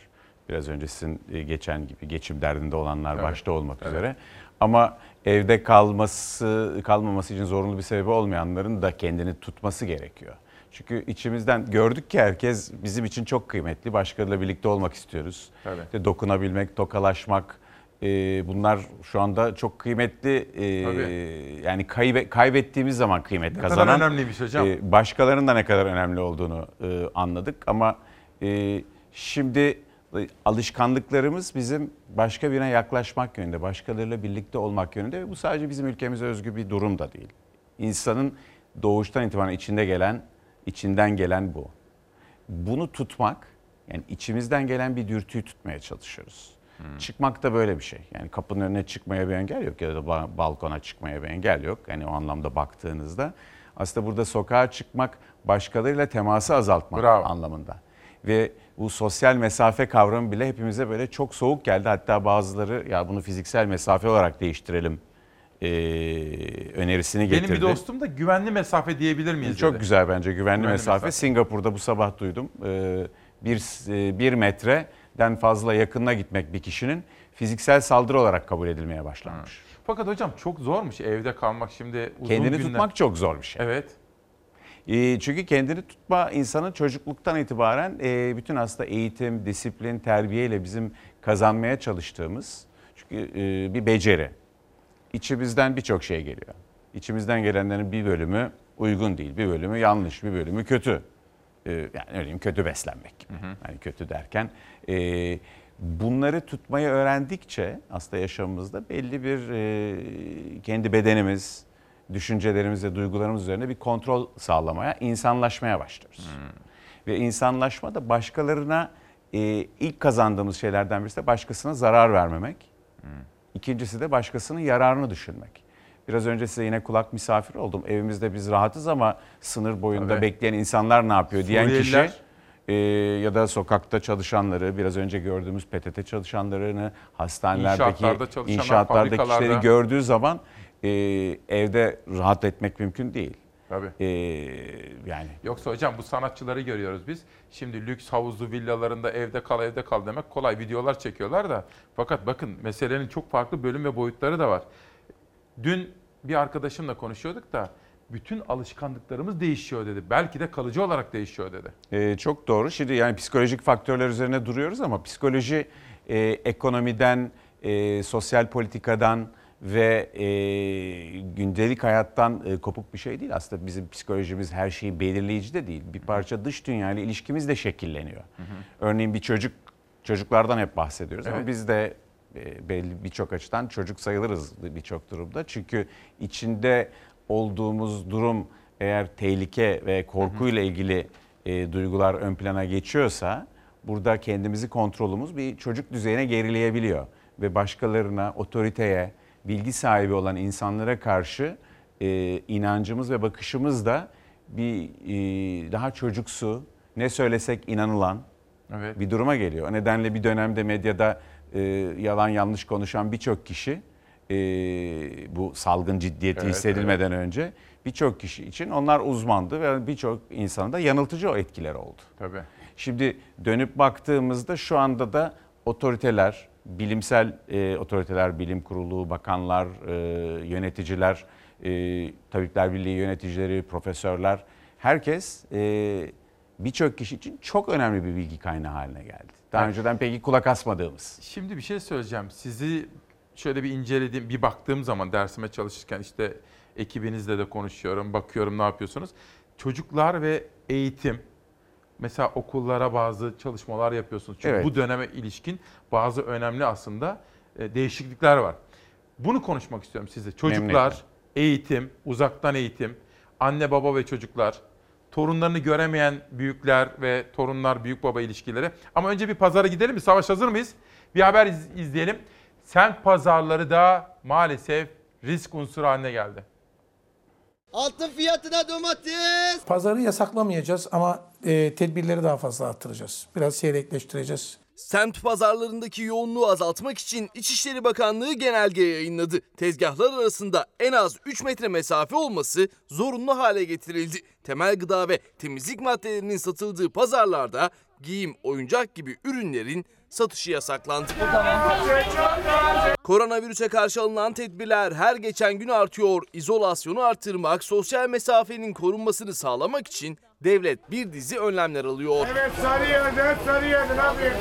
Biraz önce sizin e, geçen gibi geçim derdinde olanlar Evet. başta olmak Evet. üzere. Ama evde kalması kalmaması için zorunlu bir sebebi olmayanların da kendini tutması gerekiyor. Çünkü içimizden gördük ki herkes bizim için çok kıymetli. Başkalarıyla birlikte olmak istiyoruz. Tabii. İşte dokunabilmek, tokalaşmak e, bunlar şu anda çok kıymetli. e, Tabii. yani kaybe- kaybettiğimiz zaman kıymet Ne kadar kazanan. önemliymiş hocam. e, başkalarının da ne kadar önemli olduğunu e, anladık. Ama e, şimdi e, alışkanlıklarımız bizim başka birine yaklaşmak yönünde, başkalarıyla birlikte olmak yönünde ve bu sadece bizim ülkemize özgü bir durum da değil. İnsanın doğuştan itibaren içinde gelen, içinden gelen bu. Bunu tutmak, yani içimizden gelen bir dürtüyü tutmaya çalışıyoruz. Çıkmak da böyle bir şey. Yani kapının önüne çıkmaya bir engel yok ya da ba- balkona çıkmaya bir engel yok. Yani o anlamda baktığınızda aslında burada sokağa çıkmak başkalarıyla teması azaltmak anlamında. Ve bu sosyal mesafe kavramı bile hepimize böyle çok soğuk geldi. Hatta bazıları ya bunu fiziksel mesafe olarak değiştirelim eee, önerisini getirdi. Benim bir dostum da güvenli mesafe diyebilir miyiz Çok dedi. güzel bence güvenli, Güvenli mesafe. mesafe. Singapur'da bu sabah duydum. Ee, bir, e, bir metreden fazla yakınına gitmek bir kişinin fiziksel saldırı olarak kabul edilmeye başlanmış. Fakat hocam çok zormuş evde kalmak şimdi uzun Kendini günler. tutmak çok zor bir şey. Evet. Ee, çünkü kendini tutma insanın çocukluktan itibaren e, bütün aslında eğitim, disiplin, terbiyeyle bizim kazanmaya çalıştığımız çünkü e, bir beceri. İçimizden birçok şey geliyor. İçimizden gelenlerin bir bölümü uygun değil, bir bölümü yanlış, bir bölümü kötü. Ee, yani diyeyim kötü beslenmek gibi. Yani kötü derken e, bunları tutmayı öğrendikçe aslında yaşamımızda belli bir e, kendi bedenimiz, düşüncelerimiz ve duygularımız üzerine bir kontrol sağlamaya, insanlaşmaya başlıyoruz. Ve insanlaşma da başkalarına e, ilk kazandığımız şeylerden birisi de başkasına zarar vermemek. İkincisi de başkasının yararını düşünmek. Biraz önce size yine kulak misafiri oldum. Evimizde biz rahatız ama sınır boyunda Tabii. bekleyen insanlar ne yapıyor diyen kişi e, ya da sokakta çalışanları, biraz önce gördüğümüz PTT çalışanlarını, hastanelerdeki, İnşaatlarda inşaatlardaki kişileri gördüğü zaman e, evde rahat etmek mümkün değil. Tabii. E, yani Yoksa hocam bu sanatçıları görüyoruz biz. Şimdi lüks havuzlu villalarında evde kal evde kal demek kolay videolar çekiyorlar da. Fakat bakın meselenin çok farklı bölüm ve boyutları da var. Dün bir arkadaşımla konuşuyorduk da bütün alışkanlıklarımız değişiyor dedi. Belki de kalıcı olarak değişiyor dedi. Ee, çok doğru. Şimdi yani psikolojik faktörler üzerine duruyoruz ama psikoloji e, ekonomiden, e, sosyal politikadan ve e, gündelik hayattan e, kopuk bir şey değil. Aslında bizim psikolojimiz her şeyi belirleyici de değil. Bir parça dış dünyayla ilişkimiz de şekilleniyor. Örneğin bir çocuk, çocuklardan hep bahsediyoruz ama Evet. biz de e, belli birçok açıdan çocuk sayılırız birçok durumda. Çünkü içinde olduğumuz durum eğer tehlike ve korkuyla ilgili e, duygular ön plana geçiyorsa burada kendimizi kontrolümüz bir çocuk düzeyine gerileyebiliyor ve başkalarına, otoriteye, bilgi sahibi olan insanlara karşı e, inancımız ve bakışımız da bir e, daha çocuksu, ne söylesek inanılan Evet. bir duruma geliyor. O nedenle bir dönemde medyada e, yalan yanlış konuşan birçok kişi e, bu salgın ciddiyeti Evet, hissedilmeden önce birçok kişi için onlar uzmandı ve birçok insanda yanıltıcı o etkiler oldu. Tabii. Şimdi dönüp baktığımızda şu anda da otoriteler, bilimsel e, otoriteler, bilim kurulu, bakanlar, e, yöneticiler, e, Tabipler Birliği yöneticileri, profesörler, herkes e, birçok kişi için çok önemli bir bilgi kaynağı haline geldi. Daha Evet. önceden peki kulak asmadığımız. Şimdi bir şey söyleyeceğim. Sizi şöyle bir inceledim, bir baktığım zaman dersime çalışırken işte ekibinizle de konuşuyorum, bakıyorum ne yapıyorsunuz. Çocuklar ve eğitim, mesela okullara bazı çalışmalar yapıyorsunuz. Çünkü Evet. bu döneme ilişkin bazı önemli aslında e, değişiklikler var. Bunu konuşmak istiyorum size. Çocuklar, Memnuniyetle. eğitim, uzaktan eğitim, anne baba ve çocuklar, torunlarını göremeyen büyükler ve torunlar büyük baba ilişkileri. Ama önce bir pazara gidelim mi? Savaş hazır mıyız? Bir haber iz- izleyelim. Semt pazarları da maalesef risk unsuru haline geldi. Altın fiyatına domates. Pazarı yasaklamayacağız ama e, tedbirleri daha fazla arttıracağız. Biraz seyrekleştireceğiz. Semt pazarlarındaki yoğunluğu azaltmak için İçişleri Bakanlığı genelge yayınladı. Tezgahlar arasında en az 3 metre mesafe olması zorunlu hale getirildi. Temel gıda ve temizlik maddelerinin satıldığı pazarlarda giyim, oyuncak gibi ürünlerin satışı yasaklandı. Koronavirüse karşı alınan tedbirler her geçen gün artıyor. İzolasyonu artırmak, sosyal mesafenin korunmasını sağlamak için devlet bir dizi önlemler alıyor. Evet sarı yerden sarı yerden abi.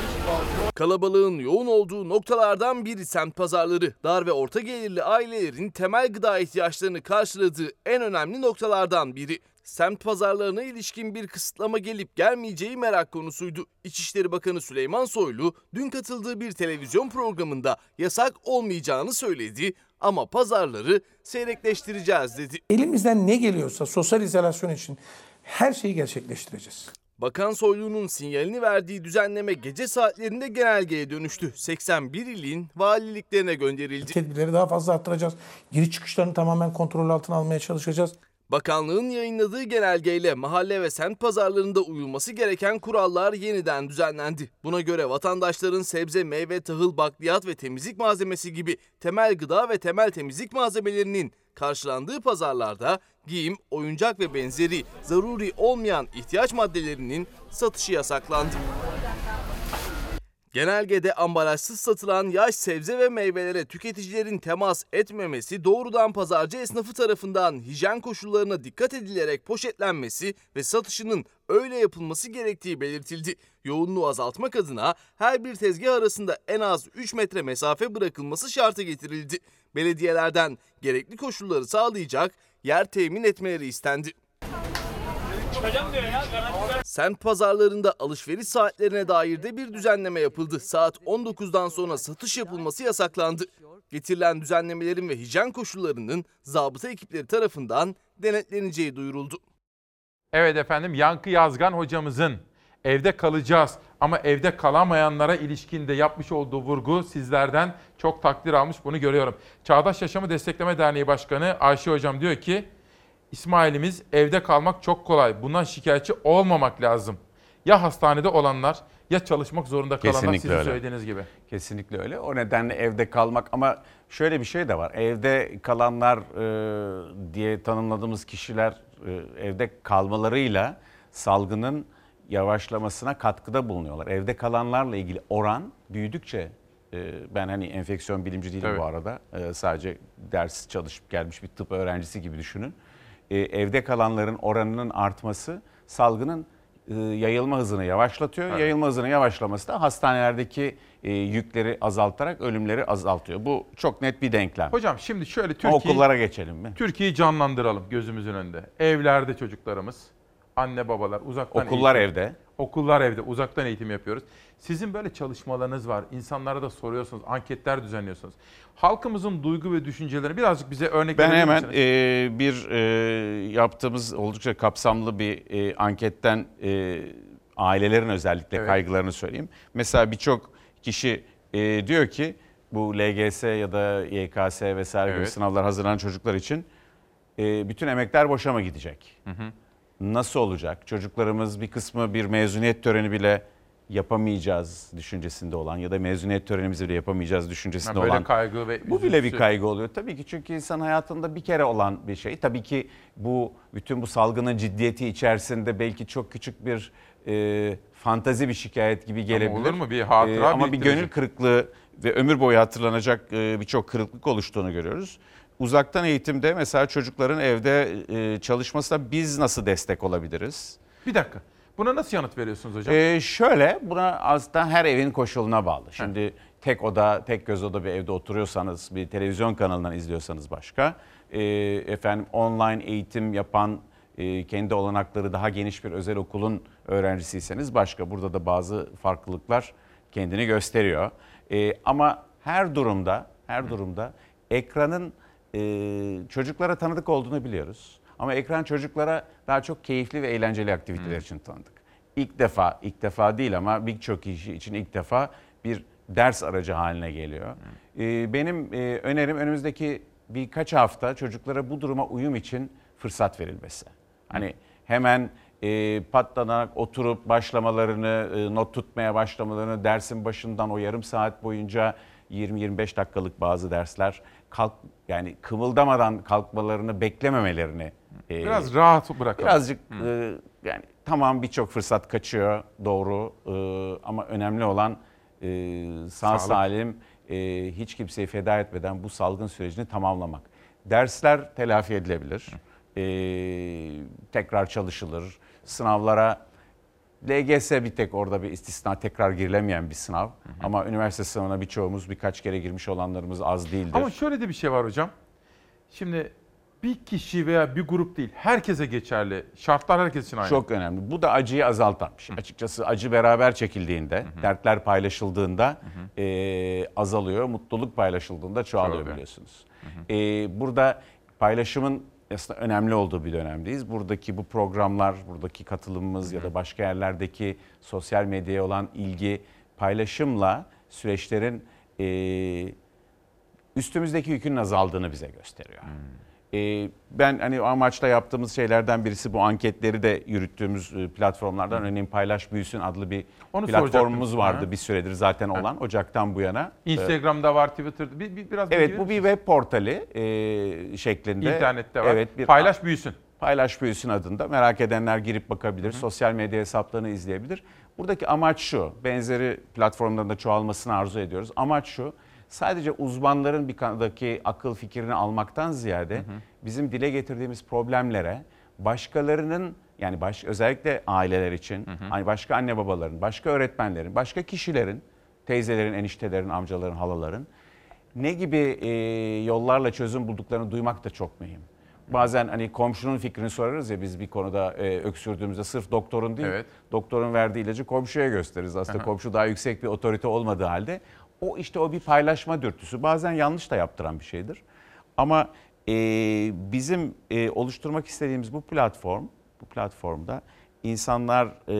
Kalabalığın yoğun olduğu noktalardan biri semt pazarları. Dar ve orta gelirli ailelerin temel gıda ihtiyaçlarını karşıladığı en önemli noktalardan biri. Semt pazarlarına ilişkin bir kısıtlama gelip gelmeyeceği merak konusuydu. İçişleri Bakanı Süleyman Soylu dün katıldığı bir televizyon programında yasak olmayacağını söyledi ama pazarları seyrekleştireceğiz dedi. Elimizden ne geliyorsa sosyal izolasyon için her şeyi gerçekleştireceğiz. Bakan Soylu'nun sinyalini verdiği düzenleme gece saatlerinde genelgeye dönüştü. 81 ilin valiliklerine gönderildi. Tedbirleri daha fazla arttıracağız. Giriş çıkışlarını tamamen kontrol altına almaya çalışacağız. Bakanlığın yayınladığı genelgeyle mahalle ve semt pazarlarında uyulması gereken kurallar yeniden düzenlendi. Buna göre vatandaşların sebze, meyve, tahıl, bakliyat ve temizlik malzemesi gibi temel gıda ve temel temizlik malzemelerinin karşılandığı pazarlarda giyim, oyuncak ve benzeri zaruri olmayan ihtiyaç maddelerinin satışı yasaklandı. Genelgede ambalajsız satılan yaş sebze ve meyvelere tüketicilerin temas etmemesi, doğrudan pazarcı esnafı tarafından hijyen koşullarına dikkat edilerek poşetlenmesi ve satışının öyle yapılması gerektiği belirtildi. Yoğunluğu azaltmak adına her bir tezgah arasında en az 3 metre mesafe bırakılması şartı getirildi. Belediyelerden gerekli koşulları sağlayacak yer temin etmeleri istendi. Semt pazarlarında alışveriş saatlerine dair de bir düzenleme yapıldı. Saat 19'dan sonra satış yapılması yasaklandı. Getirilen düzenlemelerin ve hijyen koşullarının zabıta ekipleri tarafından denetleneceği duyuruldu. Evet efendim Yankı Yazgan hocamızın evde kalacağız ama evde kalamayanlara ilişkinde yapmış olduğu vurgu sizlerden çok takdir almış bunu görüyorum. Çağdaş Yaşamı Destekleme Derneği Başkanı Ayşe Hocam diyor ki İsmail'imiz evde kalmak çok kolay. Bundan şikayetçi olmamak lazım. Ya hastanede olanlar ya çalışmak zorunda kalanlar Kesinlikle sizin öyle. söylediğiniz gibi. Kesinlikle öyle. O nedenle evde kalmak ama şöyle bir şey de var. Evde kalanlar e, diye tanımladığımız kişiler e, evde kalmalarıyla salgının yavaşlamasına katkıda bulunuyorlar. Evde kalanlarla ilgili oran büyüdükçe e, ben hani enfeksiyon bilimci değilim Evet. bu arada. E, sadece ders çalışıp gelmiş bir tıp öğrencisi gibi düşünün. E, evde kalanların oranının artması salgının e, yayılma hızını yavaşlatıyor. Evet. Yayılma hızının yavaşlaması da hastanelerdeki e, yükleri azaltarak ölümleri azaltıyor. Bu çok net bir denklem. Hocam şimdi şöyle Ama Türkiye Okullara geçelim mi? Türkiye'yi canlandıralım gözümüzün önünde. Evlerde çocuklarımız, anne babalar uzaktan Okullar eğitim- evde. Okullar evde, uzaktan eğitim yapıyoruz. Sizin böyle çalışmalarınız var. İnsanlara da soruyorsunuz, anketler düzenliyorsunuz. Halkımızın duygu ve düşüncelerini birazcık bize örnek Ben hemen misiniz? e, bir e, yaptığımız oldukça kapsamlı bir e, anketten e, ailelerin özellikle Evet. kaygılarını söyleyeyim. Mesela birçok kişi e, diyor ki bu LGS ya da YKS vesaire gibi Evet. sınavlar hazırlanan çocuklar için e, bütün emekler boşa mı gidecek? Hı hı. Nasıl olacak? Çocuklarımız bir kısmı bir mezuniyet töreni bile yapamayacağız düşüncesinde olan ya da mezuniyet törenimizi bile yapamayacağız düşüncesinde böyle olan kaygı ve bu bile bir kaygı oluyor. Tabii ki çünkü insan hayatında bir kere olan bir şey. Tabii ki bu bütün bu salgının ciddiyeti içerisinde belki çok küçük bir e, fantazi bir şikayet gibi gelebilir. olur mu? Bir hatıra ama bir gönül kırıklığı ve ömür boyu hatırlanacak e, birçok kırıklık oluştuğunu görüyoruz. Uzaktan eğitimde mesela çocukların evde e, çalışmasına biz nasıl destek olabiliriz? Bir dakika. Buna nasıl yanıt veriyorsunuz hocam? Ee, şöyle buna aslında her evin koşuluna bağlı. Şimdi tek oda, tek göz oda bir evde oturuyorsanız, bir televizyon kanalından izliyorsanız başka. Ee, efendim online eğitim yapan, e, kendi olanakları daha geniş bir özel okulun öğrencisiyseniz başka. Burada da bazı farklılıklar kendini gösteriyor. Ee, ama her durumda, her durumda ekranın e, çocuklara tanıdık olduğunu biliyoruz. Ama ekran çocuklara daha çok keyifli ve eğlenceli aktiviteler için tanıdık. İlk defa, ilk defa değil ama birçok kişi için ilk defa bir ders aracı haline geliyor. Ee, benim e, önerim önümüzdeki birkaç hafta çocuklara bu duruma uyum için fırsat verilmesi. Hani hemen e, patlanarak oturup başlamalarını, e, not tutmaya başlamalarını, dersin başından o yarım saat boyunca 20-25 dakikalık bazı dersler kalk yani kımıldamadan kalkmalarını beklememelerini e, Biraz rahat bırakalım. Birazcık e, yani tamam birçok fırsat kaçıyor doğru e, ama önemli olan e, sağ Sağlık. salim e, hiç kimseyi feda etmeden bu salgın sürecini tamamlamak. Dersler telafi edilebilir. E, tekrar çalışılır. Sınavlara LGS bir tek orada bir istisna tekrar girilemeyen bir sınav. Ama üniversite sınavına birçoğumuz birkaç kere girmiş olanlarımız az değildir. Ama şöyle de bir şey var hocam. Şimdi bir kişi veya bir grup değil, herkese geçerli. Şartlar herkes için aynı. Çok önemli. Bu da acıyı azaltan bir şey. Açıkçası acı beraber çekildiğinde, dertler paylaşıldığında e, azalıyor. Mutluluk paylaşıldığında çoğalıyor Çoğalıyor. biliyorsunuz. E, burada paylaşımın aslında önemli olduğu bir dönemdeyiz. Buradaki bu programlar, buradaki katılımımız ya da başka yerlerdeki sosyal medyaya olan ilgi, paylaşımla süreçlerin e, üstümüzdeki yükün azaldığını bize gösteriyor. E, ben hani o amaçla yaptığımız şeylerden birisi bu anketleri de yürüttüğümüz e, platformlardan örneğin Paylaş Büyüsün adlı bir Onu platformumuz vardı Ha. bir süredir zaten olan Ocak'tan bu yana. E, Instagram'da var, Twitter'da. Bir, bir, biraz Evet bu bir web portali e, şeklinde. İnternette var. Evet, bir, Paylaş büyüsün. Paylaş büyüsün adında. Merak edenler girip bakabilir. Sosyal medya hesaplarını izleyebilir. Buradaki amaç şu. Benzeri platformların da çoğalmasını arzu ediyoruz. Amaç şu. Sadece uzmanların bir kanadaki akıl fikrini almaktan ziyade bizim dile getirdiğimiz problemlere başkalarının yani baş, özellikle aileler için, hani başka anne babaların, başka öğretmenlerin, başka kişilerin, teyzelerin, eniştelerin, amcaların, halaların ne gibi e, yollarla çözüm bulduklarını duymak da çok mühim. Bazen hani komşunun fikrini sorarız ya biz bir konuda e, öksürdüğümüzde sırf doktorun değil, Evet. doktorun verdiği ilacı komşuya gösteririz. Aslında Aha. komşu daha yüksek bir otorite olmadığı halde o işte o bir paylaşma dürtüsü. Bazen yanlış da yaptıran bir şeydir. Ama e, bizim e, oluşturmak istediğimiz bu platform, bu platformda insanlar e,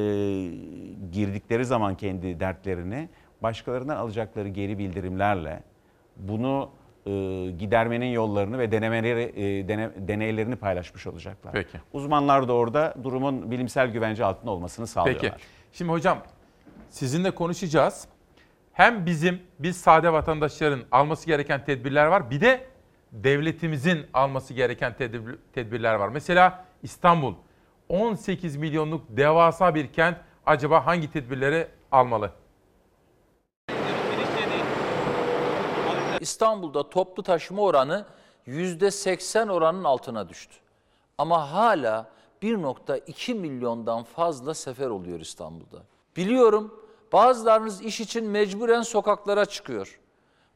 girdikleri zaman kendi dertlerini başkalarından alacakları geri bildirimlerle bunu e, gidermenin yollarını ve denemeleri e, dene- deneylerini paylaşmış olacaklar. Peki. Uzmanlar da orada durumun bilimsel güvence altında olmasını sağlıyorlar. Peki. Şimdi hocam sizinle konuşacağız. Hem bizim, biz sade vatandaşların alması gereken tedbirler var. Bir de devletimizin alması gereken tedbir- tedbirler var. Mesela İstanbul 18 milyonluk devasa bir kent. Acaba hangi tedbirleri almalı? İstanbul'da toplu taşıma oranı %80 oranın altına düştü. Ama hala 1.2 milyondan fazla sefer oluyor İstanbul'da. Biliyorum bazılarınız iş için mecburen sokaklara çıkıyor.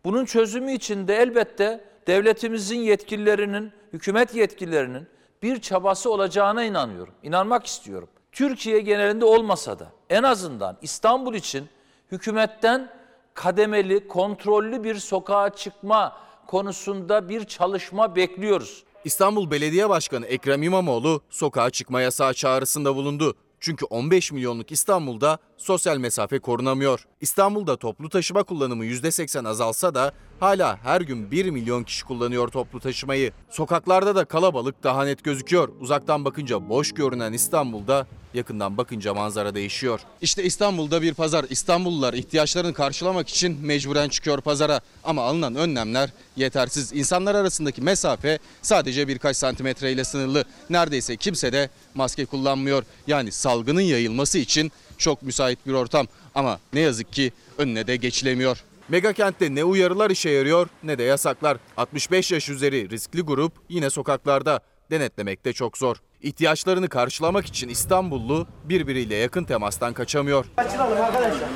Bunun çözümü için de elbette devletimizin yetkililerinin, hükümet yetkililerinin bir çabası olacağına inanıyorum. İnanmak istiyorum. Türkiye genelinde olmasa da en azından İstanbul için hükümetten kademeli, kontrollü bir sokağa çıkma konusunda bir çalışma bekliyoruz. İstanbul Belediye Başkanı Ekrem İmamoğlu sokağa çıkma yasağı çağrısında bulundu. Çünkü 15 milyonluk İstanbul'da sosyal mesafe korunamıyor. İstanbul'da toplu taşıma kullanımı %80 azalsa da hala her gün 1 milyon kişi kullanıyor toplu taşımayı. Sokaklarda da kalabalık daha net gözüküyor. Uzaktan bakınca boş görünen İstanbul'da yakından bakınca manzara değişiyor. İşte İstanbul'da bir pazar. İstanbullular ihtiyaçlarını karşılamak için mecburen çıkıyor pazara. Ama alınan önlemler yetersiz. İnsanlar arasındaki mesafe sadece birkaç santimetre ile sınırlı. Neredeyse kimse de maske kullanmıyor. Yani salgının yayılması için çok müsait bir ortam. Ama ne yazık ki önüne de geçilemiyor. Mega kentte ne uyarılar işe yarıyor ne de yasaklar. 65 yaş üzeri riskli grup yine sokaklarda. Denetlemek de çok zor. İhtiyaçlarını karşılamak için İstanbullu birbiriyle yakın temastan kaçamıyor. Açılalım arkadaşlar.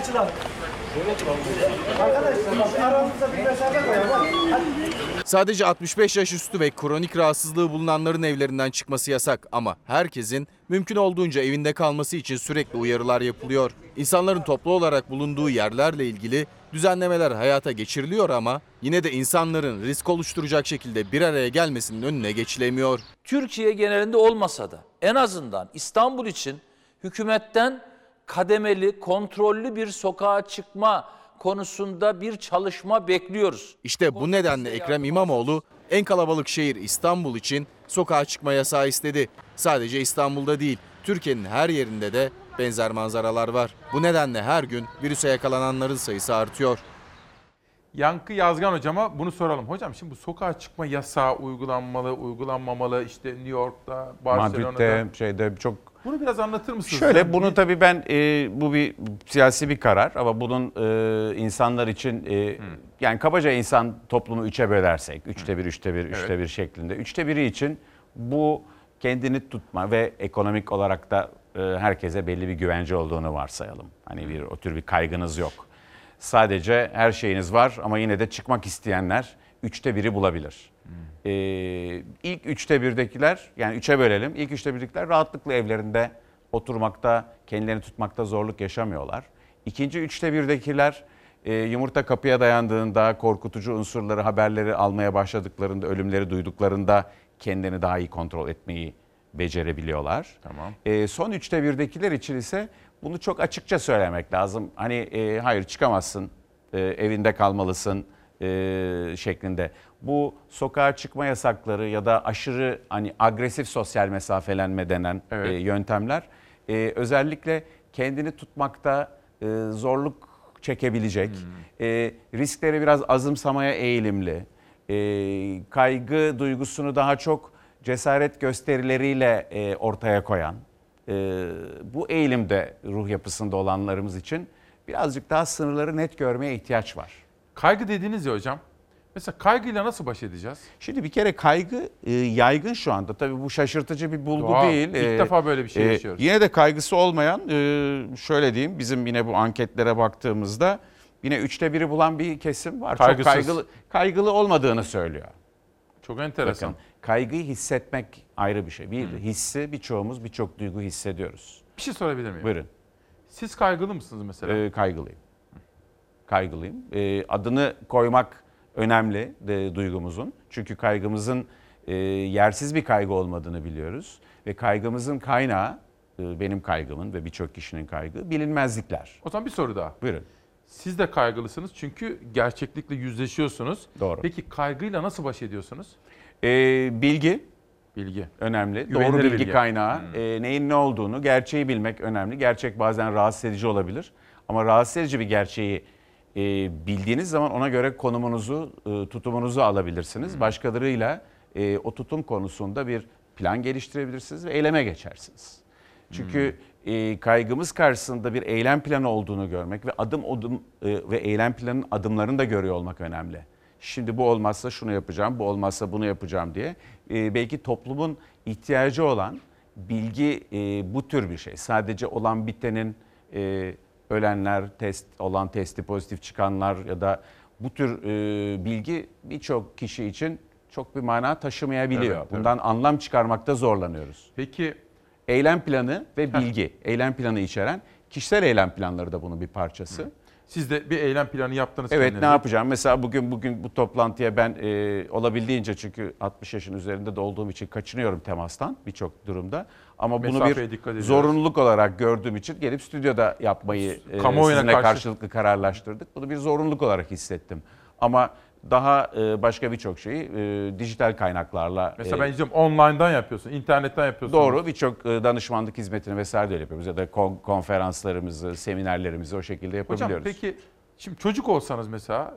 Açılalım. Arkadaşlar aramızda bir mesafe koyalım. Sadece 65 yaş üstü ve kronik rahatsızlığı bulunanların evlerinden çıkması yasak ama herkesin mümkün olduğunca evinde kalması için sürekli uyarılar yapılıyor. İnsanların toplu olarak bulunduğu yerlerle ilgili düzenlemeler hayata geçiriliyor ama yine de insanların risk oluşturacak şekilde bir araya gelmesinin önüne geçilemiyor. Türkiye genelinde olmasa da en azından İstanbul için hükümetten kademeli, kontrollü bir sokağa çıkma konusunda bir çalışma bekliyoruz. İşte bu nedenle Ekrem İmamoğlu en kalabalık şehir İstanbul için sokağa çıkma yasağı istedi. Sadece İstanbul'da değil, Türkiye'nin her yerinde de benzer manzaralar var. Bu nedenle her gün virüse yakalananların sayısı artıyor. Yankı Yazgan hocama bunu soralım. Hocam şimdi bu sokağa çıkma yasağı uygulanmalı, uygulanmamalı işte New York'ta, Barcelona'da. Madrid'de şeyde çok Bunu biraz anlatır mısınız? Şöyle Yani bunu bir- tabii ben e, bu bir siyasi bir karar ama bunun e, insanlar için e, yani kabaca insan toplumu üçe bölersek, üçte bir, üçte bir, üçte bir şeklinde. Üçte biri için bu kendini tutma ve ekonomik olarak da e, herkese belli bir güvence olduğunu varsayalım. Hani bir o tür bir kaygınız yok. Sadece her şeyiniz var ama yine de çıkmak isteyenler üçte biri bulabilir. Ee, ilk üçte birdekiler yani üçe bölelim. İlk üçte birdekiler rahatlıkla evlerinde oturmakta, kendilerini tutmakta zorluk yaşamıyorlar. İkinci üçte birdekiler e, yumurta kapıya dayandığında, korkutucu unsurları, haberleri almaya başladıklarında, ölümleri duyduklarında kendini daha iyi kontrol etmeyi becerebiliyorlar. Tamam. E, son üçte birdekiler için ise bunu çok açıkça söylemek lazım. Hani e, hayır çıkamazsın, e, evinde kalmalısın e, şeklinde. Bu sokağa çıkma yasakları ya da aşırı hani agresif sosyal mesafelenme denen e, yöntemler e, özellikle kendini tutmakta e, zorluk çekebilecek, e, riskleri biraz azımsamaya eğilimli, e, kaygı duygusunu daha çok cesaret gösterileriyle e, ortaya koyan, e, bu eğilimde ruh yapısında olanlarımız için birazcık daha sınırları net görmeye ihtiyaç var. Kaygı dediniz ya hocam. Mesela kaygıyla nasıl baş edeceğiz? Şimdi bir kere kaygı e, yaygın şu anda. Tabii bu şaşırtıcı bir bulgu Doğal. değil. İlk E, defa böyle bir şey e, yaşıyoruz. Yine de kaygısı olmayan, e, şöyle diyeyim bizim yine bu anketlere baktığımızda yine üçte biri bulan bir kesim var. Kaygısız. Çok kaygılı, kaygılı olmadığını söylüyor. Çok enteresan. Bakın, kaygıyı hissetmek ayrı bir şey. Bir hissi birçoğumuz birçok duygu hissediyoruz. Bir şey sorabilir miyim? Buyurun. Siz kaygılı mısınız mesela? Ee, kaygılıyım. Kaygılıyım. Ee, adını koymak önemli de, duygumuzun. Çünkü kaygımızın e, yersiz bir kaygı olmadığını biliyoruz. Ve kaygımızın kaynağı, e, benim kaygımın ve birçok kişinin kaygı bilinmezlikler. O zaman bir soru daha. Buyurun. Siz de kaygılısınız çünkü gerçeklikle yüzleşiyorsunuz. Doğru. Peki kaygıyla nasıl baş ediyorsunuz? Ee, bilgi. Bilgi. Önemli. Güvenilir Doğru bilgi, bilgi. kaynağı. Hmm. Ee, neyin ne olduğunu, gerçeği bilmek önemli. Gerçek bazen rahatsız edici olabilir. Ama rahatsız edici bir gerçeği e, bildiğiniz zaman ona göre konumunuzu, e, tutumunuzu alabilirsiniz. Başkalarıyla e, o tutum konusunda bir plan geliştirebilirsiniz ve eyleme geçersiniz. Çünkü e, kaygımız karşısında bir eylem planı olduğunu görmek ve adım adım e, ve eylem planının adımlarını da görüyor olmak önemli. Şimdi bu olmazsa şunu yapacağım, bu olmazsa bunu yapacağım diye. E, belki toplumun ihtiyacı olan bilgi e, bu tür bir şey. Sadece olan bitenin e, ölenler, test olan testi pozitif çıkanlar ya da bu tür e, bilgi birçok kişi için çok bir mana taşımayabiliyor. Evet, evet. Bundan anlam çıkarmakta zorlanıyoruz. Peki eylem planı ve bilgi, eylem planı içeren kişisel eylem planları da bunun bir parçası. Siz de bir eylem planı yaptınız Evet kendinize. ne yapacağım? Mesela bugün bugün bu toplantıya ben e, olabildiğince çünkü 60 yaşın üzerinde de olduğum için kaçınıyorum temastan birçok durumda. Ama bunu Mesafeye bir zorunluluk olarak gördüğüm için gelip stüdyoda yapmayı e, Kamuoyuna sizinle karşı- karşılıklı kararlaştırdık. Bunu bir zorunluluk olarak hissettim. Ama daha e, başka birçok şeyi e, dijital kaynaklarla Mesela ben izliyorum online'dan yapıyorsun, internetten yapıyorsun. Doğru birçok danışmanlık hizmetini vesaire de yapıyoruz. Ya da kon- konferanslarımızı, seminerlerimizi o şekilde Hocam yapabiliyoruz. peki şimdi çocuk olsanız mesela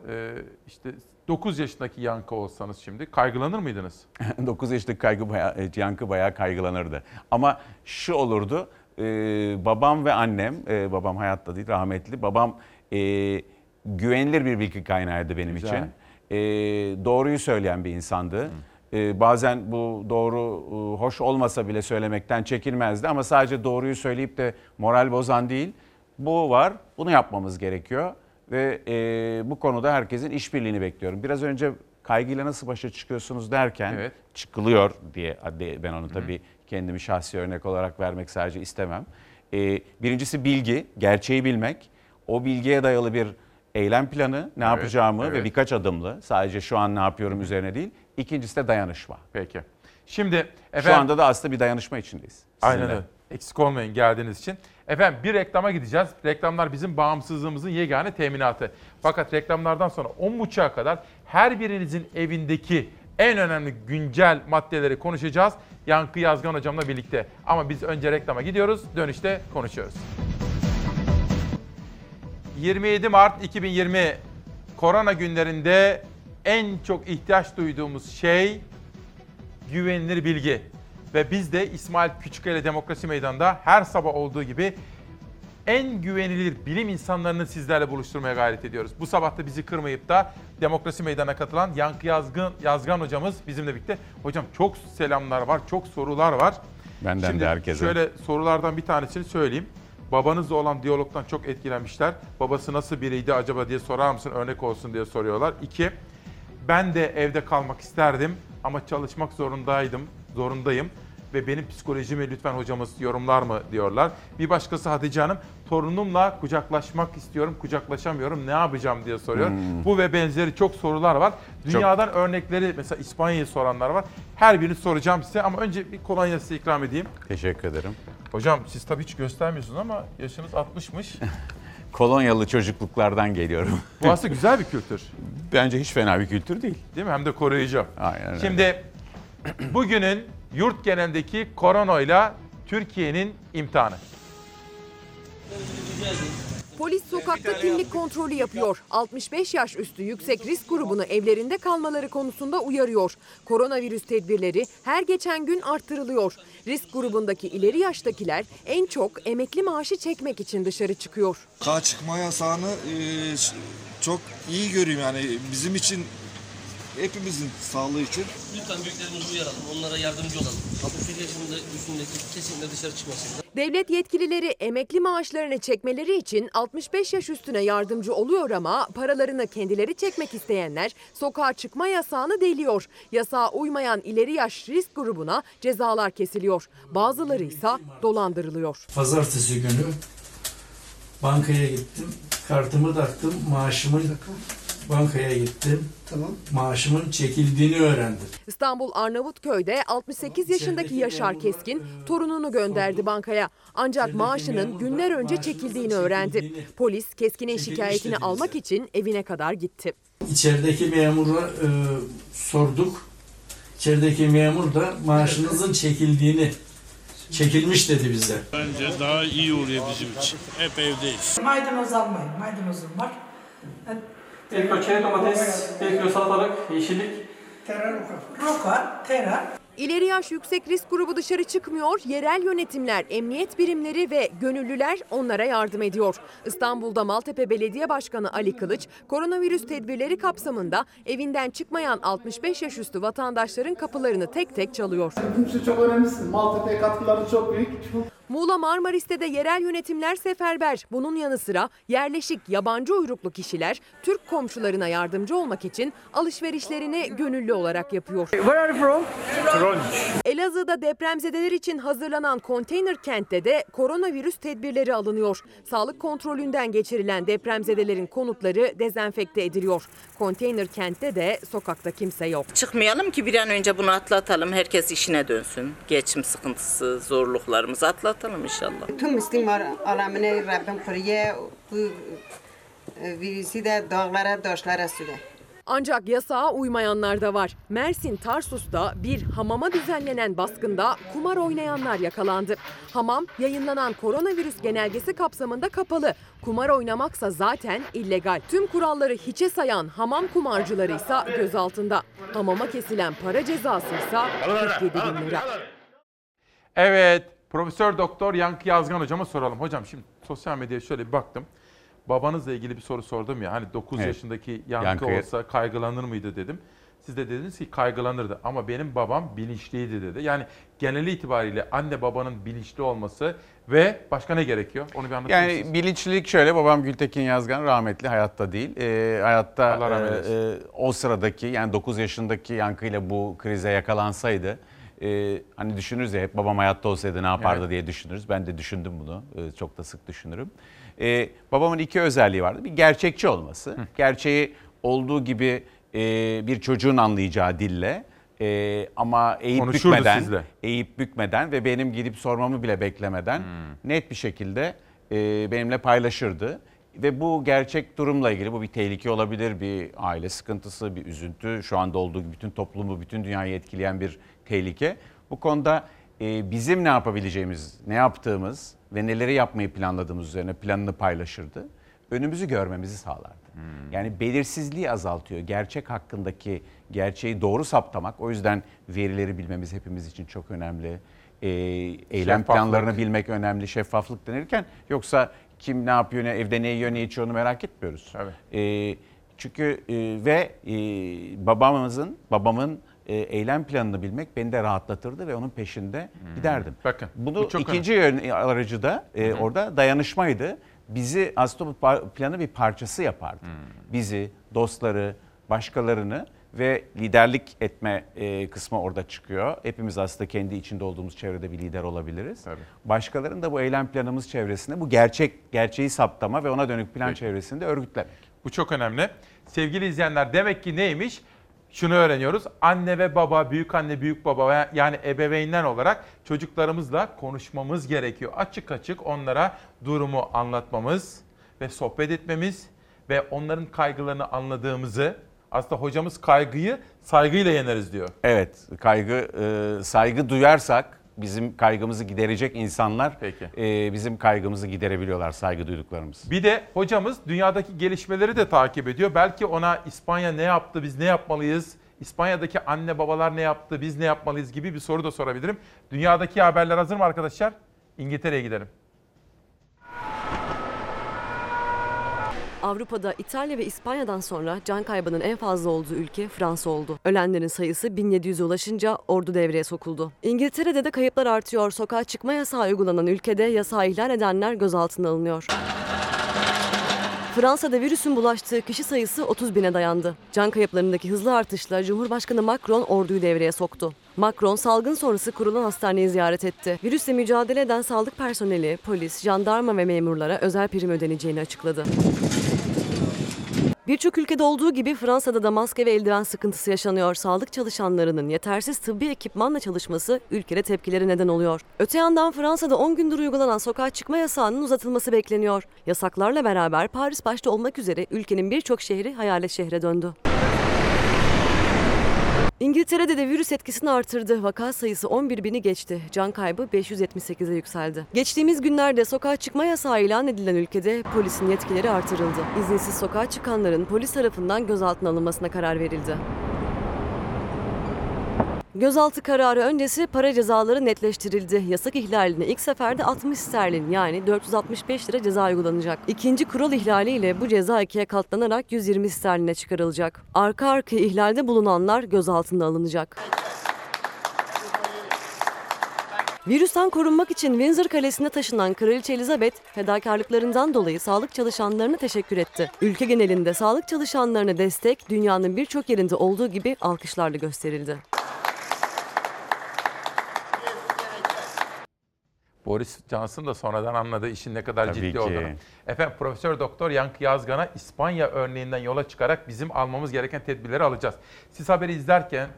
işte 9 yaşındaki yankı olsanız şimdi kaygılanır mıydınız? 9 yaşındaki kaygı bayağı, e, yankı bayağı kaygılanırdı. Ama şu olurdu, e, babam ve annem, e, babam hayatta değil rahmetli, babam e, güvenilir bir bilgi kaynağıydı benim Güzel. için. E, doğruyu söyleyen bir insandı. E, bazen bu doğru e, hoş olmasa bile söylemekten çekinmezdi ama sadece doğruyu söyleyip de moral bozan değil. Bu var, bunu yapmamız gerekiyor ve e, bu konuda herkesin işbirliğini bekliyorum. Biraz önce kaygıyla nasıl başa çıkıyorsunuz derken çıkılıyor diye ben onu tabii kendimi şahsi örnek olarak vermek sadece istemem. E, birincisi bilgi, gerçeği bilmek. O bilgiye dayalı bir eylem planı, ne Evet, yapacağımı ve evet. birkaç adımlı. Sadece şu an ne yapıyorum üzerine değil. İkincisi de dayanışma. Peki. Şimdi Şu efendim anda da aslında bir dayanışma içindeyiz. Aynen sizinle. öyle. Eksik olmayın geldiğiniz için. Efendim bir reklama gideceğiz. Reklamlar bizim bağımsızlığımızın yegane teminatı. Fakat reklamlardan sonra 10.30'a kadar her birinizin evindeki en önemli güncel maddeleri konuşacağız. Yankı Yazgan hocamla birlikte. Ama biz önce reklama gidiyoruz. Dönüşte konuşuyoruz. 27 Mart 2020 korona günlerinde en çok ihtiyaç duyduğumuz şey güvenilir bilgi. Ve biz de İsmail Küçükkaya Demokrasi Meydanı'nda her sabah olduğu gibi en güvenilir bilim insanlarını sizlerle buluşturmaya gayret ediyoruz. Bu sabah da bizi kırmayıp da Demokrasi Meydanı'na katılan Yankı Yazgın, Yazgan hocamız bizimle birlikte. Hocam çok selamlar var, çok sorular var. Benden Şimdi de herkese. şöyle sorulardan bir tanesini söyleyeyim. Babanızla olan diyalogdan çok etkilenmişler. Babası nasıl biriydi acaba diye sorar mısın örnek olsun diye soruyorlar. İki, ben de evde kalmak isterdim ama çalışmak zorundaydım, zorundayım ve benim psikolojimi lütfen hocamız yorumlar mı diyorlar. Bir başkası Hatice Hanım, torunumla kucaklaşmak istiyorum, kucaklaşamıyorum, ne yapacağım diye soruyor. Hmm. Bu ve benzeri çok sorular var. Dünyadan örnekleri mesela İspanya'yı soranlar var. Her birini soracağım size ama önce bir kolonya size ikram edeyim. Teşekkür ederim. Hocam siz tabii hiç göstermiyorsunuz ama yaşınız 60'mış. Kolonyalı çocukluklardan geliyorum. Bu aslında güzel bir kültür. Bence hiç fena bir kültür değil. Değil mi? Hem de koruyucu. Aynen öyle. Şimdi bugünün yurt genelindeki koronayla Türkiye'nin imtihanı. Polis sokakta kimlik kontrolü yapıyor. 65 yaş üstü yüksek risk grubunu evlerinde kalmaları konusunda uyarıyor. Koronavirüs tedbirleri her geçen gün arttırılıyor. Risk grubundaki ileri yaştakiler en çok emekli maaşı çekmek için dışarı çıkıyor. Sokağa çıkma yasağını e, çok iyi görüyorum yani bizim için hepimizin sağlığı için. Lütfen büyüklerimizi uyaralım. Onlara yardımcı olalım. 61 yaşında üstündeki kesinlikle dışarı çıkmasınlar. Devlet yetkilileri emekli maaşlarını çekmeleri için 65 yaş üstüne yardımcı oluyor ama paralarını kendileri çekmek isteyenler sokağa çıkma yasağını deliyor. Yasağa uymayan ileri yaş risk grubuna cezalar kesiliyor. Bazıları ise dolandırılıyor. Pazartesi günü bankaya gittim. Kartımı taktım. Maaşımın bankaya gittim. Tamam. Maaşımın çekildiğini öğrendim. İstanbul Arnavutköy'de 68 yaşındaki Yaşar Keskin torununu gönderdi bankaya. Ancak maaşının günler önce çekildiğini öğrendi. Polis Keskin'in şikayetini almak için evine kadar gitti. İçerideki memura e, sorduk. İçerideki memur da maaşınızın çekildiğini çekilmiş dedi bize. Bence daha iyi oluyor bizim için. Hep evdeyiz. Maydanoz almayın. Maydanozum var. Tekrar çeri domates, tekrar salatalık, yeşillik. Roka, tera. İleri yaş yüksek risk grubu dışarı çıkmıyor, yerel yönetimler, emniyet birimleri ve gönüllüler onlara yardım ediyor. İstanbul'da Maltepe Belediye Başkanı Ali Kılıç, koronavirüs tedbirleri kapsamında evinden çıkmayan 65 yaş üstü vatandaşların kapılarını tek tek çalıyor. Kimse çok önemlisin. Maltepe'ye katkıları çok büyük. Muğla Marmaris'te de yerel yönetimler seferber. Bunun yanı sıra yerleşik yabancı uyruklu kişiler Türk komşularına yardımcı olmak için alışverişlerini gönüllü olarak yapıyor. Where are you from? Elazığ'da depremzedeler için hazırlanan konteyner kentte de koronavirüs tedbirleri alınıyor. Sağlık kontrolünden geçirilen depremzedelerin konutları dezenfekte ediliyor. Konteyner kentte de sokakta kimse yok. Çıkmayalım ki bir an önce bunu atlatalım. Herkes işine dönsün. Geçim sıkıntısı, zorluklarımızı atlatalım inşallah. Tüm Müslüman alemine Rabbim koruyor. Bu e, virüsü de dağlara, taşlara sürer. Ancak yasağa uymayanlar da var. Mersin Tarsus'ta bir hamama düzenlenen baskında kumar oynayanlar yakalandı. Hamam yayınlanan koronavirüs genelgesi kapsamında kapalı. Kumar oynamaksa zaten illegal. Tüm kuralları hiçe sayan hamam kumarcıları ise gözaltında. Hamama kesilen para cezası ise 47 bin lira. Evet, Profesör Doktor Yankı Yazgan hocama soralım. Hocam şimdi sosyal medyaya şöyle bir baktım. Babanızla ilgili bir soru sordum ya. Hani 9 Evet. yaşındaki Yankı Yankı'ya- olsa kaygılanır mıydı dedim. Siz de dediniz ki kaygılanırdı ama benim babam bilinçliydi dedi. Yani genel itibariyle anne babanın bilinçli olması ve başka ne gerekiyor? Onu bir anlatır mısınız? Yani bilinçlilik şöyle, babam Gültekin Yazgan rahmetli hayatta değil. Ee, hayatta Allah rahmet e, e, o sıradaki yani 9 yaşındaki yankıyla bu krize yakalansaydı e, hani düşünürüz ya hep babam hayatta olsaydı ne yapardı Evet. diye düşünürüz. Ben de düşündüm bunu. E, çok da sık düşünürüm. E, babamın iki özelliği vardı. Bir gerçekçi olması. Gerçeği olduğu gibi e, bir çocuğun anlayacağı dille e, ama eğip Konuşurdu bükmeden, sizle. eğip bükmeden ve benim gidip sormamı bile beklemeden Hmm. net bir şekilde e, benimle paylaşırdı. Ve bu gerçek durumla ilgili bu bir tehlike olabilir, bir aile sıkıntısı, bir üzüntü. Şu anda olduğu gibi bütün toplumu, bütün dünyayı etkileyen bir tehlike. Bu konuda e, bizim ne yapabileceğimiz, ne yaptığımız ve neleri yapmayı planladığımız üzerine planını paylaşırdı. Önümüzü görmemizi sağlardı. Yani belirsizliği azaltıyor. Gerçek hakkındaki gerçeği doğru saptamak. O yüzden verileri bilmemiz hepimiz için çok önemli. Ee, eylem planlarını bilmek önemli. Şeffaflık denirken yoksa kim ne yapıyor, ne, evde ne yiyor, ne içiyor onu merak etmiyoruz. Ee, çünkü e, ve e, babamızın, babamın e, eylem planını bilmek beni de rahatlatırdı ve onun peşinde giderdim. Bakın Bunu bu çok ikinci yön aracı da e, orada dayanışmaydı. Bizi par- planı bir parçası yapardı. Bizi, dostları, başkalarını ve liderlik etme e, kısmı orada çıkıyor. Hepimiz aslında kendi içinde olduğumuz çevrede bir lider olabiliriz. Başkalarının da bu eylem planımız çevresinde bu gerçek gerçeği saptama ve ona dönük plan çevresinde örgütlemek. Bu çok önemli. Sevgili izleyenler demek ki neymiş? Şunu öğreniyoruz. Anne ve baba, büyük anne, büyük baba yani ebeveynler olarak çocuklarımızla konuşmamız gerekiyor. Açık açık onlara durumu anlatmamız ve sohbet etmemiz ve onların kaygılarını anladığımızı aslında hocamız kaygıyı saygıyla yeneriz diyor. Evet, kaygı, e, saygı duyarsak bizim kaygımızı giderecek insanlar e, bizim kaygımızı giderebiliyorlar saygı duyduklarımız. Bir de hocamız dünyadaki gelişmeleri de takip ediyor. Belki ona İspanya ne yaptı, biz ne yapmalıyız? İspanya'daki anne babalar ne yaptı, biz ne yapmalıyız gibi bir soru da sorabilirim. Dünyadaki haberler hazır mı arkadaşlar? İngiltere'ye gidelim. Avrupa'da İtalya ve İspanya'dan sonra can kaybının en fazla olduğu ülke Fransa oldu. Ölenlerin sayısı 1700'e ulaşınca ordu devreye sokuldu. İngiltere'de de kayıplar artıyor. Sokağa çıkma yasağı uygulanan ülkede yasağı ihlal edenler gözaltına alınıyor. Fransa'da virüsün bulaştığı kişi sayısı 30 bine dayandı. Can kayıplarındaki hızlı artışla Cumhurbaşkanı Macron orduyu devreye soktu. Macron salgın sonrası kurulan hastaneyi ziyaret etti. Virüsle mücadele eden sağlık personeli, polis, jandarma ve memurlara özel prim ödeneceğini açıkladı. Birçok ülkede olduğu gibi Fransa'da da maske ve eldiven sıkıntısı yaşanıyor. Sağlık çalışanlarının yetersiz tıbbi ekipmanla çalışması ülkede tepkileri neden oluyor. Öte yandan Fransa'da 10 gündür uygulanan sokağa çıkma yasağının uzatılması bekleniyor. Yasaklarla beraber Paris başta olmak üzere ülkenin birçok şehri hayalet şehre döndü. İngiltere'de de virüs etkisini artırdı. Vaka sayısı 11 bini geçti. Can kaybı 578'e yükseldi. Geçtiğimiz günlerde sokağa çıkma yasağı ilan edilen ülkede polisin yetkileri artırıldı. İzinsiz sokağa çıkanların polis tarafından gözaltına alınmasına karar verildi. Gözaltı kararı öncesi para cezaları netleştirildi. Yasak ihlaline ilk seferde 60 sterlin yani 465 lira ceza uygulanacak. İkinci kural ihlaliyle bu ceza ikiye katlanarak 120 sterline çıkarılacak. Arka arkaya ihlalde bulunanlar gözaltına alınacak. Virüsten korunmak için Windsor Kalesi'ne taşınan Kraliçe Elizabeth fedakarlıklarından dolayı sağlık çalışanlarına teşekkür etti. Ülke genelinde sağlık çalışanlarına destek dünyanın birçok yerinde olduğu gibi alkışlarla gösterildi. Boris Johnson da sonradan anladı işin ne kadar Tabii ciddi ki. olduğunu. Efendim Profesör Doktor Yankı Yazgan'a İspanya örneğinden yola çıkarak bizim almamız gereken tedbirleri alacağız. Siz haberi izlerken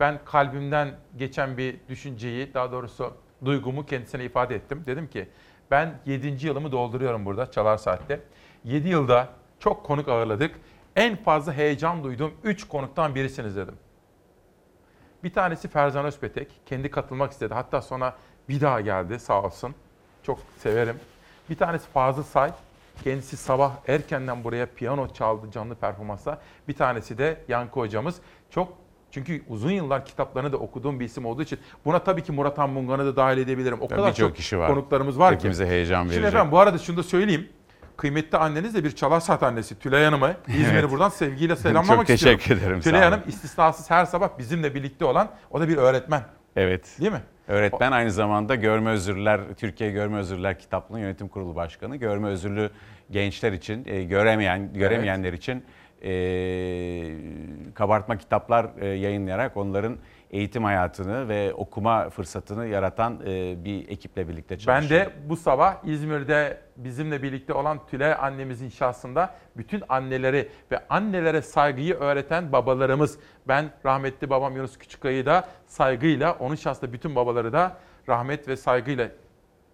ben kalbimden geçen bir düşünceyi, daha doğrusu duygumu kendisine ifade ettim. Dedim ki ben 7. yılımı dolduruyorum burada Çalar Saat'te. 7 yılda çok konuk ağırladık. En fazla heyecan duyduğum 3 konuktan birisiniz dedim. Bir tanesi Ferzan Özpetek. Kendi katılmak istedi. Hatta sonra bir daha geldi sağ olsun. Çok severim. Bir tanesi Fazıl Say. Kendisi sabah erkenden buraya piyano çaldı canlı performansla. Bir tanesi de Yankı hocamız. Çok çünkü uzun yıllar kitaplarını da okuduğum bir isim olduğu için buna tabii ki Murat Anmungan'ı da dahil edebilirim. O kadar çok kişi var. konuklarımız var Hepimize ki. heyecan Şimdi verecek. efendim bu arada şunu da söyleyeyim. Kıymetli anneniz de bir çalar saat annesi Tülay Hanım'ı İzmir'i Evet. buradan sevgiyle selamlamak Çok istiyorum. teşekkür ederim, Tülay. Hanım istisnasız her sabah bizimle birlikte olan o da bir öğretmen. Evet. Değil mi? Öğretmen aynı zamanda Görme Özürlüler, Türkiye Görme Özürlüler Kitaplığı'nın yönetim kurulu başkanı. Görme özürlü gençler için, e, göremeyen göremeyenler için e, kabartma kitaplar e, yayınlayarak onların eğitim hayatını ve okuma fırsatını yaratan e, bir ekiple birlikte Ben çalışıyor. de bu sabah İzmir'de bizimle birlikte olan Tülay annemizin şahsında bütün anneleri ve annelere saygıyı öğreten babalarımız. Ben rahmetli babam Yunus Küçükay'ı da saygıyla, onun şahsında bütün babaları da rahmet ve saygıyla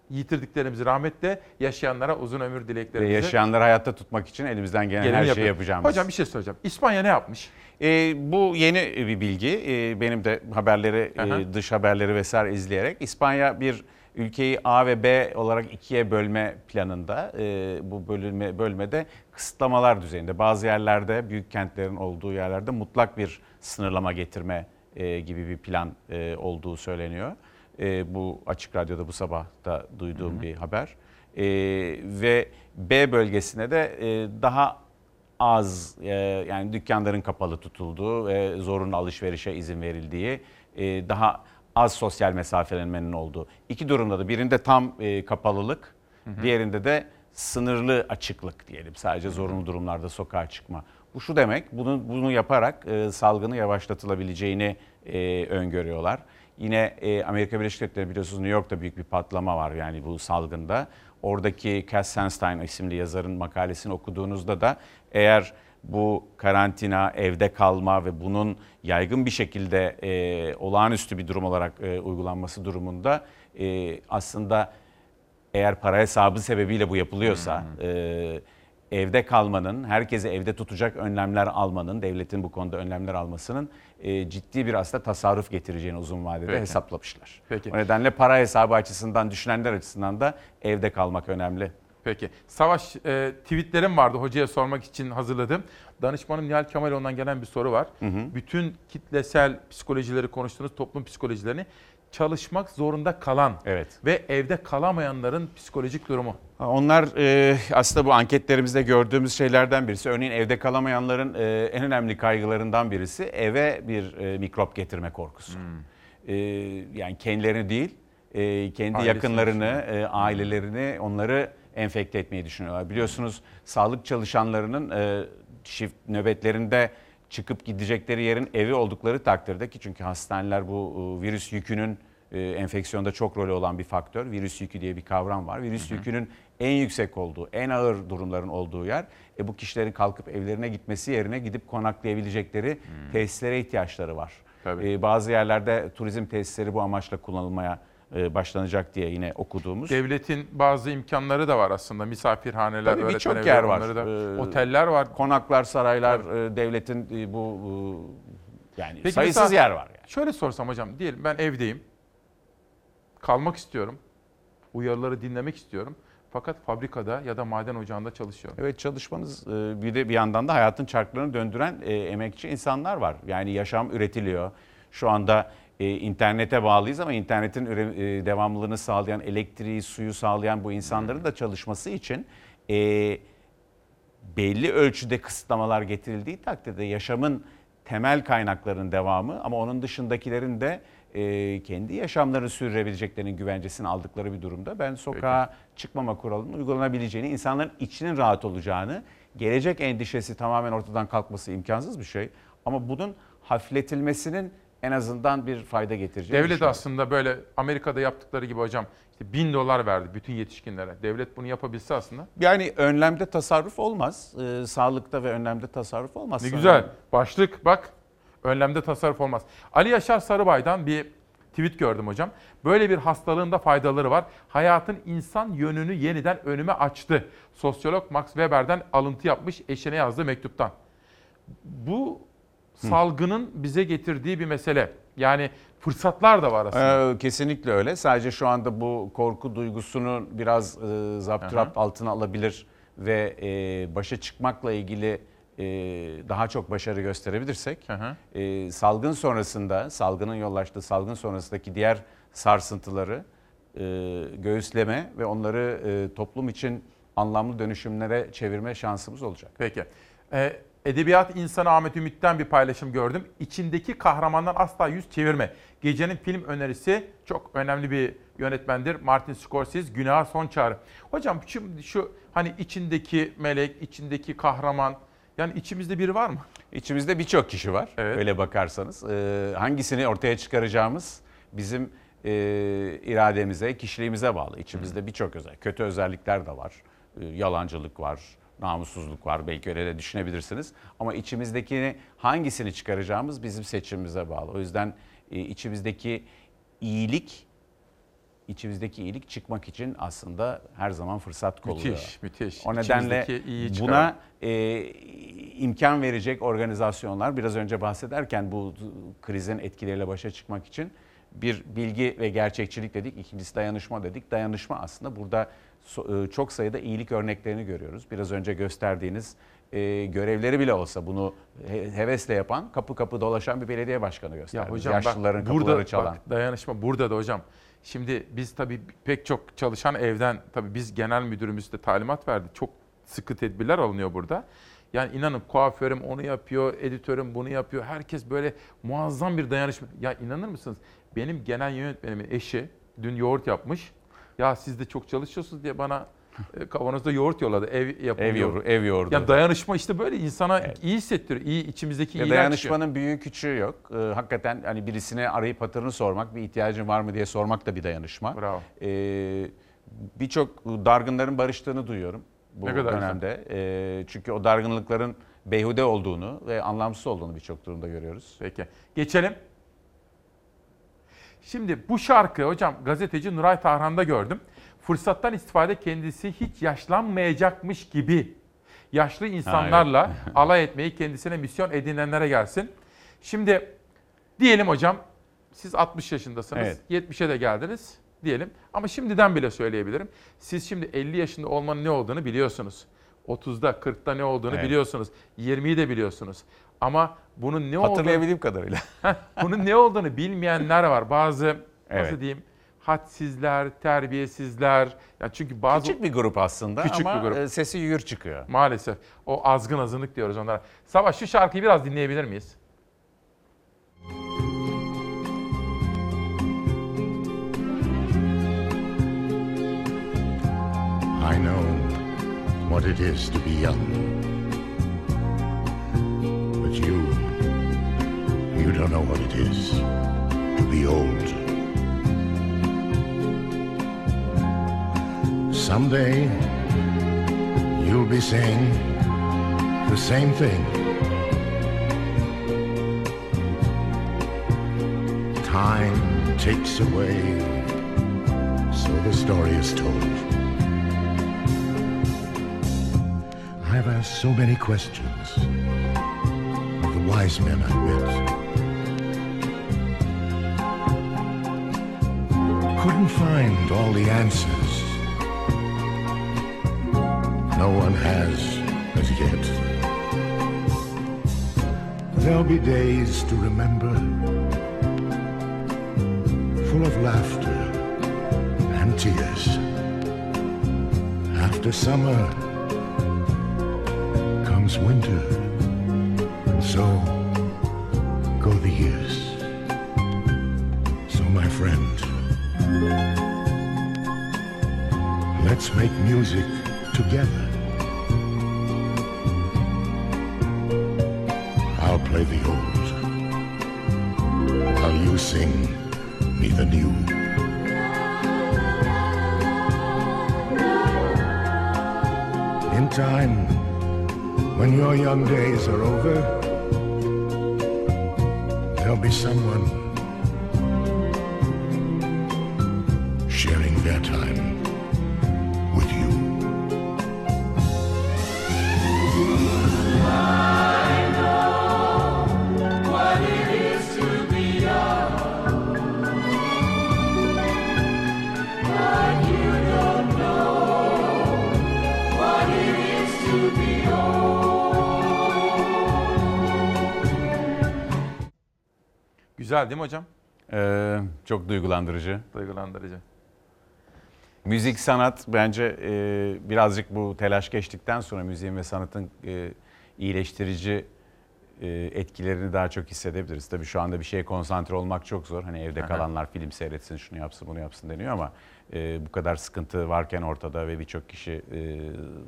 yitirdiklerimizi rahmetle yaşayanlara uzun ömür Ve dileklerimizi yaşayanları hayatta tutmak için elimizden gelen Gelin her şeyi yapacağımız. Hocam bir şey söyleyeceğim. İspanya ne yapmış? E, bu yeni bir bilgi. E, benim de haberleri, e, dış haberleri vesaire izleyerek İspanya bir ülkeyi A ve B olarak ikiye bölme planında. E, bu bölünme bölmede kısıtlamalar düzeyinde. Bazı yerlerde büyük kentlerin olduğu yerlerde mutlak bir sınırlama getirme e, gibi bir plan e, olduğu söyleniyor. E, bu açık radyoda bu sabah da duyduğum bir haber. E, ve B bölgesine de e, daha az e, yani dükkanların kapalı tutulduğu ve zorunlu alışverişe izin verildiği e, daha az sosyal mesafelenmenin olduğu. İki durumda da birinde tam e, kapalılık, Hı hı. diğerinde de sınırlı açıklık diyelim. Sadece zorunlu durumlarda sokağa çıkma. Bu şu demek, bunu, bunu yaparak e, salgını yavaşlatılabileceğini e, öngörüyorlar. Yine e, Amerika Birleşik Devletleri biliyorsunuz New York'ta büyük bir patlama var yani bu salgında. Oradaki Cass Sunstein isimli yazarın makalesini okuduğunuzda da eğer bu karantina, evde kalma ve bunun yaygın bir şekilde e, olağanüstü bir durum olarak e, uygulanması durumunda e, aslında eğer para hesabı sebebiyle bu yapılıyorsa e, evde kalmanın, herkesi evde tutacak önlemler almanın, devletin bu konuda önlemler almasının e, ciddi bir aslında tasarruf getireceğini uzun vadede Peki. hesaplamışlar. Peki. O nedenle para hesabı açısından düşünenler açısından da evde kalmak önemli. Peki. Savaş e, tweetlerim vardı hocaya sormak için hazırladım. Danışmanım Nihal Kemaloğlu'ndan gelen bir soru var. Hı hı. Bütün kitlesel psikolojileri konuştuğunuz toplum psikolojilerini çalışmak zorunda kalan evet. ve evde kalamayanların psikolojik durumu. Onlar e, aslında bu anketlerimizde gördüğümüz şeylerden birisi. Örneğin evde kalamayanların e, en önemli kaygılarından birisi eve bir e, mikrop getirme korkusu. E, yani kendilerini değil, e, kendi Ailesini yakınlarını, e, ailelerini, onları enfekte etmeyi düşünüyorlar. Biliyorsunuz sağlık çalışanlarının e, çift nöbetlerinde çıkıp gidecekleri yerin evi oldukları takdirde ki çünkü hastaneler bu e, virüs yükünün e, enfeksiyonda çok rolü olan bir faktör. Virüs yükü diye bir kavram var. Virüs yükünün en yüksek olduğu, en ağır durumların olduğu yer. E, bu kişilerin kalkıp evlerine gitmesi yerine gidip konaklayabilecekleri tesislere ihtiyaçları var. E, bazı yerlerde turizm tesisleri bu amaçla kullanılmaya başlanacak diye yine okuduğumuz. Devletin bazı imkanları da var aslında. Misafirhaneler, Tabii birçok yer var. Da, Ee, oteller var. Konaklar, saraylar, e, devletin e, bu, yani Peki sayısız mesela yer var. Yani. Şöyle sorsam hocam diyelim ben evdeyim. Kalmak istiyorum. Uyarıları dinlemek istiyorum. Fakat fabrikada ya da maden ocağında çalışıyorum. Evet çalışmanız e, bir de bir yandan da hayatın çarklarını döndüren e, emekçi insanlar var. Yani yaşam üretiliyor. Şu anda e, internete bağlıyız ama internetin e, devamlılığını sağlayan, elektriği, suyu sağlayan bu insanların da çalışması için e, belli ölçüde kısıtlamalar getirildiği takdirde yaşamın temel kaynaklarının devamı ama onun dışındakilerin de e, kendi yaşamlarını sürdürebileceklerinin güvencesini aldıkları bir durumda. Ben sokağa çıkmama kuralının uygulanabileceğini, insanların içinin rahat olacağını, gelecek endişesi tamamen ortadan kalkması imkansız bir şey. Ama bunun hafifletilmesinin en azından bir fayda getireceğini Devlet aslında böyle Amerika'da yaptıkları gibi hocam işte bin dolar verdi bütün yetişkinlere. Devlet bunu yapabilse aslında. Yani önlemde tasarruf olmaz. Ee, sağlıkta ve önlemde tasarruf olmaz. Ne güzel. Başlık bak. Önlemde tasarruf olmaz. Ali Yaşar Sarıbay'dan bir tweet gördüm hocam. Böyle bir hastalığın da faydaları var. Hayatın insan yönünü yeniden önüme açtı. Sosyolog Max Weber'den alıntı yapmış eşine yazdığı mektuptan. Bu salgının bize getirdiği bir mesele. Yani fırsatlar da var aslında. Ee, kesinlikle öyle. Sadece şu anda bu korku duygusunu biraz e, zapturapt altına alabilir ve e, başa çıkmakla ilgili e, daha çok başarı gösterebilirsek e, salgın sonrasında, salgının yol açtığı salgın sonrasındaki diğer sarsıntıları e, göğüsleme ve onları e, toplum için anlamlı dönüşümlere çevirme şansımız olacak. Peki. Ee, Edebiyat insanı Ahmet Ümit'ten bir paylaşım gördüm. İçindeki kahramandan asla yüz çevirme. Gecenin film önerisi çok önemli bir yönetmendir. Martin Scorsese, Günaha Son Çağrı. Hocam şimdi şu hani içindeki melek, içindeki kahraman yani içimizde biri var mı? İçimizde birçok kişi var öyle bakarsanız. Ee, hangisini ortaya çıkaracağımız bizim e, irademize, kişiliğimize bağlı. İçimizde birçok özel, kötü özellikler de var. Ee, yalancılık var, namussuzluk var belki öyle de düşünebilirsiniz. Ama içimizdeki hangisini çıkaracağımız bizim seçimimize bağlı. O yüzden e, içimizdeki iyilik, içimizdeki iyilik çıkmak için aslında her zaman fırsat kolluyor. Müthiş, müthiş. O nedenle buna e, imkan verecek organizasyonlar biraz önce bahsederken bu krizin etkileriyle başa çıkmak için bir bilgi ve gerçekçilik dedik. İkincisi dayanışma dedik. Dayanışma aslında burada çok sayıda iyilik örneklerini görüyoruz. Biraz önce gösterdiğiniz e, görevleri bile olsa bunu he- hevesle yapan, kapı kapı dolaşan bir belediye başkanı Ya gösterdi. hocam Yaşlıların bak kapıları burada çalan. bak dayanışma burada da hocam. Şimdi biz tabii pek çok çalışan evden tabii biz genel müdürümüz de talimat verdi. Çok sıkı tedbirler alınıyor burada. Yani inanın kuaförüm onu yapıyor, editörüm bunu yapıyor. Herkes böyle muazzam bir dayanışma. Ya inanır mısınız? Benim genel yönetmenimin eşi dün yoğurt yapmış. Ya siz de çok çalışıyorsunuz diye bana e, kavanozda yoğurt yolladı. Ev yapımı Ev yoğurdu, ev yoğurdu. Yani dayanışma işte böyle insana iyi hissettiriyor. İyi içimizdeki iyiler dayanışmanın büyüğü küçüğü yok. Ee, hakikaten hani birisine arayıp hatırını sormak, bir ihtiyacın var mı diye sormak da bir dayanışma. Bravo. Ee, Birçok dargınların barıştığını duyuyorum bu Ne kadar dönemde. Ee, çünkü o dargınlıkların beyhude olduğunu ve anlamsız olduğunu birçok durumda görüyoruz. Peki. Geçelim. Şimdi bu şarkı hocam gazeteci Nuray Tarhan'da gördüm. Fırsattan istifade kendisi hiç yaşlanmayacakmış gibi yaşlı insanlarla alay etmeyi kendisine misyon edinenlere gelsin. Şimdi diyelim hocam siz 60 yaşındasınız. Evet. 70'e de geldiniz diyelim. Ama şimdiden bile söyleyebilirim. Siz şimdi 50 yaşında olmanın ne olduğunu biliyorsunuz. 30'da 40'ta ne olduğunu Evet. biliyorsunuz. 20'yi de biliyorsunuz. Ama bunun ne olduğunu Hatırlayabildiğim kadarıyla. bunun ne olduğunu bilmeyenler var. Bazı nasıl Evet. diyeyim hadsizler, terbiyesizler. Ya çünkü bazı Küçük bir grup aslında Küçük ama bir grup. e, sesi yür çıkıyor. maalesef o azgın azınlık diyoruz onlara. Savaş şu şarkıyı biraz dinleyebilir miyiz? I know what it is to be young. You, you don't know what it is to be old. Someday, you'll be saying the same thing. Time takes away, so the story is told. I've asked so many questions wise men I met. Couldn't find all the answers. No one has as yet. There'll be days to remember, full of laughter and tears. After summer, comes winter, make music together. I'll play the old, while you sing me the new. In time, when your young days are over, there'll be someone Güzel değil mi hocam? Ee, çok duygulandırıcı. Duygulandırıcı. Müzik, sanat bence e, birazcık bu telaş geçtikten sonra müziğin ve sanatın e, iyileştirici e, etkilerini daha çok hissedebiliriz. Tabii şu anda bir şeye konsantre olmak çok zor. Hani evde Aha. kalanlar film seyretsin, şunu yapsın, bunu yapsın deniyor ama e, bu kadar sıkıntı varken ortada ve birçok kişi e,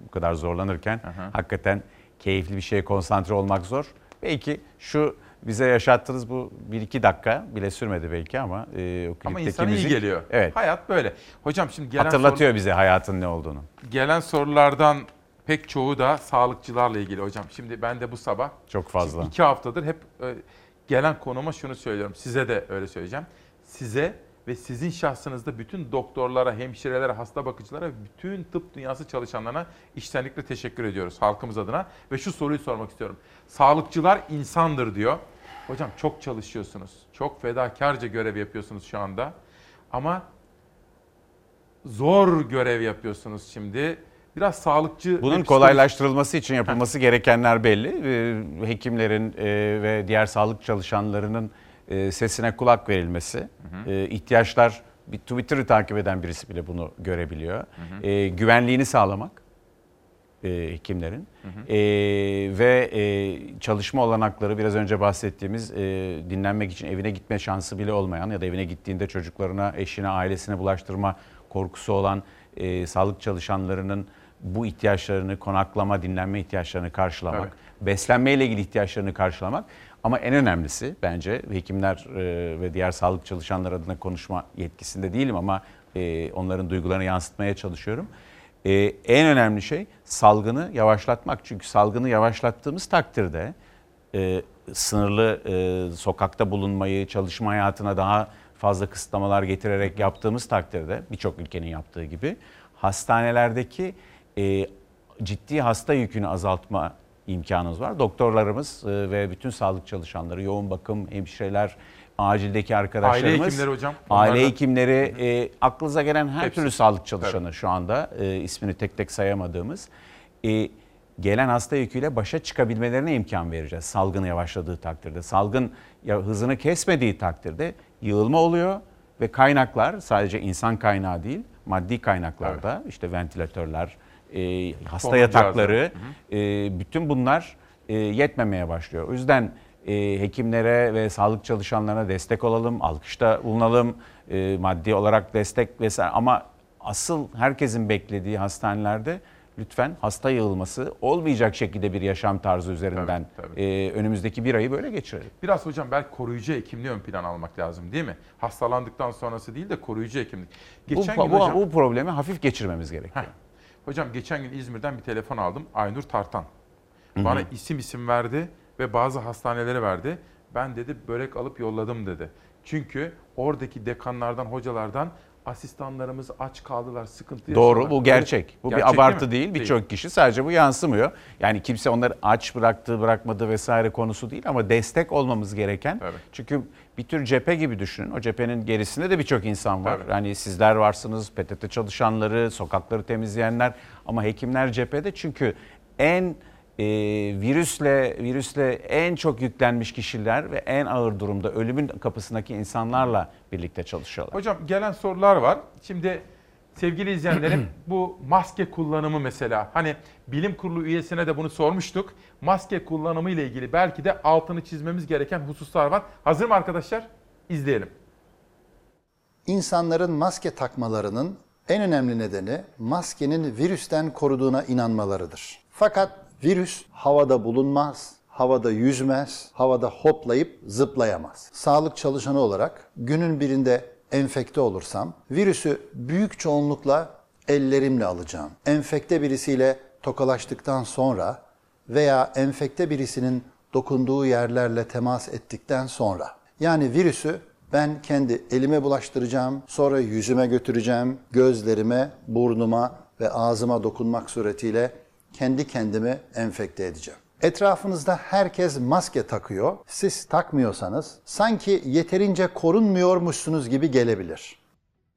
bu kadar zorlanırken hakikaten keyifli bir şeye konsantre olmak zor. Belki şu bize yaşattığınız bu bir iki dakika bile sürmedi belki ama e, o klipteki Ama insana iyi müzik, geliyor. Evet. Hayat böyle. Hocam şimdi gelen Hatırlatıyor soru- bize hayatın ne olduğunu. gelen sorulardan pek çoğu da sağlıkçılarla ilgili hocam. Şimdi ben de bu sabah Çok fazla. şimdi iki haftadır hep e, gelen konuma şunu söylüyorum. Size de öyle söyleyeceğim. Size ve sizin şahsınızda bütün doktorlara, hemşirelere, hasta bakıcılara, bütün tıp dünyası çalışanlarına içtenlikle teşekkür ediyoruz halkımız adına. Ve şu soruyu sormak istiyorum. Sağlıkçılar insandır diyor. Hocam çok çalışıyorsunuz. Çok fedakarca görev yapıyorsunuz şu anda. Ama zor görev yapıyorsunuz şimdi. Biraz sağlıkçı... Bunun kolaylaştırılması için yapılması gerekenler belli. Ee, Hekimlerin e, ve diğer sağlık çalışanlarının e, sesine kulak verilmesi, e, ihtiyaçlar bir Twitter'ı takip eden birisi bile bunu görebiliyor. E, güvenliğini sağlamak e, hekimlerin. E, ve e, çalışma olanakları biraz önce bahsettiğimiz e, dinlenmek için evine gitme şansı bile olmayan ya da evine gittiğinde çocuklarına, eşine, ailesine bulaştırma korkusu olan e, sağlık çalışanlarının bu ihtiyaçlarını, konaklama, dinlenme ihtiyaçlarını karşılamak, Evet. beslenme ile ilgili ihtiyaçlarını karşılamak ama en önemlisi bence hekimler e, ve diğer sağlık çalışanları adına konuşma yetkisinde değilim ama e, onların duygularını yansıtmaya çalışıyorum. E, en önemli şey salgını yavaşlatmak. Çünkü salgını yavaşlattığımız takdirde sınırlı sokakta bulunmayı, çalışma hayatına daha fazla kısıtlamalar getirerek yaptığımız takdirde birçok ülkenin yaptığı gibi hastanelerdeki ciddi hasta yükünü azaltma imkanımız var. Doktorlarımız e, ve bütün sağlık çalışanları, yoğun bakım, hemşireler, acildeki arkadaşlarımız, Aile hekimleri hocam, aile onlardan- hekimleri, e, aklınıza gelen her Hepsi. türlü sağlık çalışanı şu anda e, ismini tek tek sayamadığımız e, gelen hasta yüküyle başa çıkabilmelerine imkan vereceğiz salgını yavaşladığı takdirde. Salgın ya, hızını kesmediği takdirde yığılma oluyor ve kaynaklar sadece insan kaynağı değil maddi kaynaklarda işte ventilatörler, e, hasta Solunum yatakları e, bütün bunlar e, yetmemeye başlıyor. O yüzden e, hekimlere ve sağlık çalışanlarına destek olalım, alkışta bulunalım, e, maddi olarak destek vesaire ama asıl herkesin beklediği hastanelerde lütfen hasta yığılması olmayacak şekilde bir yaşam tarzı üzerinden e, önümüzdeki bir ayı böyle geçirelim. Biraz hocam belki koruyucu hekimliği ön plan almak lazım değil mi? Hastalandıktan sonrası değil de koruyucu hekimlik. Geçen bu, gün bu, hocam, bu problemi hafif geçirmemiz gerekiyor. Hocam geçen gün İzmir'den bir telefon aldım. Aynur Tartan. Hı hı. Bana isim isim verdi ve bazı hastanelere verdi. Ben dedi börek alıp yolladım dedi. Çünkü oradaki dekanlardan, hocalardan asistanlarımız aç kaldılar, sıkıntı Doğru yaşıyorlar. bu gerçek. Bu Gerçek bir abartı mi? değil. Birçok kişi sadece bu yansımıyor. Yani kimse onları aç bıraktı, bırakmadı vesaire konusu değil ama destek olmamız gereken. Çünkü bir tür cephe gibi düşünün. O cephenin gerisinde de birçok insan var. Yani sizler varsınız, PTT çalışanları, sokakları temizleyenler ama hekimler cephede çünkü en e, virüsle virüsle en çok yüklenmiş kişiler ve en ağır durumda ölümün kapısındaki insanlarla birlikte çalışıyorlar. Hocam gelen sorular var. Şimdi sevgili izleyenlerim bu maske kullanımı mesela hani bilim kurulu üyesine de bunu sormuştuk. Maske kullanımı ile ilgili belki de altını çizmemiz gereken hususlar var. Hazır mı arkadaşlar? İzleyelim. İnsanların maske takmalarının en önemli nedeni maskenin virüsten koruduğuna inanmalarıdır. Fakat virüs havada bulunmaz, havada yüzmez, havada hoplayıp zıplayamaz. Sağlık çalışanı olarak günün birinde enfekte olursam virüsü büyük çoğunlukla ellerimle alacağım. Enfekte birisiyle tokalaştıktan sonra veya enfekte birisinin dokunduğu yerlerle temas ettikten sonra yani virüsü ben kendi elime bulaştıracağım, sonra yüzüme götüreceğim, gözlerime, burnuma ve ağzıma dokunmak suretiyle kendi kendimi enfekte edeceğim. Etrafınızda herkes maske takıyor. Siz takmıyorsanız sanki yeterince korunmuyormuşsunuz gibi gelebilir.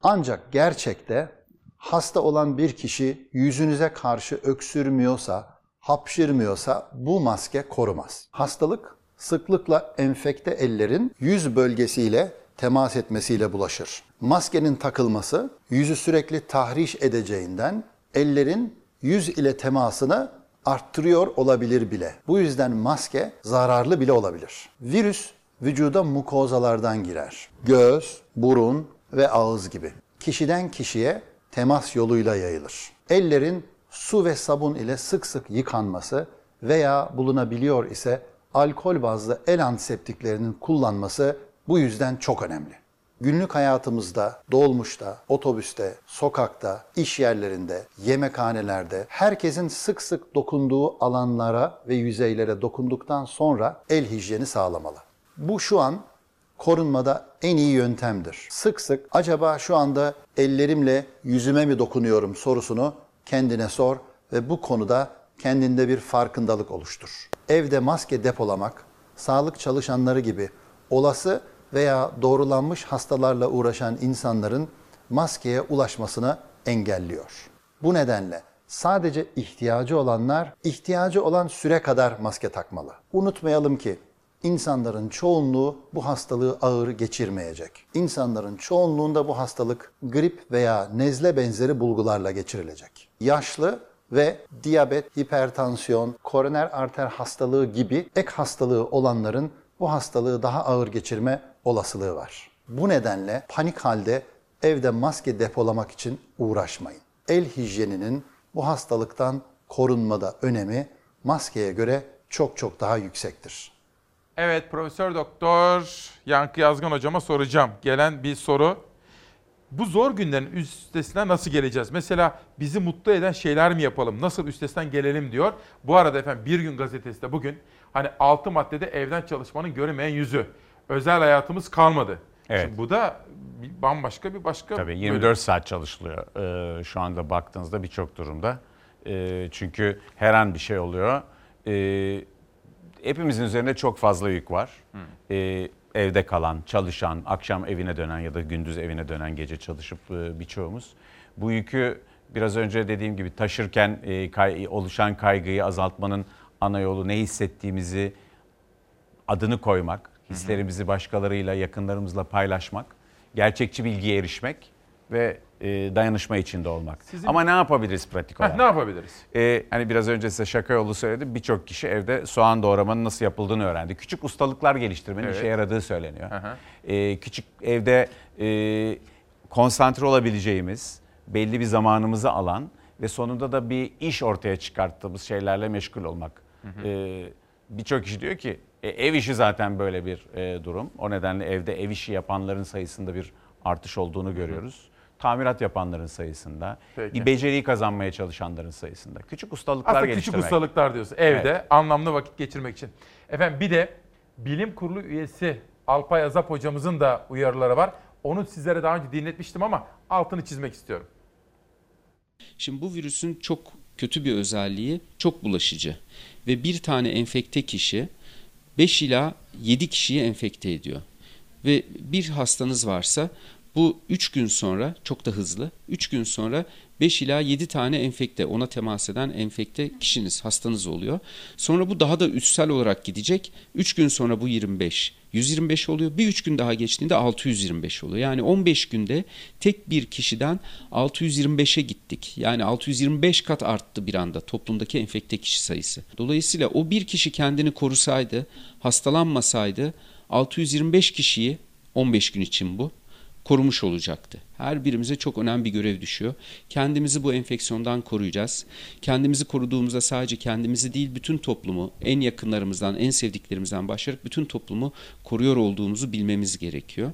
Ancak gerçekte hasta olan bir kişi yüzünüze karşı öksürmüyorsa, hapşırmıyorsa bu maske korumaz. Hastalık sıklıkla enfekte ellerin yüz bölgesiyle temas etmesiyle bulaşır. Maskenin takılması yüzü sürekli tahriş edeceğinden ellerin yüz ile temasını arttırıyor olabilir bile. Bu yüzden maske zararlı bile olabilir. Virüs vücuda mukozalardan girer. Göz, burun ve ağız gibi. Kişiden kişiye temas yoluyla yayılır. Ellerin su ve sabun ile sık sık yıkanması veya bulunabiliyor ise alkol bazlı el antiseptiklerinin kullanması bu yüzden çok önemli. Günlük hayatımızda, dolmuşta, otobüste, sokakta, iş yerlerinde, yemekhanelerde herkesin sık sık dokunduğu alanlara ve yüzeylere dokunduktan sonra el hijyeni sağlamalı. Bu şu an korunmada en iyi yöntemdir. Sık sık acaba şu anda ellerimle yüzüme mi dokunuyorum sorusunu kendine sor ve bu konuda kendinde bir farkındalık oluştur. Evde maske depolamak, sağlık çalışanları gibi olası veya doğrulanmış hastalarla uğraşan insanların maskeye ulaşmasını engelliyor. Bu nedenle sadece ihtiyacı olanlar ihtiyacı olan süre kadar maske takmalı. Unutmayalım ki insanların çoğunluğu bu hastalığı ağır geçirmeyecek. İnsanların çoğunluğunda bu hastalık grip veya nezle benzeri bulgularla geçirilecek. Yaşlı ve diyabet, hipertansiyon, koroner arter hastalığı gibi ek hastalığı olanların bu hastalığı daha ağır geçirme olasılığı var. Bu nedenle panik halde evde maske depolamak için uğraşmayın. el hijyeninin bu hastalıktan korunmada önemi maskeye göre çok çok daha yüksektir. Evet Profesör Doktor Yankı Yazgan hocama soracağım. Gelen bir soru. Bu zor günlerin üstesinden nasıl geleceğiz? Mesela bizi mutlu eden şeyler mi yapalım? Nasıl üstesinden gelelim diyor. Bu arada efendim Bir Gün Gazetesi de bugün hani 6 maddede evden çalışmanın görünmeyen yüzü. Özel hayatımız kalmadı. Evet. Şimdi bu da bir bambaşka bir başka Tabii bölüm. 24 saat çalışılıyor ee, şu anda baktığınızda birçok durumda. Ee, çünkü her an bir şey oluyor. Ee, hepimizin üzerinde çok fazla yük var. Ee, evde kalan, çalışan, akşam evine dönen ya da gündüz evine dönen gece çalışıp e, birçoğumuz. Bu yükü biraz önce dediğim gibi taşırken e, kay- oluşan kaygıyı azaltmanın ana yolu ne hissettiğimizi adını koymak, hislerimizi başkalarıyla, yakınlarımızla paylaşmak, gerçekçi bilgiye erişmek ve e, dayanışma içinde olmak. Sizin- Ama ne yapabiliriz pratik Heh, olarak? ne yapabiliriz? E, hani biraz önce size şaka yolu söyledim. Birçok kişi evde soğan doğramanın nasıl yapıldığını öğrendi. Küçük ustalıklar geliştirmenin Evet. işe yaradığı söyleniyor. Aha. E, küçük evde e, konsantre olabileceğimiz, belli bir zamanımızı alan ve sonunda da bir iş ortaya çıkarttığımız şeylerle meşgul olmak. E, Birçok kişi diyor ki e, ev işi zaten böyle bir e, durum. O nedenle evde ev işi yapanların sayısında bir artış olduğunu görüyoruz. Tamirat yapanların sayısında, Peki. bir beceriyi kazanmaya çalışanların sayısında. Küçük ustalıklar Aslında küçük geliştirmek. ustalıklar diyorsun. Evde Evet. anlamlı vakit geçirmek için. Efendim bir de bilim kurulu üyesi Alpay Azap hocamızın da uyarıları var. Onu sizlere daha önce dinletmiştim ama altını çizmek istiyorum. Şimdi bu virüsün çok kötü bir özelliği çok bulaşıcı ve bir tane enfekte kişi 5 ila 7 kişiyi enfekte ediyor. Ve bir hastanız varsa bu 3 gün sonra çok da hızlı 3 gün sonra 5 ila 7 tane enfekte ona temas eden enfekte kişiniz hastanız oluyor. Sonra bu daha da üstsel olarak gidecek. 3 gün sonra bu 25 125 oluyor. Bir 3 gün daha geçtiğinde 625 oluyor. Yani 15 günde tek bir kişiden 625'e gittik. Yani 625 kat arttı bir anda toplumdaki enfekte kişi sayısı. Dolayısıyla o bir kişi kendini korusaydı, hastalanmasaydı 625 kişiyi 15 gün için bu korumuş olacaktı. Her birimize çok önemli bir görev düşüyor. Kendimizi bu enfeksiyondan koruyacağız. Kendimizi koruduğumuzda sadece kendimizi değil bütün toplumu, en yakınlarımızdan, en sevdiklerimizden başlayarak bütün toplumu koruyor olduğumuzu bilmemiz gerekiyor.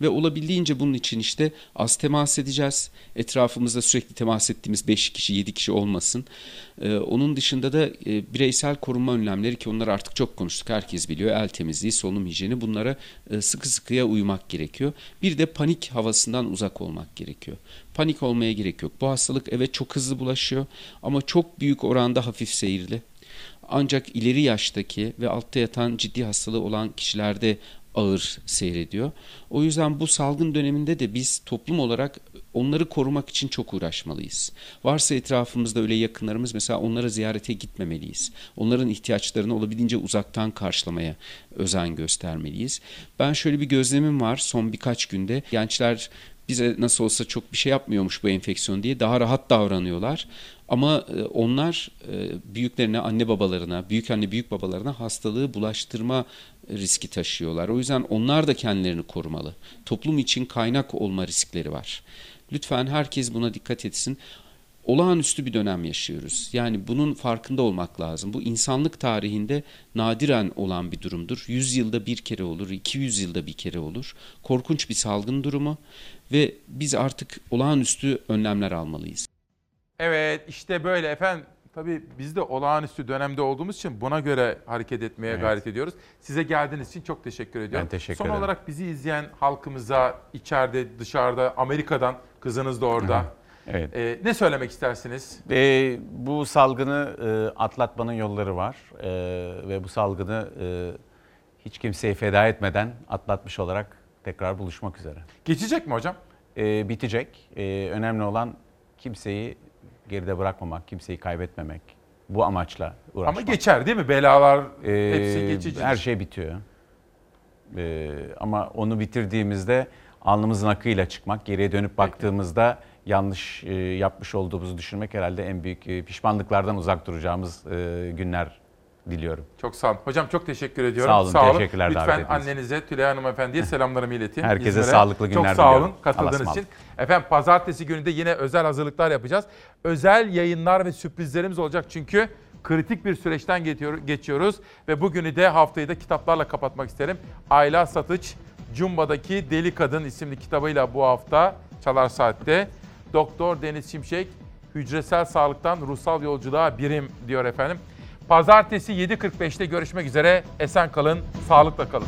Ve olabildiğince bunun için işte az temas edeceğiz. Etrafımızda sürekli temas ettiğimiz 5 kişi, 7 kişi olmasın. Ee, onun dışında da e, bireysel korunma önlemleri ki onları artık çok konuştuk. Herkes biliyor. El temizliği, solunum hijyeni bunlara e, sıkı sıkıya uymak gerekiyor. Bir de panik havasından uzak olmak gerekiyor. Panik olmaya gerek yok. Bu hastalık evet çok hızlı bulaşıyor ama çok büyük oranda hafif seyirli. Ancak ileri yaştaki ve altta yatan ciddi hastalığı olan kişilerde ağır seyrediyor. O yüzden bu salgın döneminde de biz toplum olarak onları korumak için çok uğraşmalıyız. Varsa etrafımızda öyle yakınlarımız mesela onlara ziyarete gitmemeliyiz. Onların ihtiyaçlarını olabildiğince uzaktan karşılamaya özen göstermeliyiz. Ben şöyle bir gözlemim var son birkaç günde. Gençler bize nasıl olsa çok bir şey yapmıyormuş bu enfeksiyon diye daha rahat davranıyorlar. Ama e, onlar e, büyüklerine, anne babalarına, büyük anne büyük babalarına hastalığı bulaştırma riski taşıyorlar. O yüzden onlar da kendilerini korumalı. Toplum için kaynak olma riskleri var. Lütfen herkes buna dikkat etsin. Olağanüstü bir dönem yaşıyoruz. Yani bunun farkında olmak lazım. Bu insanlık tarihinde nadiren olan bir durumdur. 100 yılda bir kere olur, 200 yılda bir kere olur. Korkunç bir salgın durumu ve biz artık olağanüstü önlemler almalıyız. Evet işte böyle efendim. Tabii biz de olağanüstü dönemde olduğumuz için buna göre hareket etmeye Evet. gayret ediyoruz. Size geldiğiniz için çok teşekkür ediyorum. Ben teşekkür Son ederim. olarak bizi izleyen halkımıza içeride, dışarıda, Amerika'dan kızınız da orada. Hı. Evet. Ee, ne söylemek istersiniz? Ee, bu salgını e, atlatmanın yolları var Ee, ve bu salgını e, hiç kimseyi feda etmeden atlatmış olarak tekrar buluşmak üzere. Geçecek mi hocam? Ee, bitecek. Ee, önemli olan kimseyi geride bırakmamak, kimseyi kaybetmemek. Bu amaçla uğraşmak. Ama geçer değil mi? Belalar Ee, hepsi geçici. Her şey bitiyor. Ee, ama onu bitirdiğimizde alnımızın akıyla çıkmak, geriye dönüp baktığımızda yanlış e, yapmış olduğumuzu düşünmek herhalde en büyük e, pişmanlıklardan uzak duracağımız e, günler diliyorum. Çok sağ olun. Hocam çok teşekkür ediyorum. Sağ olun, teşekkürler davet Lütfen ettiğiniz annenize Tülay Hanımefendiye selamlarımı iletin. Herkese İzmir'e. sağlıklı günler Çok sağ olun diliyorum. katıldığınız Allah'a için. Efendim pazartesi günü de yine özel hazırlıklar yapacağız. Özel yayınlar ve sürprizlerimiz olacak çünkü kritik bir süreçten geçiyor- geçiyoruz ve bugünü de haftayı da kitaplarla kapatmak isterim. Ayla Satıç Cumba'daki Deli Kadın isimli kitabıyla bu hafta Çalar Saat'te. Doktor Deniz Şimşek hücresel sağlıktan ruhsal yolculuğa birim diyor efendim. Pazartesi 7.45'te görüşmek üzere. Esen kalın, sağlıkla kalın.